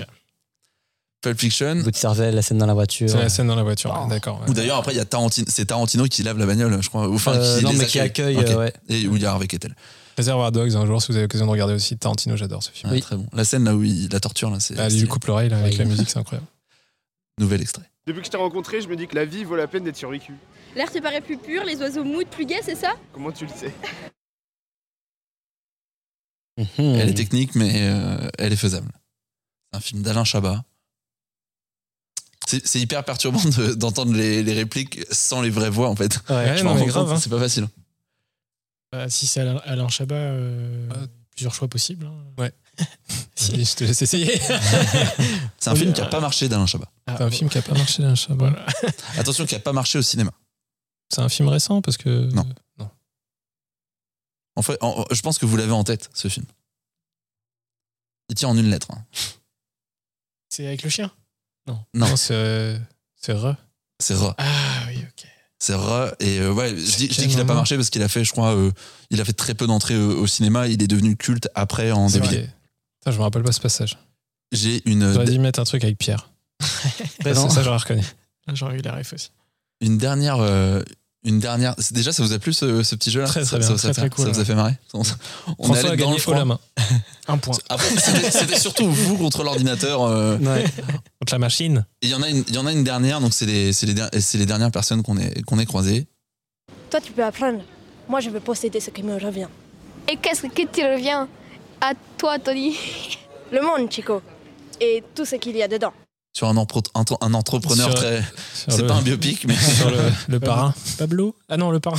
[SPEAKER 1] Pulp Fiction.
[SPEAKER 2] Bout de cervelle, la scène dans la voiture.
[SPEAKER 10] C'est la scène dans la voiture,
[SPEAKER 2] Oh.
[SPEAKER 10] d'accord. ouais.
[SPEAKER 1] Ou d'ailleurs après il y a Tarantino, c'est Tarantino qui lave la bagnole, je crois. Enfin,
[SPEAKER 2] Euh,
[SPEAKER 1] qui
[SPEAKER 2] non, mais qui accueille, euh, ouais.
[SPEAKER 1] Et où il y a Harvey Keitel.
[SPEAKER 10] Réservoir Dogs, un jour si vous avez l'occasion de regarder aussi Tarantino, j'adore ce film.
[SPEAKER 1] Ouais, Très bon. La scène là où il la torture là, c'est
[SPEAKER 10] Ah, il lui coupe l'oreille là, avec
[SPEAKER 2] Oui.
[SPEAKER 10] la musique, c'est incroyable.
[SPEAKER 1] nouvel extrait.
[SPEAKER 15] Depuis que je t'ai rencontré, je me dis que la vie vaut la peine d'être survécue.
[SPEAKER 12] L'air te paraît plus pur, les oiseaux moutent plus gais, c'est ça?
[SPEAKER 15] Comment tu le sais?
[SPEAKER 1] Elle est technique, mais euh, elle est faisable. C'est un film d'Alain Chabat. C'est hyper perturbant de- d'entendre les, les répliques sans les vraies voix, en fait.
[SPEAKER 2] Ouais,
[SPEAKER 1] Je
[SPEAKER 10] non,
[SPEAKER 1] m'en
[SPEAKER 10] mais
[SPEAKER 1] rends
[SPEAKER 10] grave,
[SPEAKER 1] compte,
[SPEAKER 10] hein.
[SPEAKER 1] C'est pas facile.
[SPEAKER 9] Bah, si c'est Alain, Alain Chabat, euh, plusieurs choix possibles. hein.
[SPEAKER 10] Ouais. Allez, je te laisse essayer.
[SPEAKER 1] C'est un film qui a pas marché d'Alain Chabat.
[SPEAKER 10] C'est un film qui a pas marché d'un Chabat.
[SPEAKER 9] Voilà.
[SPEAKER 1] Attention, qui a pas marché au cinéma.
[SPEAKER 10] C'est un film récent parce que.
[SPEAKER 1] Non. En fait, en- je pense que vous l'avez en tête, ce film. Il tient en une lettre. hein.
[SPEAKER 9] C'est avec le chien?
[SPEAKER 1] Non,
[SPEAKER 10] Non, c'est. euh, C'est Re.
[SPEAKER 1] c'est Re.
[SPEAKER 9] Ah oui, ok.
[SPEAKER 1] C'est Re. Et euh, ouais, je dis, qu'il a pas marché parce qu'il a fait, je crois, euh, il a fait très peu d'entrées au, au cinéma. Il est devenu culte après en
[SPEAKER 10] C'est
[SPEAKER 1] DVD.
[SPEAKER 10] vrai. Putain, je me rappelle pas ce passage.
[SPEAKER 1] J'ai une,
[SPEAKER 10] J'aurais dû mettre un truc avec Pierre.
[SPEAKER 2] Ben
[SPEAKER 10] ça,
[SPEAKER 2] non.
[SPEAKER 10] ça, j'aurais reconnu.
[SPEAKER 9] J'aurais eu la ref aussi.
[SPEAKER 1] une dernière. euh, une dernière. c'est- Déjà, ça vous a plu ce, ce petit jeu-là
[SPEAKER 10] Très, très
[SPEAKER 1] ça,
[SPEAKER 10] bien.
[SPEAKER 1] ça vous a
[SPEAKER 9] Très,
[SPEAKER 1] fait-
[SPEAKER 9] très cool,
[SPEAKER 1] Ça vous a
[SPEAKER 9] ouais.
[SPEAKER 1] fait marrer On
[SPEAKER 10] a
[SPEAKER 1] dans
[SPEAKER 10] gagné
[SPEAKER 1] le froid.
[SPEAKER 10] la main
[SPEAKER 9] Un point.
[SPEAKER 1] C'était surtout vous contre l'ordinateur. euh,
[SPEAKER 2] Ouais.
[SPEAKER 10] contre la machine.
[SPEAKER 1] Il y en a une, il y en a une dernière, donc c'est les, c'est les, der- c'est les dernières personnes qu'on ait, qu'on ait croisées.
[SPEAKER 16] Toi, tu peux apprendre. Moi, je veux posséder ce qui me revient.
[SPEAKER 13] Et qu'est-ce qui te revient? À toi, Tony
[SPEAKER 16] Le monde, Chico. Et tout ce qu'il y a dedans.
[SPEAKER 1] Sur un, un, entrepreneur
[SPEAKER 10] Sur-
[SPEAKER 1] très. C'est pas un biopic, mais.
[SPEAKER 10] Sur le, le parrain.
[SPEAKER 9] Pablo? Ah non, le parrain.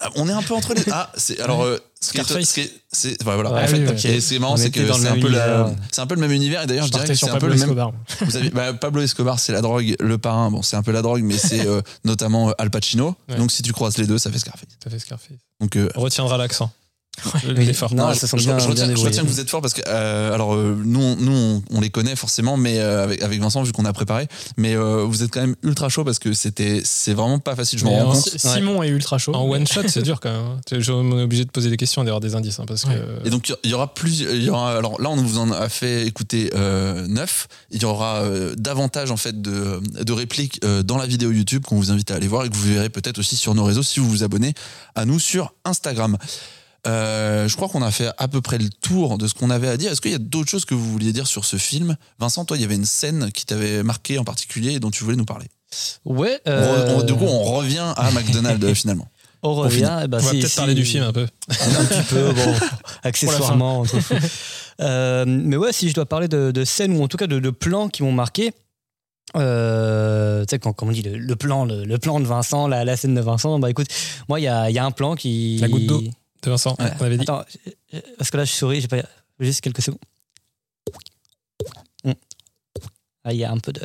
[SPEAKER 1] Ah, On est un peu entre les. Ah, c'est alors. euh, ce qui est-
[SPEAKER 10] Scarface.
[SPEAKER 1] ce qui est- c'est voilà.
[SPEAKER 2] Ouais,
[SPEAKER 1] en fait,
[SPEAKER 9] oui,
[SPEAKER 1] c'est marrant, c'est que c'est un peu la-
[SPEAKER 2] univers.
[SPEAKER 1] c'est un peu le même univers. Et d'ailleurs, je,
[SPEAKER 9] Je
[SPEAKER 1] dirais que c'est un peu
[SPEAKER 9] Pablo
[SPEAKER 1] le même.
[SPEAKER 9] Escobar.
[SPEAKER 1] Vous avez bah, Pablo Escobar, c'est la drogue. Le parrain, bon, c'est un peu la drogue, mais c'est euh, notamment euh, Al Pacino.
[SPEAKER 10] Ouais.
[SPEAKER 1] Donc si tu croises les deux, ça fait Scarface.
[SPEAKER 10] Ça fait Scarface.
[SPEAKER 1] Donc euh,
[SPEAKER 10] On retiendra l'accent.
[SPEAKER 2] Oui.
[SPEAKER 10] L'effort.
[SPEAKER 2] Non,
[SPEAKER 1] Non, je,
[SPEAKER 2] bien,
[SPEAKER 1] je retiens, je
[SPEAKER 2] débrouillées.
[SPEAKER 1] retiens que vous êtes fort parce que euh, alors euh, nous, on- nous on, on les connaît forcément, mais euh, avec, avec Vincent vu qu'on a préparé, mais euh, vous êtes quand même ultra chaud parce que c'était c'est vraiment pas facile. Je m'en rends
[SPEAKER 10] en-
[SPEAKER 1] compte.
[SPEAKER 9] Si- Simon est ultra chaud.
[SPEAKER 10] En one shot, c'est dur quand même. hein. Je on est obligé de poser des questions et d'avoir des indices. hein, parce que.
[SPEAKER 1] Et donc il y aura plus, il y aura alors là on vous en a fait écouter euh, neuf. Il y aura euh, davantage en fait de, de répliques euh, dans la vidéo YouTube qu'on vous invite à aller voir et que vous verrez peut-être aussi sur nos réseaux si vous vous abonnez à nous sur Instagram. Euh, je crois qu'on a fait à peu près le tour de ce qu'on avait à dire. Est-ce qu'il y a d'autres choses que vous vouliez dire sur ce film? Vincent, toi, il y avait une scène qui t'avait marqué en particulier et dont tu voulais nous parler.
[SPEAKER 2] Ouais. Euh,
[SPEAKER 1] on- du coup, on revient à McDonald's finalement.
[SPEAKER 2] on revient. eh ben,
[SPEAKER 10] on va
[SPEAKER 2] si-
[SPEAKER 10] peut-être
[SPEAKER 2] si-
[SPEAKER 10] parler du film un peu.
[SPEAKER 2] un petit peu, bon, accessoirement. Euh, mais ouais, si je dois parler de, de scènes ou en tout cas de, de plans qui m'ont marqué, euh, tu sais, quand, comme on dit, le, le plan, le, le plan de Vincent, la, la scène de Vincent, bah écoute, moi, il y a, il y a un plan qui.
[SPEAKER 10] La goutte d'eau de Vincent,
[SPEAKER 2] Ouais.
[SPEAKER 10] on avait dit.
[SPEAKER 2] Attends, parce que là, je souris, j'ai pas. Juste quelques secondes. Mm. Ah, il y a un peu de.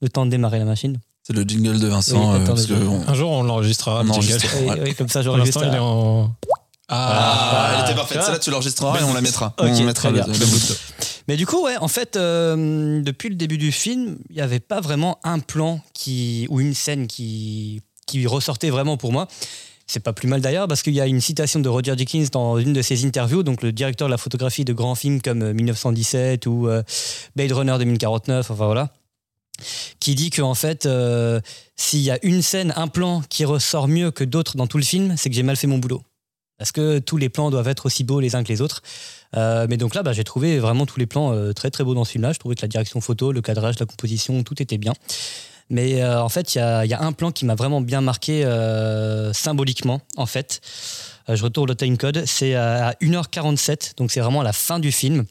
[SPEAKER 2] Le temps de démarrer la machine.
[SPEAKER 1] C'est le jingle de Vincent.
[SPEAKER 2] Oui,
[SPEAKER 1] euh, que on-
[SPEAKER 10] Un jour, on l'enregistrera. Le
[SPEAKER 1] Ouais.
[SPEAKER 2] oui, comme ça,
[SPEAKER 10] Pour
[SPEAKER 2] j'aurais
[SPEAKER 10] l'instant, il est en.
[SPEAKER 1] Ah, elle était
[SPEAKER 2] tu
[SPEAKER 1] parfaite. Celle-là, tu l'enregistreras et on la mettra.
[SPEAKER 2] Ok,
[SPEAKER 1] on mettra le, le
[SPEAKER 2] Mais du coup, ouais, en fait, euh, depuis le début du film, il n'y avait pas vraiment un plan qui, ou une scène qui, qui ressortait vraiment pour moi. C'est pas plus mal d'ailleurs, parce qu'il y a une citation de Roger Dickens dans une de ses interviews, donc le directeur de la photographie de grands films comme euh, 1917 ou euh, Blade Runner 2049, enfin voilà, qui dit qu'en fait, euh, s'il y a une scène, un plan qui ressort mieux que d'autres dans tout le film, c'est que j'ai mal fait mon boulot. Parce que tous les plans doivent être aussi beaux les uns que les autres. Euh, mais donc là, bah, j'ai trouvé vraiment tous les plans euh, très très beaux dans ce film-là. Je trouvais que la direction photo, le cadrage, la composition, tout était bien. Mais euh, en fait, il y a, il y a un plan qui m'a vraiment bien marqué euh, symboliquement, en fait. Euh, je retourne le timecode, c'est à 1h47, donc c'est vraiment à la fin du film.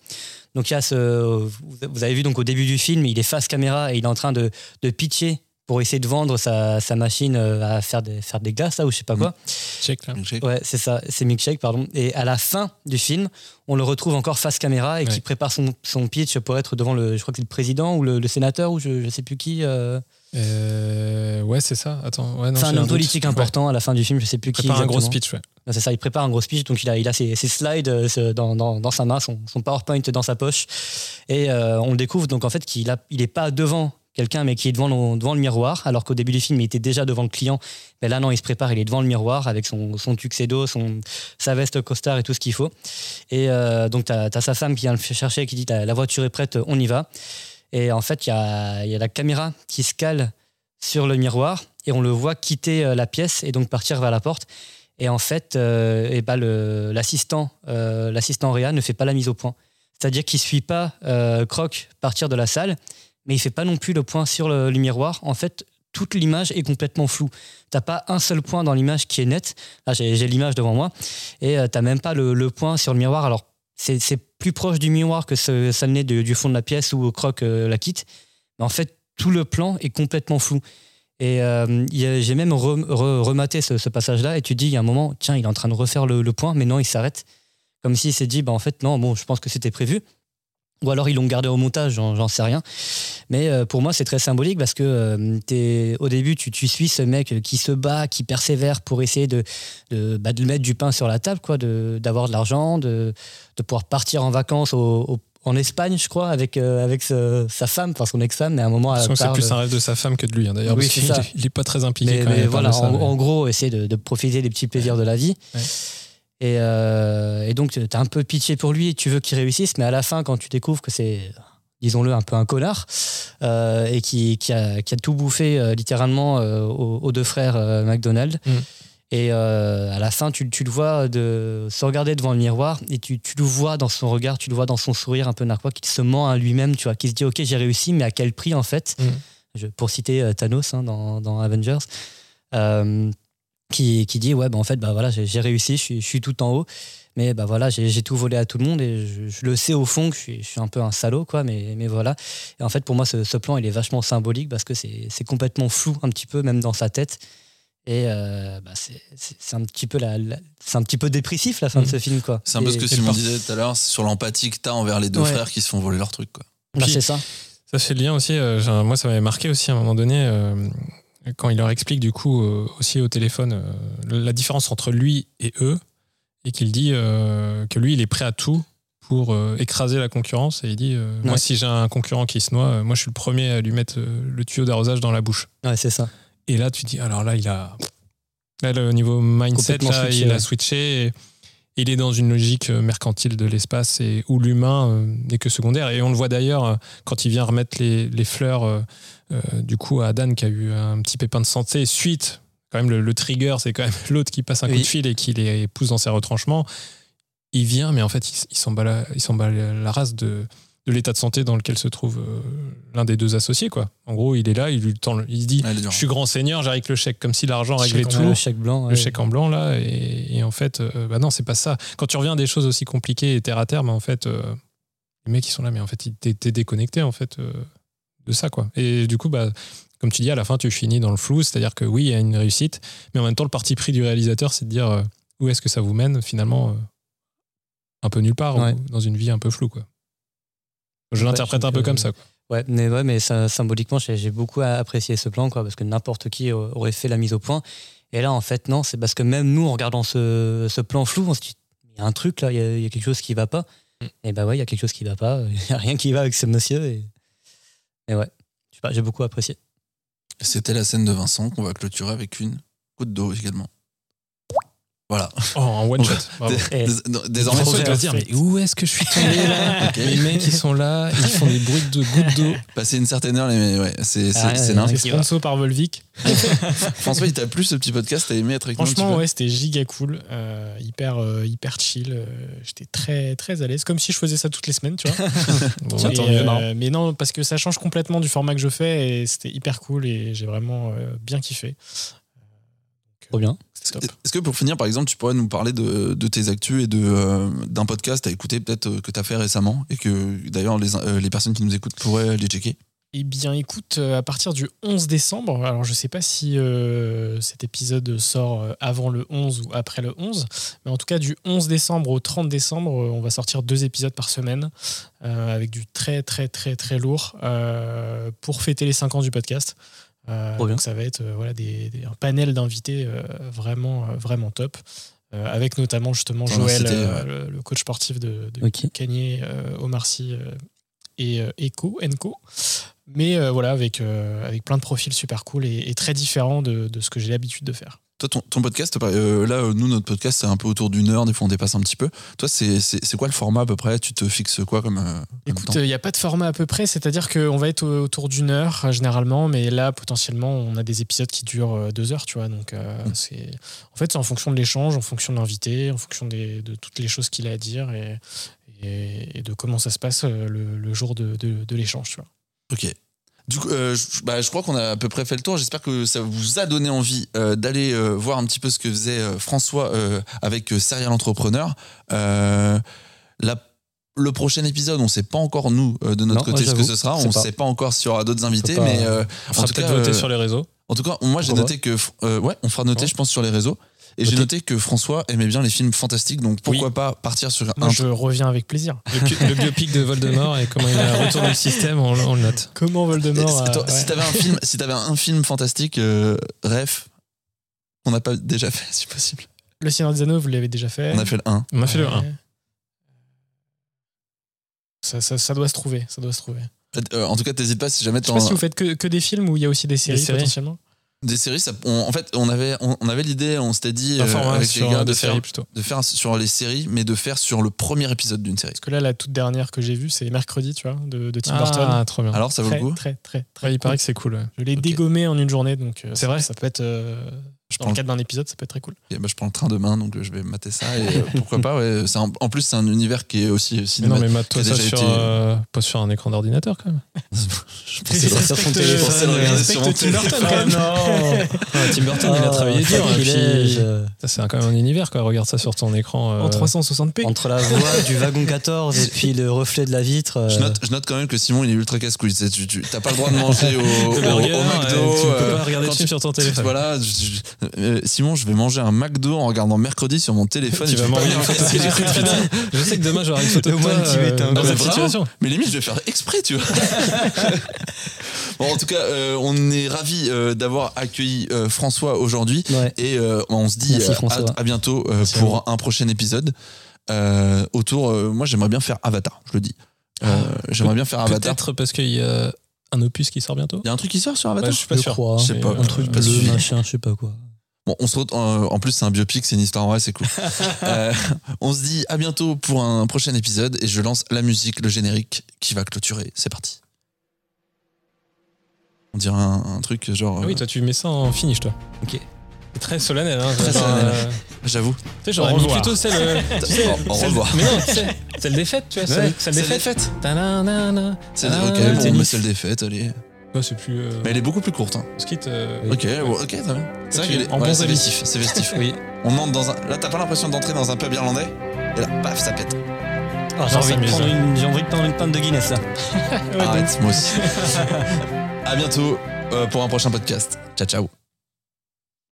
[SPEAKER 2] Donc il y a ce, vous avez vu donc au début du film, il est face caméra et il est en train de, de pitcher pour essayer de vendre sa, sa machine à faire des, faire des glaces là ou je sais pas quoi.
[SPEAKER 10] Check là.
[SPEAKER 2] Ouais, c'est ça, c'est Milkshake, pardon. Et à la fin du film, on le retrouve encore face caméra et qui prépare son, son pitch pour être devant le, je crois que c'est le président ou le, le sénateur ou je, je sais plus qui. euh,
[SPEAKER 10] Euh, ouais, c'est ça. Attends. Ouais, non,
[SPEAKER 2] c'est un homme
[SPEAKER 10] doute.
[SPEAKER 2] politique
[SPEAKER 10] Ouais.
[SPEAKER 2] important à la fin du film, je sais plus
[SPEAKER 10] Il
[SPEAKER 2] qui.
[SPEAKER 10] prépare un gros speech, ouais.
[SPEAKER 2] C'est ça, il prépare un gros speech, donc il a, il a ses, ses slides euh, dans, dans, dans sa main, son, son PowerPoint dans sa poche. Et euh, on le découvre donc en fait qu'il a- il est pas devant quelqu'un, mais qui est devant le, devant le miroir, alors qu'au début du film, il était déjà devant le client. Mais là, non, il se prépare, il est devant le miroir avec son, son tuxedo, son, sa veste costard et tout ce qu'il faut. Et euh, donc, tu as, sa femme qui vient le chercher, qui dit la voiture est prête, on y va. Et en fait, il y a, la caméra qui se cale sur le miroir et on le voit quitter euh, la pièce et donc partir vers la porte. Et en fait, euh, eh ben, l'assistant, euh, l'assistant Réa ne fait pas la mise au point. C'est-à-dire qu'il suit pas Croc partir de la salle, mais il fait pas non plus le point sur le, miroir. En fait, toute l'image est complètement floue. T'as pas un seul point dans l'image qui est net. Là, j'ai l'image devant moi, et euh, t'as même pas le, le point sur le miroir. Alors, c'est plus proche du miroir que ce, ça de- du fond de la pièce où Croc euh, la quitte. Mais en fait, tout le plan est complètement flou. Et euh, j'ai même re- re- rematé ce, passage-là, et tu dis, il y a un moment, tiens, il est en train de refaire le, le point, mais non, il s'arrête. Comme s'il s'est dit, bah, en fait, non, bon, je pense que c'était prévu. Ou alors ils l'ont gardé au montage, j'en sais rien. Mais euh, pour moi, c'est très symbolique parce que euh, au début, tu, tu suis ce mec qui se bat, qui persévère pour essayer de, de, bah, de mettre du pain sur la table, quoi, d'avoir de, l'argent, de, de pouvoir partir en vacances au- au- en Espagne, je crois, avec, euh, avec ce- sa femme, enfin son ex-femme, mais à un moment,
[SPEAKER 10] c'est plus un rêve de sa femme que de lui, hein, d'ailleurs.
[SPEAKER 2] Oui,
[SPEAKER 10] parce qu'il
[SPEAKER 2] ça.
[SPEAKER 10] est- il est pas très impliqué
[SPEAKER 2] mais,
[SPEAKER 10] quand
[SPEAKER 2] mais
[SPEAKER 10] même.
[SPEAKER 2] voilà,
[SPEAKER 10] ça,
[SPEAKER 2] en,
[SPEAKER 10] mais-
[SPEAKER 2] en gros, essayer de, de profiter des petits plaisirs de la vie. Et, euh, et donc, tu as un peu pitié pour lui, tu veux qu'il réussisse, mais à la fin, quand tu découvres que c'est, disons-le, un peu un connard, euh, et qui, qui, a, qui a tout bouffé euh, littéralement aux, aux deux frères McDonald.
[SPEAKER 10] Mm.
[SPEAKER 2] Et à la fin, tu, tu le vois de se regarder devant le miroir et tu, tu le vois dans son regard, tu le vois dans son sourire un peu narquois, qu'il se ment à lui-même, tu vois, qui se dit Ok, j'ai réussi, mais à quel prix en fait?
[SPEAKER 10] Mm.
[SPEAKER 2] Je- Pour citer Thanos hein, dans, dans Avengers. Qui, qui dit ouais bah en fait bah voilà j'ai réussi je suis, je suis tout en haut mais bah voilà j'ai j'ai tout volé à tout le monde et je, je le sais au fond que je suis, je suis un peu un salaud quoi mais, mais voilà et en fait pour moi ce, ce plan il est vachement symbolique parce que c'est c'est complètement flou un petit peu même dans sa tête et euh, bah, c'est un petit peu la, la- c'est un petit peu dépressif la fin de ce film quoi
[SPEAKER 1] C'est un peu ce que Simon disait tout à l'heure sur l'empathie que t'as envers les deux
[SPEAKER 2] Ouais.
[SPEAKER 1] frères qui se font voler leur truc. Quoi.
[SPEAKER 2] Bah, c'est ça
[SPEAKER 10] Ça fait le lien aussi. euh, moi, ça m'avait marqué aussi à un moment donné, euh, quand il leur explique du coup euh, aussi au téléphone euh, la différence entre lui et eux, et qu'il dit euh, que lui, il est prêt à tout pour écraser la concurrence. Et il dit Moi, si j'ai un concurrent qui se noie, moi, je suis le premier à lui mettre le tuyau d'arrosage dans la bouche.
[SPEAKER 2] ouais c'est ça
[SPEAKER 10] Et là, tu dis, alors là, il a. Là, le niveau mindset,
[SPEAKER 2] Complètement
[SPEAKER 10] là,
[SPEAKER 2] switché,
[SPEAKER 10] il a switché. et il est dans une logique mercantile de l'espace et où l'humain n'est que secondaire. Et on le voit d'ailleurs quand il vient remettre les, les fleurs, du coup, à Dan qui a eu un petit pépin de santé suite. Quand même, le, le trigger, c'est quand même l'autre qui passe un coup de fil et qui les pousse dans ses retranchements. Il vient, mais en fait, il, il s'en bat, la, il s'en bat la race de, de l'état de santé dans lequel se trouve euh, l'un des deux associés. Quoi. En gros, il est là, il lui tend, il se dit. Je suis grand seigneur, j'arrive avec le chèque, comme si l'argent réglait tout.
[SPEAKER 2] Le chèque blanc.
[SPEAKER 10] Le
[SPEAKER 2] ouais.
[SPEAKER 10] chèque en blanc, là. Et, et en fait, euh, bah non, c'est pas ça. Quand tu reviens à des choses aussi compliquées et terre à terre, bah en fait, euh, les mecs, ils sont là, mais en fait, ils- t'es t'es déconnecté, en fait, euh, de ça, quoi. Et du coup, bah. Comme tu dis, à la fin, tu finis dans le flou, c'est-à-dire que oui, il y a une réussite, mais en même temps, le parti pris du réalisateur, c'est de dire euh, où est-ce que ça vous mène, finalement, euh, un peu nulle part,
[SPEAKER 2] Ouais.
[SPEAKER 10] ou dans une vie un peu floue, quoi. Je
[SPEAKER 2] Ouais,
[SPEAKER 10] l'interprète un peu comme ça, quoi.
[SPEAKER 2] Ouais, mais, ouais, mais ça, symboliquement, j'ai beaucoup apprécié ce plan, quoi, parce que n'importe qui aurait fait la mise au point. Et là, en fait, non, c'est parce que même nous, en regardant ce, ce plan flou, on se dit, il y a un truc là, il y, a- il y a quelque chose qui va pas. Et bah ouais, il y a quelque chose qui va pas. Il y a rien qui va avec ce monsieur. Et, et ouais, j'ai beaucoup apprécié.
[SPEAKER 1] C'était la scène de Vincent qu'on va clôturer avec une goutte d'eau également. Voilà.
[SPEAKER 10] Oh, en one shot. Bravo.
[SPEAKER 1] Dés- dés- Désormais,
[SPEAKER 10] dire, mais où est-ce que je suis tombé là. Les mecs, ils sont là, ils font des bruits de gouttes d'eau.
[SPEAKER 1] passer une certaine heure, les- ouais, c'est c'est-
[SPEAKER 2] Ah,
[SPEAKER 1] c'est.
[SPEAKER 9] C'est sponsor par Volvic.
[SPEAKER 1] François, il t'a plu ce petit podcast T'as aimé être avec
[SPEAKER 9] Franchement, ouais, c'était giga cool, euh, hyper, euh, hyper chill. euh, J'étais très, très à l'aise, comme si je faisais ça toutes les semaines, tu vois.
[SPEAKER 10] Bon,
[SPEAKER 9] Et, mais non, parce que ça change complètement du format que je fais et c'était hyper cool et j'ai vraiment euh, bien kiffé.
[SPEAKER 2] Trop bien.
[SPEAKER 1] Est-ce que pour finir, par exemple, tu pourrais nous parler de, de tes actus et de, euh, d'un podcast à écouter peut-être euh, que tu as fait récemment et que d'ailleurs les, euh, les personnes qui nous écoutent pourraient les checker?
[SPEAKER 9] Eh bien, écoute, à partir du 11 décembre, alors je sais pas si euh, cet épisode sort avant le 11 ou après le 11, mais en tout cas, du 11 décembre au 30 décembre, on va sortir deux épisodes par semaine euh, avec du très, très, très, très lourd euh, pour fêter les 5 ans du podcast. Euh, donc, ça va être euh, voilà, des, des- un panel d'invités euh, vraiment, vraiment top. avec notamment justement Joël, le, le coach sportif de, de
[SPEAKER 2] Ok.
[SPEAKER 9] Kanye, Omar Sy et Echo, Enco. Mais voilà, avec, avec plein de profils super cool et, et très différents de, de ce que j'ai l'habitude de faire.
[SPEAKER 1] Toi, ton, ton podcast, euh, là, euh, nous, notre podcast, c'est un peu autour d'une heure, des fois on dépasse un petit peu. Toi, c'est, quoi le format à peu près? Tu te fixes quoi comme. euh,
[SPEAKER 9] Écoute, il n'y a pas de format à peu près, c'est-à-dire qu'on va être au- autour d'une heure euh, généralement, mais là, potentiellement, on a des épisodes qui durent euh, deux heures, tu vois. Donc, euh,
[SPEAKER 1] Mm.
[SPEAKER 9] c'est... En fait, c'est en fonction de l'échange, en fonction de l'invité, en fonction des- de toutes les choses qu'il a à dire et, et, et de comment ça se passe euh, le, le jour de, de- de l'échange, tu vois.
[SPEAKER 1] Ok. Du coup, euh, je, bah, je crois qu'on a à peu près fait le tour. J'espère que ça vous a donné envie euh, d'aller euh, voir un petit peu ce que faisait François avec Serial Entrepreneur. La- le prochain épisode, on ne sait pas encore, nous, de notre
[SPEAKER 2] Non,
[SPEAKER 1] côté, ce que ce sera. On ne sait pas encore s'il y aura d'autres invités,
[SPEAKER 2] pas-
[SPEAKER 1] mais
[SPEAKER 10] On fera peut-être voter sur les réseaux.
[SPEAKER 1] En tout cas, moi, j'ai noté que. ouais, on fera noter,
[SPEAKER 10] Ouais.
[SPEAKER 1] je pense, sur les réseaux. Et j'ai noté que François aimait bien les films fantastiques, donc pourquoi pas partir sur
[SPEAKER 9] Moi,
[SPEAKER 1] un.
[SPEAKER 9] je reviens avec plaisir.
[SPEAKER 10] Le, le biopic de Voldemort et comment il a retourné le système, on, on le note.
[SPEAKER 9] Comment Voldemort
[SPEAKER 1] Et
[SPEAKER 9] a-
[SPEAKER 1] toi,
[SPEAKER 9] ouais.
[SPEAKER 1] Si t'avais un film, si t'avais un film fantastique, euh, ref, qu'on n'a pas déjà fait, si possible.
[SPEAKER 9] Le Seigneur des Anneaux, vous l'avez déjà fait.
[SPEAKER 1] On a fait le 1.
[SPEAKER 10] On a fait le
[SPEAKER 9] Ouais.
[SPEAKER 10] 1.
[SPEAKER 9] Ça, ça, ça doit se trouver, ça doit se trouver.
[SPEAKER 1] Euh, en tout cas, t'hésites pas si jamais
[SPEAKER 9] Je sais pas si vous faites que, que des films ou il y a aussi des séries,
[SPEAKER 10] séries.
[SPEAKER 9] potentiellement.
[SPEAKER 1] Des séries, ça, on- en fait, on avait, on, on avait l'idée, on s'était dit
[SPEAKER 10] Un
[SPEAKER 1] euh, avec
[SPEAKER 10] sur
[SPEAKER 1] les gars
[SPEAKER 10] des
[SPEAKER 1] de
[SPEAKER 10] séries
[SPEAKER 1] faire,
[SPEAKER 10] plutôt.
[SPEAKER 1] de faire sur les séries, mais de faire sur le premier épisode d'une série.
[SPEAKER 9] Parce que là, la toute dernière que j'ai vue, c'est mercredi, tu vois, de, de Tim
[SPEAKER 10] Ah,
[SPEAKER 9] Burton.
[SPEAKER 10] trop bien.
[SPEAKER 1] Alors, ça vaut
[SPEAKER 9] très,
[SPEAKER 1] le coup
[SPEAKER 9] très, très, très.
[SPEAKER 10] Ouais, il
[SPEAKER 9] cool.
[SPEAKER 10] paraît que c'est cool. ouais.
[SPEAKER 9] Je l'ai dégommé en une journée, donc euh,
[SPEAKER 10] C'est vrai
[SPEAKER 9] Ça peut être euh,
[SPEAKER 1] Je
[SPEAKER 9] dans
[SPEAKER 1] prends
[SPEAKER 9] le
[SPEAKER 1] le-
[SPEAKER 9] cadre d'un épisode, ça peut être très cool.
[SPEAKER 1] Et bah, je prends le train demain, donc euh, je vais mater ça. Et euh, pourquoi pas, ouais. c'est un- en plus, c'est un univers qui est aussi
[SPEAKER 10] Mais non, mais mate-toi ça sur,
[SPEAKER 1] été-
[SPEAKER 10] euh, pas sur un écran d'ordinateur quand même.
[SPEAKER 1] Je pensais,
[SPEAKER 2] Respecte-
[SPEAKER 1] sur son téléphone, je pensais le regarder sur mon
[SPEAKER 9] respecte Tim
[SPEAKER 1] téléphone.
[SPEAKER 9] Burton, quand même.
[SPEAKER 10] Ah, Tim Burton, il a
[SPEAKER 2] Ah,
[SPEAKER 10] travaillé dur.
[SPEAKER 2] euh,
[SPEAKER 10] c'est quand même un univers, quoi. Regarde ça sur ton écran. euh,
[SPEAKER 9] En 360p.
[SPEAKER 2] Entre la voix du wagon 14 et puis le reflet de la vitre. euh,
[SPEAKER 1] Je note, je note quand même que Simon il est ultra casse-couille. Tu, t'as pas le droit de manger au,
[SPEAKER 10] Le
[SPEAKER 1] McDo.
[SPEAKER 10] tu peux
[SPEAKER 1] euh,
[SPEAKER 10] pas regarder dessus sur ton téléphone.
[SPEAKER 1] Voilà, euh, Simon, je vais manger un McDo en regardant mercredi sur mon téléphone.
[SPEAKER 10] Tu
[SPEAKER 1] et
[SPEAKER 10] vas
[SPEAKER 1] je vais
[SPEAKER 10] sais que demain j'aurai une photo de toi euh, dans cette situation.
[SPEAKER 1] Mais limite, je vais faire exprès, tu vois. bon, en tout cas, euh, on est ravis euh, d'avoir accueilli euh, François aujourd'hui.
[SPEAKER 2] Ouais.
[SPEAKER 1] Et euh, on se dit
[SPEAKER 2] Merci,
[SPEAKER 1] à, à bientôt euh, pour un prochain épisode. Euh, autour, euh, moi j'aimerais bien faire Avatar, je le dis. Euh, j'aimerais bien faire Avatar.
[SPEAKER 10] Peut-être parce qu'il y a un opus qui sort bientôt.
[SPEAKER 1] Il y a un truc qui sort sur Avatar
[SPEAKER 10] Ouais, je suis pas
[SPEAKER 2] je
[SPEAKER 10] sûr.
[SPEAKER 2] crois.
[SPEAKER 1] Je sais pas.
[SPEAKER 2] Un truc bleu, machin, je sais pas quoi.
[SPEAKER 1] Bon, on se retrouve. euh, en plus, c'est un biopic, c'est une histoire vraie, c'est cool. Euh, on se dit à bientôt pour un prochain épisode et je lance la musique, le générique qui va clôturer. C'est parti. On dirait un, un truc genre.
[SPEAKER 10] Ah oui,
[SPEAKER 1] euh,
[SPEAKER 10] toi tu mets ça en finish, toi.
[SPEAKER 2] Ok.
[SPEAKER 10] Très solennel. Hein,
[SPEAKER 1] Très
[SPEAKER 10] genre,
[SPEAKER 1] solennel.
[SPEAKER 10] euh,
[SPEAKER 1] J'avoue.
[SPEAKER 10] Tu sais, j'aurais mis plutôt celle. euh, tu sais, celle-
[SPEAKER 1] revoir.
[SPEAKER 10] Mais non, tu sais, celle des fêtes, tu vois.
[SPEAKER 1] Ouais,
[SPEAKER 10] celle, celle des
[SPEAKER 1] celle des
[SPEAKER 10] fêtes.
[SPEAKER 1] fêtes.
[SPEAKER 10] Ta-na-na-na.
[SPEAKER 1] C'est ok,
[SPEAKER 10] le
[SPEAKER 1] bon, mais celle des fêtes, allez.
[SPEAKER 10] Ouais, c'est plus. euh,
[SPEAKER 1] Mais elle est beaucoup plus courte. Hein.
[SPEAKER 10] Skit. euh,
[SPEAKER 1] Ok, bon, ok, très bien. C'est vrai qu'elle est
[SPEAKER 10] en
[SPEAKER 1] ouais,
[SPEAKER 10] bons
[SPEAKER 1] c'est vestif. C'est vestif, oui. On entre dans un. Là, t'as pas l'impression d'entrer dans un pub irlandais Et là, paf, ça pète.
[SPEAKER 2] Ah, j'ai, envie de prendre une, j'ai envie de prendre une pinte de Guinness là.
[SPEAKER 1] Arrête, moi aussi. à bientôt euh, pour un prochain podcast. Ciao, ciao.